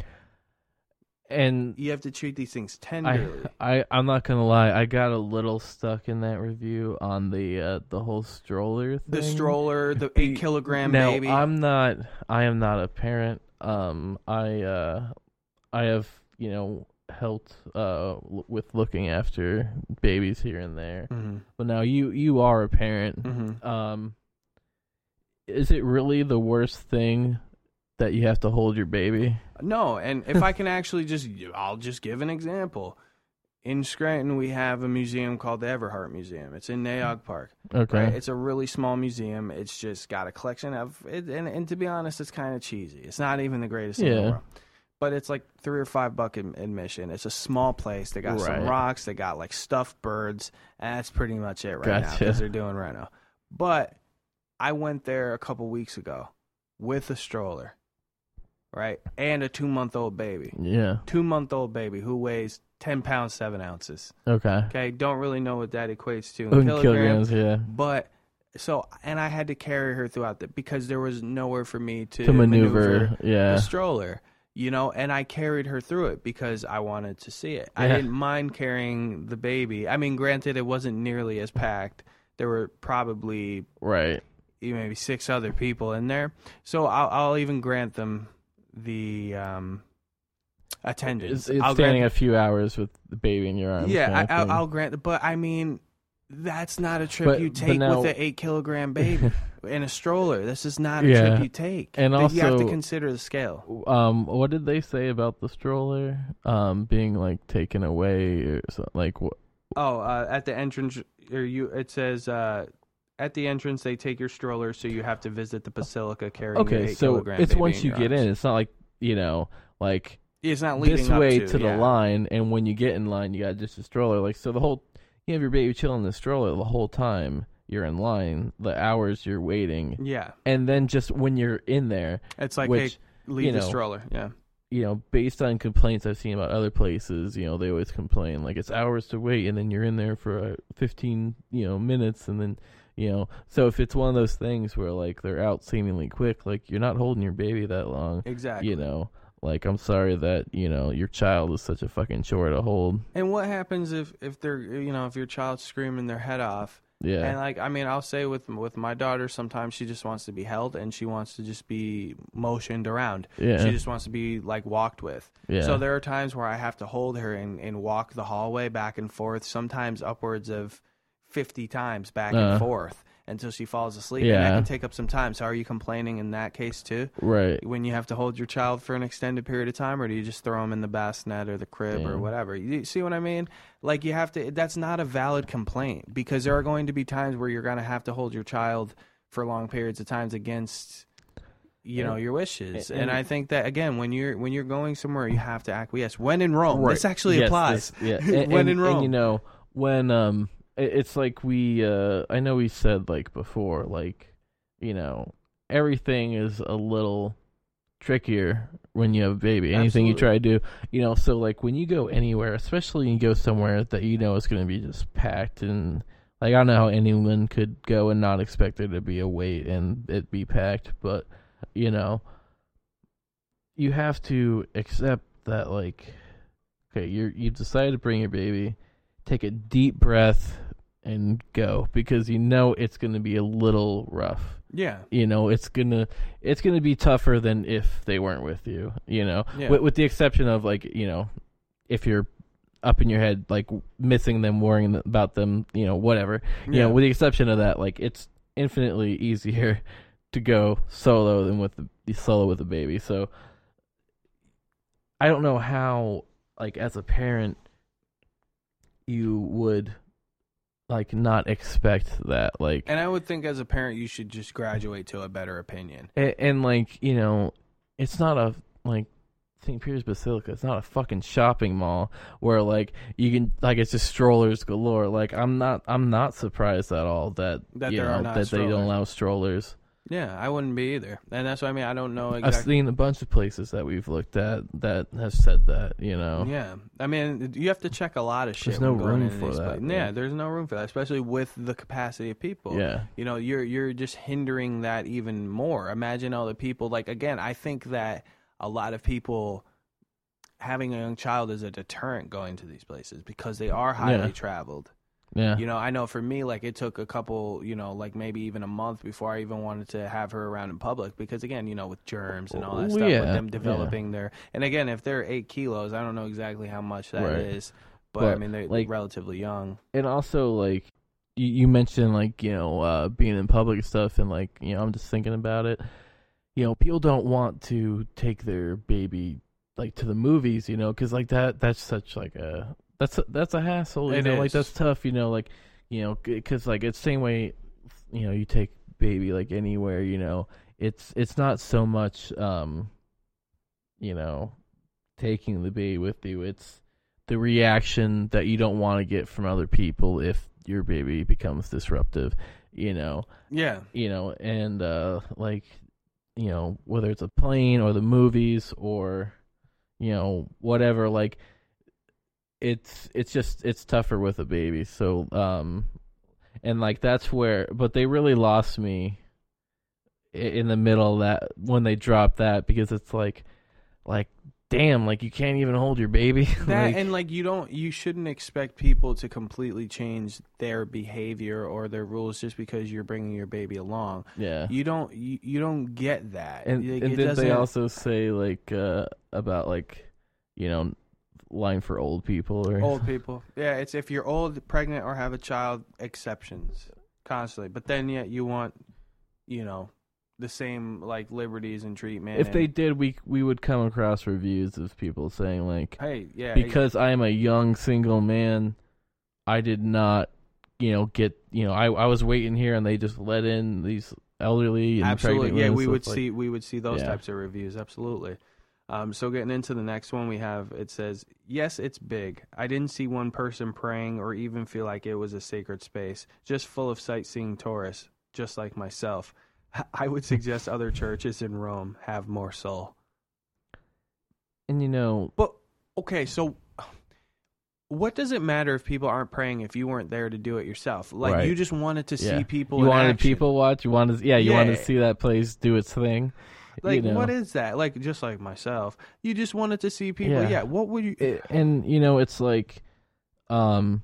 Speaker 1: And
Speaker 2: You have to treat these things
Speaker 1: I,
Speaker 2: tenderly.
Speaker 1: I, I'm not gonna lie. I got a little stuck in that review on the uh, the whole stroller thing.
Speaker 2: the stroller, the eight kilogram
Speaker 1: now,
Speaker 2: baby.
Speaker 1: I'm not. I am not a parent. Um, I uh, I have you know helped uh with looking after babies here and there.
Speaker 2: hmm
Speaker 1: But now you you are a parent.
Speaker 2: hmm
Speaker 1: Um, is it really the worst thing that you have to hold your baby?
Speaker 2: No, and if I can actually just, I'll just give an example. In Scranton, we have a museum called the Everhart Museum. It's in Nay Aug Park.
Speaker 1: Okay.
Speaker 2: Right? It's a really small museum. It's just got a collection of, it, and, and to be honest, it's kind of cheesy. It's not even the greatest thing in the
Speaker 1: Yeah.
Speaker 2: world. But it's like three or five buck admission. It's a small place. They got some rocks. They got like stuffed birds. And that's pretty much it right now
Speaker 1: Gotcha.
Speaker 2: because they're doing reno. But I went there a couple weeks ago with a stroller, right, and a two month old baby.
Speaker 1: Yeah.
Speaker 2: Two month old baby who weighs ten pounds seven ounces.
Speaker 1: Okay.
Speaker 2: Okay, don't really know what that equates to in kilograms,
Speaker 1: kilograms. Yeah.
Speaker 2: but so and I had to carry her throughout the because there was nowhere for me to,
Speaker 1: To maneuver. Yeah.
Speaker 2: the stroller, you know, and I carried her through it because I wanted to see it. I didn't mind carrying the baby. I mean, granted, it wasn't nearly as packed. There were probably
Speaker 1: Right.
Speaker 2: maybe six other people in there, so I'll, I'll even grant them the um, attendance.
Speaker 1: It's, it's
Speaker 2: I'll
Speaker 1: standing
Speaker 2: grant,
Speaker 1: a few hours with the baby in your arms.
Speaker 2: yeah, i i'll. I'll grant, the but I mean. That's not a trip
Speaker 1: But-
Speaker 2: you take
Speaker 1: now-
Speaker 2: with an eight kilogram baby in a stroller. This is not a
Speaker 1: Yeah.
Speaker 2: trip you take.
Speaker 1: And
Speaker 2: you have to
Speaker 1: also-
Speaker 2: consider the scale.
Speaker 1: Um, what did they say about the stroller? Um, being like taken away or so, like what?
Speaker 2: Oh, uh, at the entrance, or you, it says uh, at the entrance they take your stroller, so you have to visit the basilica carrying your
Speaker 1: Okay, so it's once you get
Speaker 2: arms.
Speaker 1: in. It's not like you know, like
Speaker 2: It's not leading
Speaker 1: this way
Speaker 2: to,
Speaker 1: to, the
Speaker 2: yeah.
Speaker 1: line, and when you get in line, you got just a stroller. Like so, the whole you have your baby chilling in the stroller the whole time you're in line, the hours you're waiting,
Speaker 2: Yeah,
Speaker 1: and then just when you're in there,
Speaker 2: it's like
Speaker 1: which
Speaker 2: hey, leave
Speaker 1: you
Speaker 2: the stroller. Yeah,
Speaker 1: you know, based on complaints I've seen about other places, you know, they always complain like it's hours to wait, and then you're in there for uh, 15, you know, minutes, and then, you know, so if it's one of those things where like they're out seemingly quick, like you're not holding your baby that long,
Speaker 2: exactly.
Speaker 1: you know, like I'm sorry that you know your child is such a fucking chore to hold.
Speaker 2: And what happens if if they're you know if your child's screaming their head off?
Speaker 1: Yeah,
Speaker 2: And like I mean, I'll say with with my daughter, sometimes she just wants to be held and she wants to just be motioned around.
Speaker 1: yeah,
Speaker 2: She just wants to be like walked with.
Speaker 1: yeah.
Speaker 2: So there are times where I have to hold her and, and walk the hallway back and forth, sometimes upwards of 50 times back
Speaker 1: Uh.
Speaker 2: and forth. until she falls asleep. And
Speaker 1: Yeah.
Speaker 2: that can take up some time. So are you complaining in that case too?
Speaker 1: Right.
Speaker 2: When you have to hold your child for an extended period of time, or do you just throw them in the bassinet or the crib or whatever? You see what I mean? Like you have to. That's not a valid complaint because there are going to be times where you're going to have to hold your child for long periods of times against you know your wishes and,
Speaker 1: and-
Speaker 2: i think that again when you're when you're going somewhere you have to acquiesce when in rome this actually
Speaker 1: Yes,
Speaker 2: applies
Speaker 1: this- yeah. And,
Speaker 2: When
Speaker 1: and-
Speaker 2: in
Speaker 1: and,
Speaker 2: Rome.
Speaker 1: you know, when um, it's like we uh, I know we said like before, like you know, everything is a little trickier when you have a baby. Anything you try to do, you know, so like when you go anywhere, especially you go somewhere that you know is going to be just packed and. Like I don't know how anyone could go and not expect there to be a wait and it be packed, but you know, you have to accept that like okay, you're you've decided to bring your baby, take a deep breath and go because you know it's going to be a little rough.
Speaker 2: yeah
Speaker 1: You know, it's going to it's going to be tougher than if they weren't with you, you know.
Speaker 2: Yeah.
Speaker 1: With, with the exception of like, you know, if you're up in your head like missing them, worrying about them, you know, whatever. You
Speaker 2: yeah
Speaker 1: know, with the exception of that, like it's infinitely easier to go solo than with the solo with a baby. So I don't know how like as a parent you would like not expect that like
Speaker 2: and i would think as a parent you should just graduate to a better opinion
Speaker 1: and, and like you know it's not a like St. Peter's Basilica. It's not a fucking shopping mall where like you can like it's just strollers galore. Like I'm not I'm not surprised at all that
Speaker 2: That
Speaker 1: you know that they don't allow strollers.
Speaker 2: Yeah i wouldn't be either and that's what i mean i don't know
Speaker 1: I've seen a bunch of places that we've looked at that have said that. You know.
Speaker 2: Yeah, I mean, you have to check a lot of shit.
Speaker 1: There's no room for that,
Speaker 2: places.
Speaker 1: Yeah,
Speaker 2: there's no room for that, especially with the capacity of people.
Speaker 1: Yeah.
Speaker 2: you know, you're you're just hindering that even more. Imagine all the people. Like again, I think that a lot of people having a young child is a deterrent going to these places because they are highly
Speaker 1: Yeah.
Speaker 2: traveled.
Speaker 1: Yeah.
Speaker 2: You know, I know for me, like it took a couple, you know, like maybe even a month before I even wanted to have her around in public because, again, you know, with germs and all that stuff,
Speaker 1: yeah,
Speaker 2: with them
Speaker 1: yeah.
Speaker 2: developing their, and again, if they're eight kilos, I don't know exactly how much that is,
Speaker 1: Right.
Speaker 2: but, I mean, they're
Speaker 1: like-
Speaker 2: relatively young.
Speaker 1: and also like you, you mentioned like you know uh being in public stuff and like you know i'm just thinking about it you know people don't want to take their baby like to the movies you know because like that that's such like a that's a, that's a hassle you
Speaker 2: It
Speaker 1: know like that's tough you know like you know because like it's same way you know you take baby like anywhere you know it's it's not so much um you know taking the baby with you it's the reaction that you don't want to get from other people if your baby becomes disruptive you know
Speaker 2: Yeah.
Speaker 1: you know and uh like you know whether it's a plane or the movies or you know whatever like it's it's just it's tougher with a baby so um and like that's where but they really lost me in the middle of that when they dropped that because it's like like damn like you can't even hold your baby
Speaker 2: That
Speaker 1: Like,
Speaker 2: and like you don't you shouldn't expect people to completely change their behavior or their rules just because you're bringing your baby along.
Speaker 1: yeah
Speaker 2: You don't you, you don't get that.
Speaker 1: and,
Speaker 2: Like,
Speaker 1: and they also say like uh about like you know line for old people or
Speaker 2: old people. Yeah, it's if you're old, pregnant, or have a child, exceptions constantly. But then yet you want, you know, the same like liberties and treatment.
Speaker 1: if they did we we would come across reviews of people saying like
Speaker 2: hey, yeah,
Speaker 1: because I am a young single man I did not you know get you know I I was waiting here and they just let in these elderly and
Speaker 2: absolutely, yeah, we would
Speaker 1: like-
Speaker 2: see we would see those
Speaker 1: Yeah.
Speaker 2: types of reviews. Absolutely. Um, so getting into the next one, we have it says, "Yes, it's big. I didn't see one person praying or even feel like it was a sacred space, just full of sightseeing tourists, just like myself. I would suggest other churches in Rome have more soul."
Speaker 1: and you know
Speaker 2: But okay, so what does it matter if people aren't praying if you weren't there to do it yourself? Like
Speaker 1: Right.
Speaker 2: you just wanted to
Speaker 1: Yeah.
Speaker 2: see people.
Speaker 1: you wanted
Speaker 2: action.
Speaker 1: people watch you wanted yeah you wanted to see that place do its thing
Speaker 2: Like
Speaker 1: you know.
Speaker 2: what is that? Like just like myself, you just wanted to see people.
Speaker 1: Yeah.
Speaker 2: Yeah. What would you?
Speaker 1: it, and you know it's like um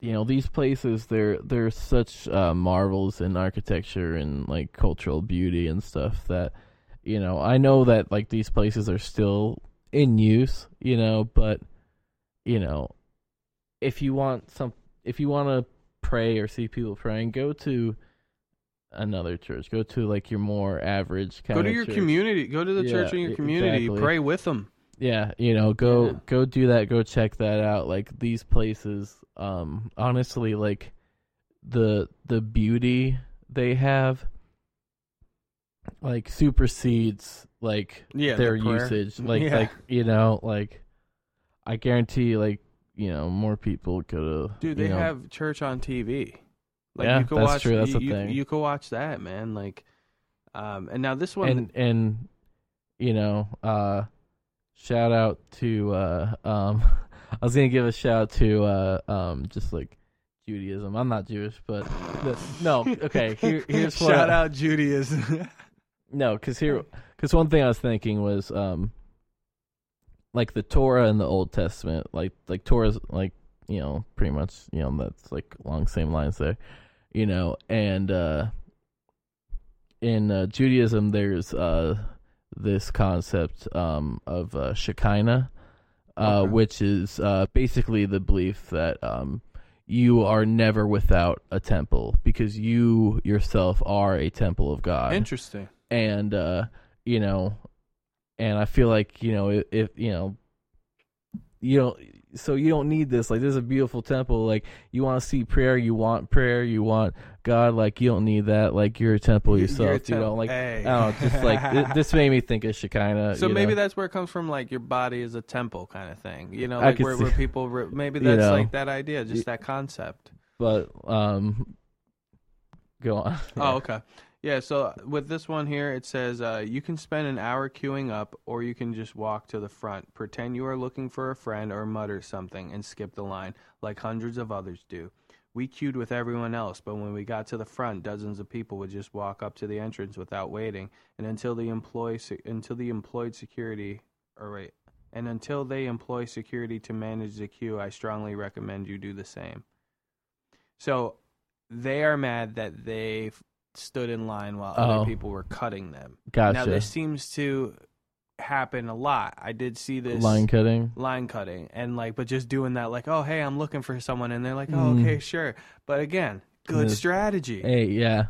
Speaker 1: you know these places they're they're such uh marvels in architecture and like cultural beauty and stuff that you know I know that like these places are still in use you know but you know if you want some if you want to pray or see people praying go to another church. Go to like your more average kind
Speaker 2: Go
Speaker 1: of
Speaker 2: to your
Speaker 1: church.
Speaker 2: community. Go to the church in your community.
Speaker 1: exactly.
Speaker 2: Pray with them.
Speaker 1: Yeah, you know, go
Speaker 2: Yeah.
Speaker 1: go do that. Go check that out. Like these places, um, honestly, like the the beauty they have, like supersedes like
Speaker 2: Yeah,
Speaker 1: their
Speaker 2: the
Speaker 1: usage. Like
Speaker 2: Yeah.
Speaker 1: like you know, like I guarantee, like you know, more people go to
Speaker 2: Dude,
Speaker 1: you
Speaker 2: they
Speaker 1: know,
Speaker 2: have church on TV. Like
Speaker 1: Yeah,
Speaker 2: you could
Speaker 1: that's
Speaker 2: watch
Speaker 1: true, that's
Speaker 2: you,
Speaker 1: the
Speaker 2: you,
Speaker 1: thing.
Speaker 2: you could watch that, man. Like um and now this one
Speaker 1: and and you know uh shout out to uh um i was gonna give a shout out to uh um just like judaism i'm not jewish but the, no okay here here's what
Speaker 2: shout
Speaker 1: I-
Speaker 2: out Judaism.
Speaker 1: no because here because one thing i was thinking was um like the torah and the old testament like like torah's like you know pretty much you know that's like along the same lines there you know and uh in uh, judaism there's uh this concept um of uh, shekinah uh
Speaker 2: Okay.
Speaker 1: which is uh basically the belief that um you are never without a temple because you yourself are a temple of god
Speaker 2: Interesting.
Speaker 1: and uh you know and i feel like you know if, if you know you don't so you don't need this like this is a beautiful temple like you want to see prayer you want prayer you want god like you don't need that like you're a temple yourself
Speaker 2: you're a
Speaker 1: you know like
Speaker 2: Hey.
Speaker 1: i don't know just like it, this made me think of shekinah
Speaker 2: So
Speaker 1: you
Speaker 2: maybe
Speaker 1: know?
Speaker 2: that's where it comes from, like your body is a temple kind of thing. You know, like where, where people re- maybe
Speaker 1: you
Speaker 2: that's
Speaker 1: know.
Speaker 2: like that idea, just that concept.
Speaker 1: but um go on
Speaker 2: Oh, okay. Yeah, so with this one here, it says uh, you can spend an hour queuing up, or you can just walk to the front, pretend you are looking for a friend, or mutter something and skip the line, like hundreds of others do. We queued with everyone else, but when we got to the front, dozens of people would just walk up to the entrance without waiting, and until the employ until the employed security, or wait, and until they employ security to manage the queue, I strongly recommend you do the same. So they are mad that they stood in line while
Speaker 1: Oh.
Speaker 2: other people were cutting them.
Speaker 1: gotcha
Speaker 2: Now this seems to happen a lot. I did see this
Speaker 1: line cutting
Speaker 2: line cutting and like but just doing that like, "Oh, hey, I'm looking for someone." And they're like, "Oh,
Speaker 1: Mm.
Speaker 2: okay, sure." But again, good strategy.
Speaker 1: hey yeah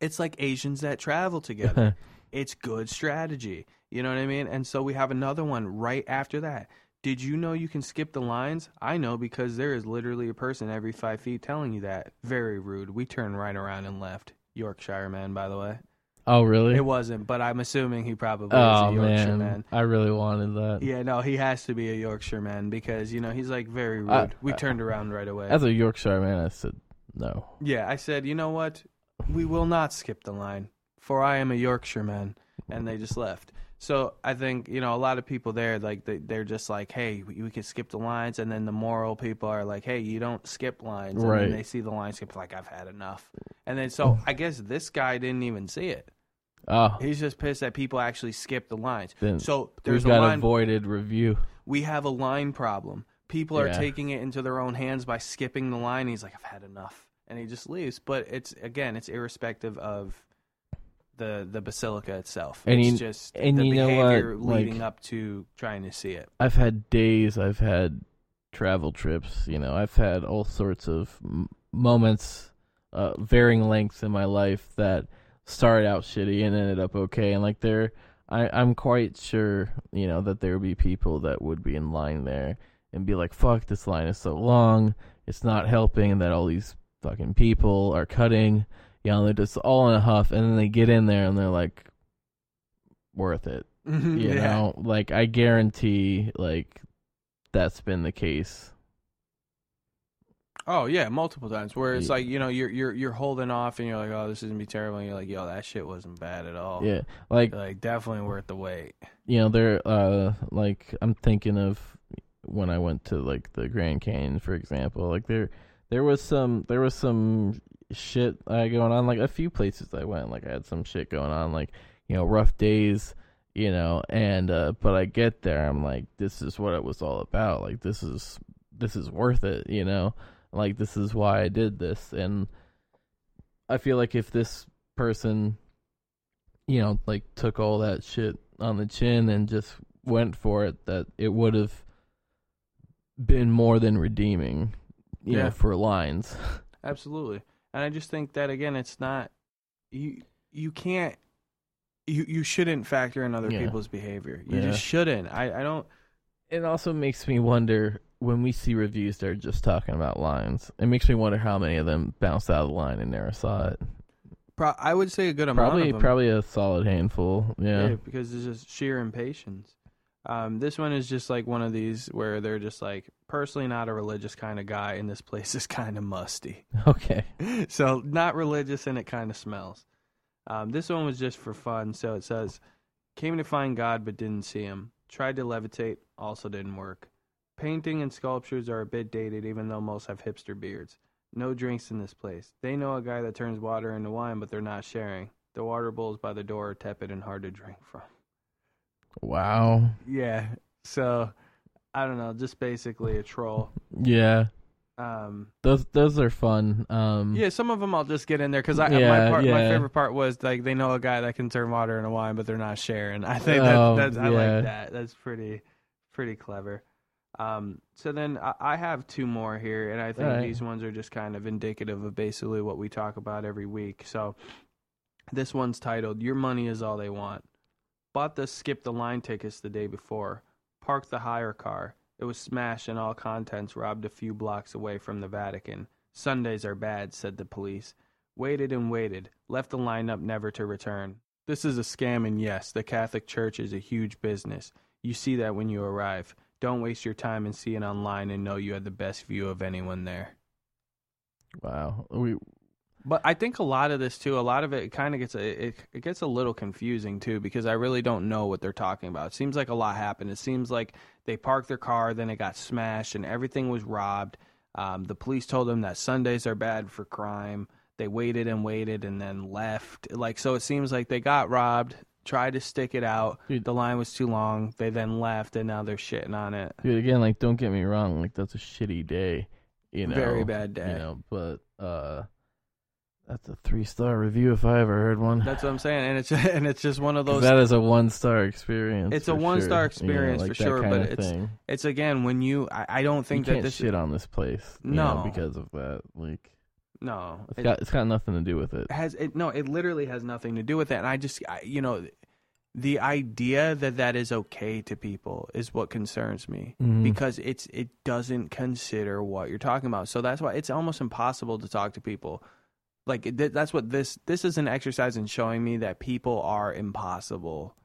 Speaker 2: It's like Asians that travel together. it's good strategy. You know what I mean? And so we have another one right after that. Did you know you can skip the lines? I know because there is literally a person every five feet telling you that. Very rude. We turned right around and left. Yorkshire man, by the way.
Speaker 1: oh really
Speaker 2: It wasn't, but I'm assuming he probably
Speaker 1: oh
Speaker 2: is a oh, Yorkshire
Speaker 1: man.
Speaker 2: man.
Speaker 1: i really wanted that
Speaker 2: Yeah, no, he has to be a Yorkshire man because you know he's like very rude.
Speaker 1: I-
Speaker 2: we
Speaker 1: I-
Speaker 2: turned around right away.
Speaker 1: as a yorkshire man i said no
Speaker 2: Yeah, I said, you know what? We will not skip the line, for I am a Yorkshire man, and they just left. So I think you know a lot of people there, like they, they're just like, hey, we, we could skip the lines, and then the moral people are like, hey, you don't skip lines, and
Speaker 1: Right.
Speaker 2: then they see the line skip, like I've had enough, and then so I guess this guy didn't even see it.
Speaker 1: oh
Speaker 2: He's just pissed that people actually skip the lines.
Speaker 1: Then
Speaker 2: So there's a line.
Speaker 1: avoided review
Speaker 2: we have a line problem. People are
Speaker 1: Yeah.
Speaker 2: taking it into their own hands by skipping the line. He's like, I've had enough, and he just leaves. But it's again, it's irrespective of the the basilica itself.
Speaker 1: And
Speaker 2: it's
Speaker 1: you-
Speaker 2: just
Speaker 1: and
Speaker 2: the
Speaker 1: you know
Speaker 2: behavior
Speaker 1: what,
Speaker 2: leading
Speaker 1: like-
Speaker 2: up to trying to see it.
Speaker 1: I've had days, I've had travel trips, you know, I've had all sorts of m- moments, uh, varying lengths in my life that started out shitty and ended up okay. And like there, I, I'm quite sure, you know, that there would be people that would be in line there and be like, fuck, this line is so long, it's not helping, and that all these fucking people are cutting, you know, they're just all in a huff, and then they get in there and they're like, worth it you
Speaker 2: yeah.
Speaker 1: know like i guarantee like that's been the case
Speaker 2: Oh yeah, multiple times. Where it's
Speaker 1: Yeah.
Speaker 2: like you know you're you're you're holding off, and you're like, oh, this is gonna be terrible. And you're like, yo, that shit wasn't bad at all.
Speaker 1: yeah like
Speaker 2: Like definitely worth the wait.
Speaker 1: you know there uh like i'm thinking of when i went to like the grand canyon for example like there there was some there was some shit uh, going on like a few places i went like i had some shit going on like you know rough days you know and uh but i get there i'm like this is what it was all about like this is this is worth it you know like this is why i did this and i feel like if this person you know like took all that shit on the chin and just went for it that it would have been more than redeeming you
Speaker 2: Yeah.
Speaker 1: know for lines
Speaker 2: Absolutely. And I just think that again, it's not, you you can't you you shouldn't factor in other
Speaker 1: Yeah.
Speaker 2: people's behavior. You
Speaker 1: Yeah.
Speaker 2: just shouldn't. I I don't.
Speaker 1: It also makes me wonder when we see reviews that are just talking about lines. It makes me wonder how many of them bounced out of the line and never saw it.
Speaker 2: Pro- I would say a good amount
Speaker 1: Probably,
Speaker 2: of them.
Speaker 1: probably a solid handful. Yeah.
Speaker 2: Yeah, because it's just sheer impatience. Um, this one is just like one of these where they're just like, personally not a religious kind of guy, and this place is kind of musty.
Speaker 1: Okay.
Speaker 2: so not religious, and it kind of smells. Um, this one was just for fun. So it says, came to find God but didn't see him. Tried to levitate, also didn't work. Painting and sculptures are a bit dated, even though most have hipster beards. No drinks in this place. They know a guy that turns water into wine, but they're not sharing. The water bowls by the door are tepid and hard to drink from.
Speaker 1: Wow.
Speaker 2: Yeah. So I don't know, just basically a troll.
Speaker 1: Yeah.
Speaker 2: Um,
Speaker 1: Those those are fun. Um
Speaker 2: yeah, some of them I'll just get in there because I
Speaker 1: Yeah,
Speaker 2: my part, my favorite part was like they know a guy that can turn water into wine, but they're not sharing. I think that,
Speaker 1: Oh,
Speaker 2: that's I
Speaker 1: yeah.
Speaker 2: like that. That's pretty pretty clever. Um, so then I, I have two more here, and I think
Speaker 1: Alright.
Speaker 2: these ones are just kind of indicative of basically what we talk about every week. So this one's titled "Your Money Is All They Want." Bought the skip the line tickets the day before. Parked the hire car. It was smashed and all contents robbed a few blocks away from the Vatican. Sundays are bad, said the police. Waited and waited. Left the line up never to return. This is a scam, and yes, the Catholic Church is a huge business. You see that when you arrive. Don't waste your time and see it online and know you had the best view of anyone there.
Speaker 1: wow. We
Speaker 2: But I think a lot of this too, a lot of it kind of gets a, it, it gets a little confusing too because I really don't know what they're talking about. It seems like a lot happened. It seems like they parked their car, then it got smashed, and everything was robbed. Um, the police told them that Sundays are bad for crime. They waited and waited and then left. Like so, it seems like they got robbed, tried to stick it out.
Speaker 1: Dude.
Speaker 2: The line was too long. They then left, and now they're shitting on it.
Speaker 1: dude again, like don't get me wrong, like that's a shitty day. You know.
Speaker 2: Very bad day.
Speaker 1: You know, but uh that's a three star review if I ever heard one.
Speaker 2: That's what I'm saying, and it's and it's just one of those
Speaker 1: that is a one star experience.
Speaker 2: It's a one-star
Speaker 1: sure.
Speaker 2: experience
Speaker 1: You know,
Speaker 2: for
Speaker 1: like that
Speaker 2: sure, but it's-
Speaker 1: thing.
Speaker 2: It's again when you. I, I don't think
Speaker 1: you
Speaker 2: that this.
Speaker 1: shit on this place.
Speaker 2: No.
Speaker 1: know, because of that. Like
Speaker 2: no,
Speaker 1: it's
Speaker 2: it
Speaker 1: got it's got nothing to do with it.
Speaker 2: has it. No, it literally has nothing to do with that. And I just, I, you know, the idea that that is okay to people is what concerns me
Speaker 1: Mhm.
Speaker 2: because it's it doesn't consider what you're talking about. So that's why it's almost impossible to talk to people. Like it, that's what this this is an exercise in showing me that people are impossible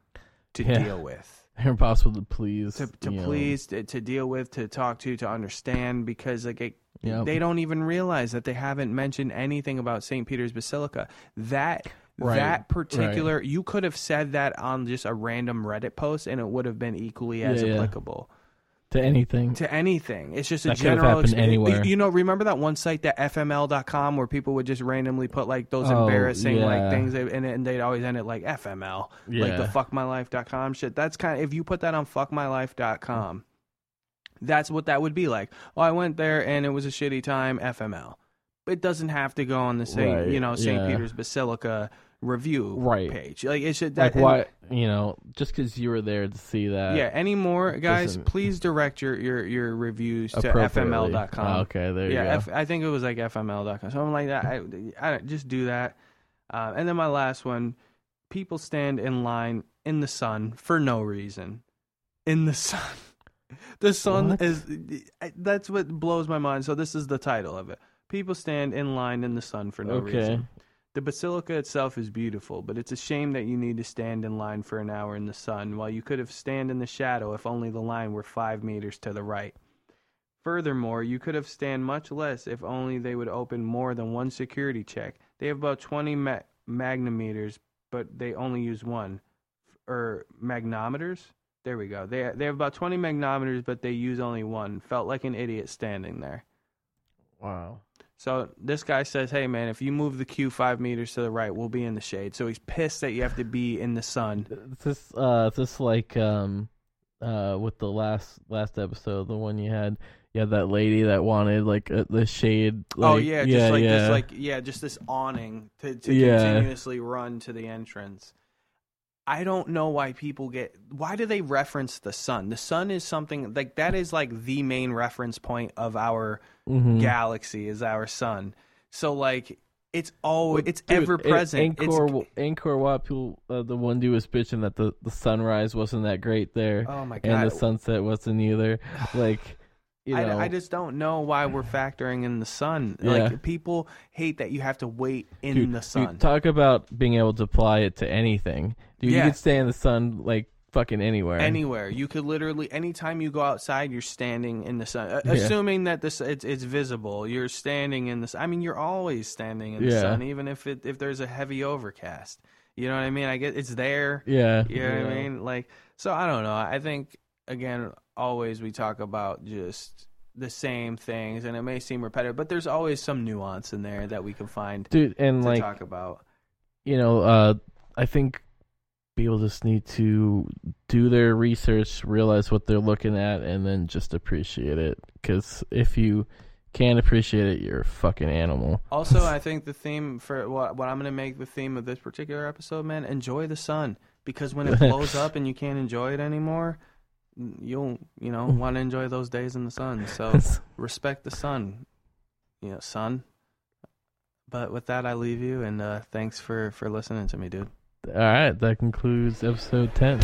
Speaker 2: to
Speaker 1: Yeah.
Speaker 2: deal with.
Speaker 1: They're impossible to please.
Speaker 2: to, to
Speaker 1: you know.
Speaker 2: please to, to deal with to talk to to understand because like it,
Speaker 1: Yep.
Speaker 2: they don't even realize that they haven't mentioned anything about St. Peter's Basilica that
Speaker 1: Right,
Speaker 2: that particular you could have said that on just a random Reddit post and it would have been equally as
Speaker 1: Yeah, yeah.
Speaker 2: applicable
Speaker 1: to anything.
Speaker 2: to anything it's just a
Speaker 1: That
Speaker 2: general exp-
Speaker 1: anywhere.
Speaker 2: you know remember that one site that fml.com where people would just randomly put like those
Speaker 1: Oh,
Speaker 2: embarrassing like
Speaker 1: yeah.
Speaker 2: things and, and they'd always end it like fml like the
Speaker 1: Yeah.
Speaker 2: fuckmylife.com shit. That's kind of if you put that on fuckmylife.com, that's what that would be like. Oh, I went there and it was a shitty time. FML. It doesn't have to go on the Saint,
Speaker 1: Right,
Speaker 2: you know, St.
Speaker 1: yeah.
Speaker 2: Peter's Basilica review
Speaker 1: Right.
Speaker 2: page. Like it should.
Speaker 1: like
Speaker 2: That,
Speaker 1: why you know just because you were there to see that.
Speaker 2: Yeah. Any more guys?
Speaker 1: doesn't-
Speaker 2: Please direct your your your reviews to fml.com.
Speaker 1: Oh, okay, there you
Speaker 2: yeah,
Speaker 1: go.
Speaker 2: F, I think it was like fml.com, something like that. I, I just do that. Uh, and then my last one: people stand in line in the sun for no reason. In the sun, the sun
Speaker 1: What?
Speaker 2: is. That's what blows my mind. So this is the title of it: people stand in line in the sun for no
Speaker 1: okay.
Speaker 2: reason. The basilica itself is beautiful, but it's a shame that you need to stand in line for an hour in the sun while you could have stand in the shadow if only the line were five meters to the right. Furthermore, you could have stand much less if only they would open more than one security check. They have about 20 ma- magnometers, but they only use one. Or er, magnometers? There we go. They they have about 20 magnometers, but they use only one. Felt like an idiot standing there.
Speaker 1: Wow.
Speaker 2: So this guy says, "Hey man, if you move the queue five meters to the right, we'll be in the shade." So he's pissed that you have to be in the sun.
Speaker 1: Is this uh is this like um uh with the last last episode, the one you had you had that lady that wanted like uh, the shade like,
Speaker 2: oh yeah, just like
Speaker 1: yeah.
Speaker 2: this, like yeah, just this awning to to
Speaker 1: Yeah.
Speaker 2: continuously run to the entrance. I don't know why people get. Why do they reference the sun? The sun is something like that is like the main reference point of our
Speaker 1: Mhm.
Speaker 2: galaxy is our sun. So like It's always it's
Speaker 1: Dude,
Speaker 2: ever present.
Speaker 1: Angkor, Angkor Wat, people, uh, the one dude was bitching that the, the sunrise wasn't that great there,
Speaker 2: oh my god, and
Speaker 1: the sunset wasn't either. Like, you know,
Speaker 2: I, I just don't know why we're factoring in the sun.
Speaker 1: Yeah.
Speaker 2: Like people hate that you have to wait in
Speaker 1: dude,
Speaker 2: the
Speaker 1: dude,
Speaker 2: sun.
Speaker 1: talk about being able to apply it to anything. Dude,
Speaker 2: Yeah.
Speaker 1: you could stay in the sun like fucking anywhere.
Speaker 2: Anywhere you could literally, anytime you go outside, you're standing in the sun.
Speaker 1: Yeah.
Speaker 2: Assuming that this it's, it's visible, you're standing in the. sun. I mean, you're always standing in the
Speaker 1: Yeah.
Speaker 2: sun, even if it if there's a heavy overcast. You know what I mean? I get it's there.
Speaker 1: yeah,
Speaker 2: You know what I mean? Like, so I don't know. I think again, always we talk about just the same things, and it may seem repetitive, but there's always some nuance in there that we can find
Speaker 1: dude, and
Speaker 2: to
Speaker 1: like
Speaker 2: talk about.
Speaker 1: you know, uh, I think people just need to do their research, realize what they're looking at, and then just appreciate it. Because if you can't appreciate it, you're a fucking animal.
Speaker 2: Also, I think the theme for what what I'm going to make the theme of this particular episode, man, enjoy the sun because when it blows up and you can't enjoy it anymore, you'll you know want to enjoy those days in the sun. So respect the sun, you know, sun. But with that, I leave you, and uh, thanks for for listening to me, dude.
Speaker 1: All right, that concludes episode ten.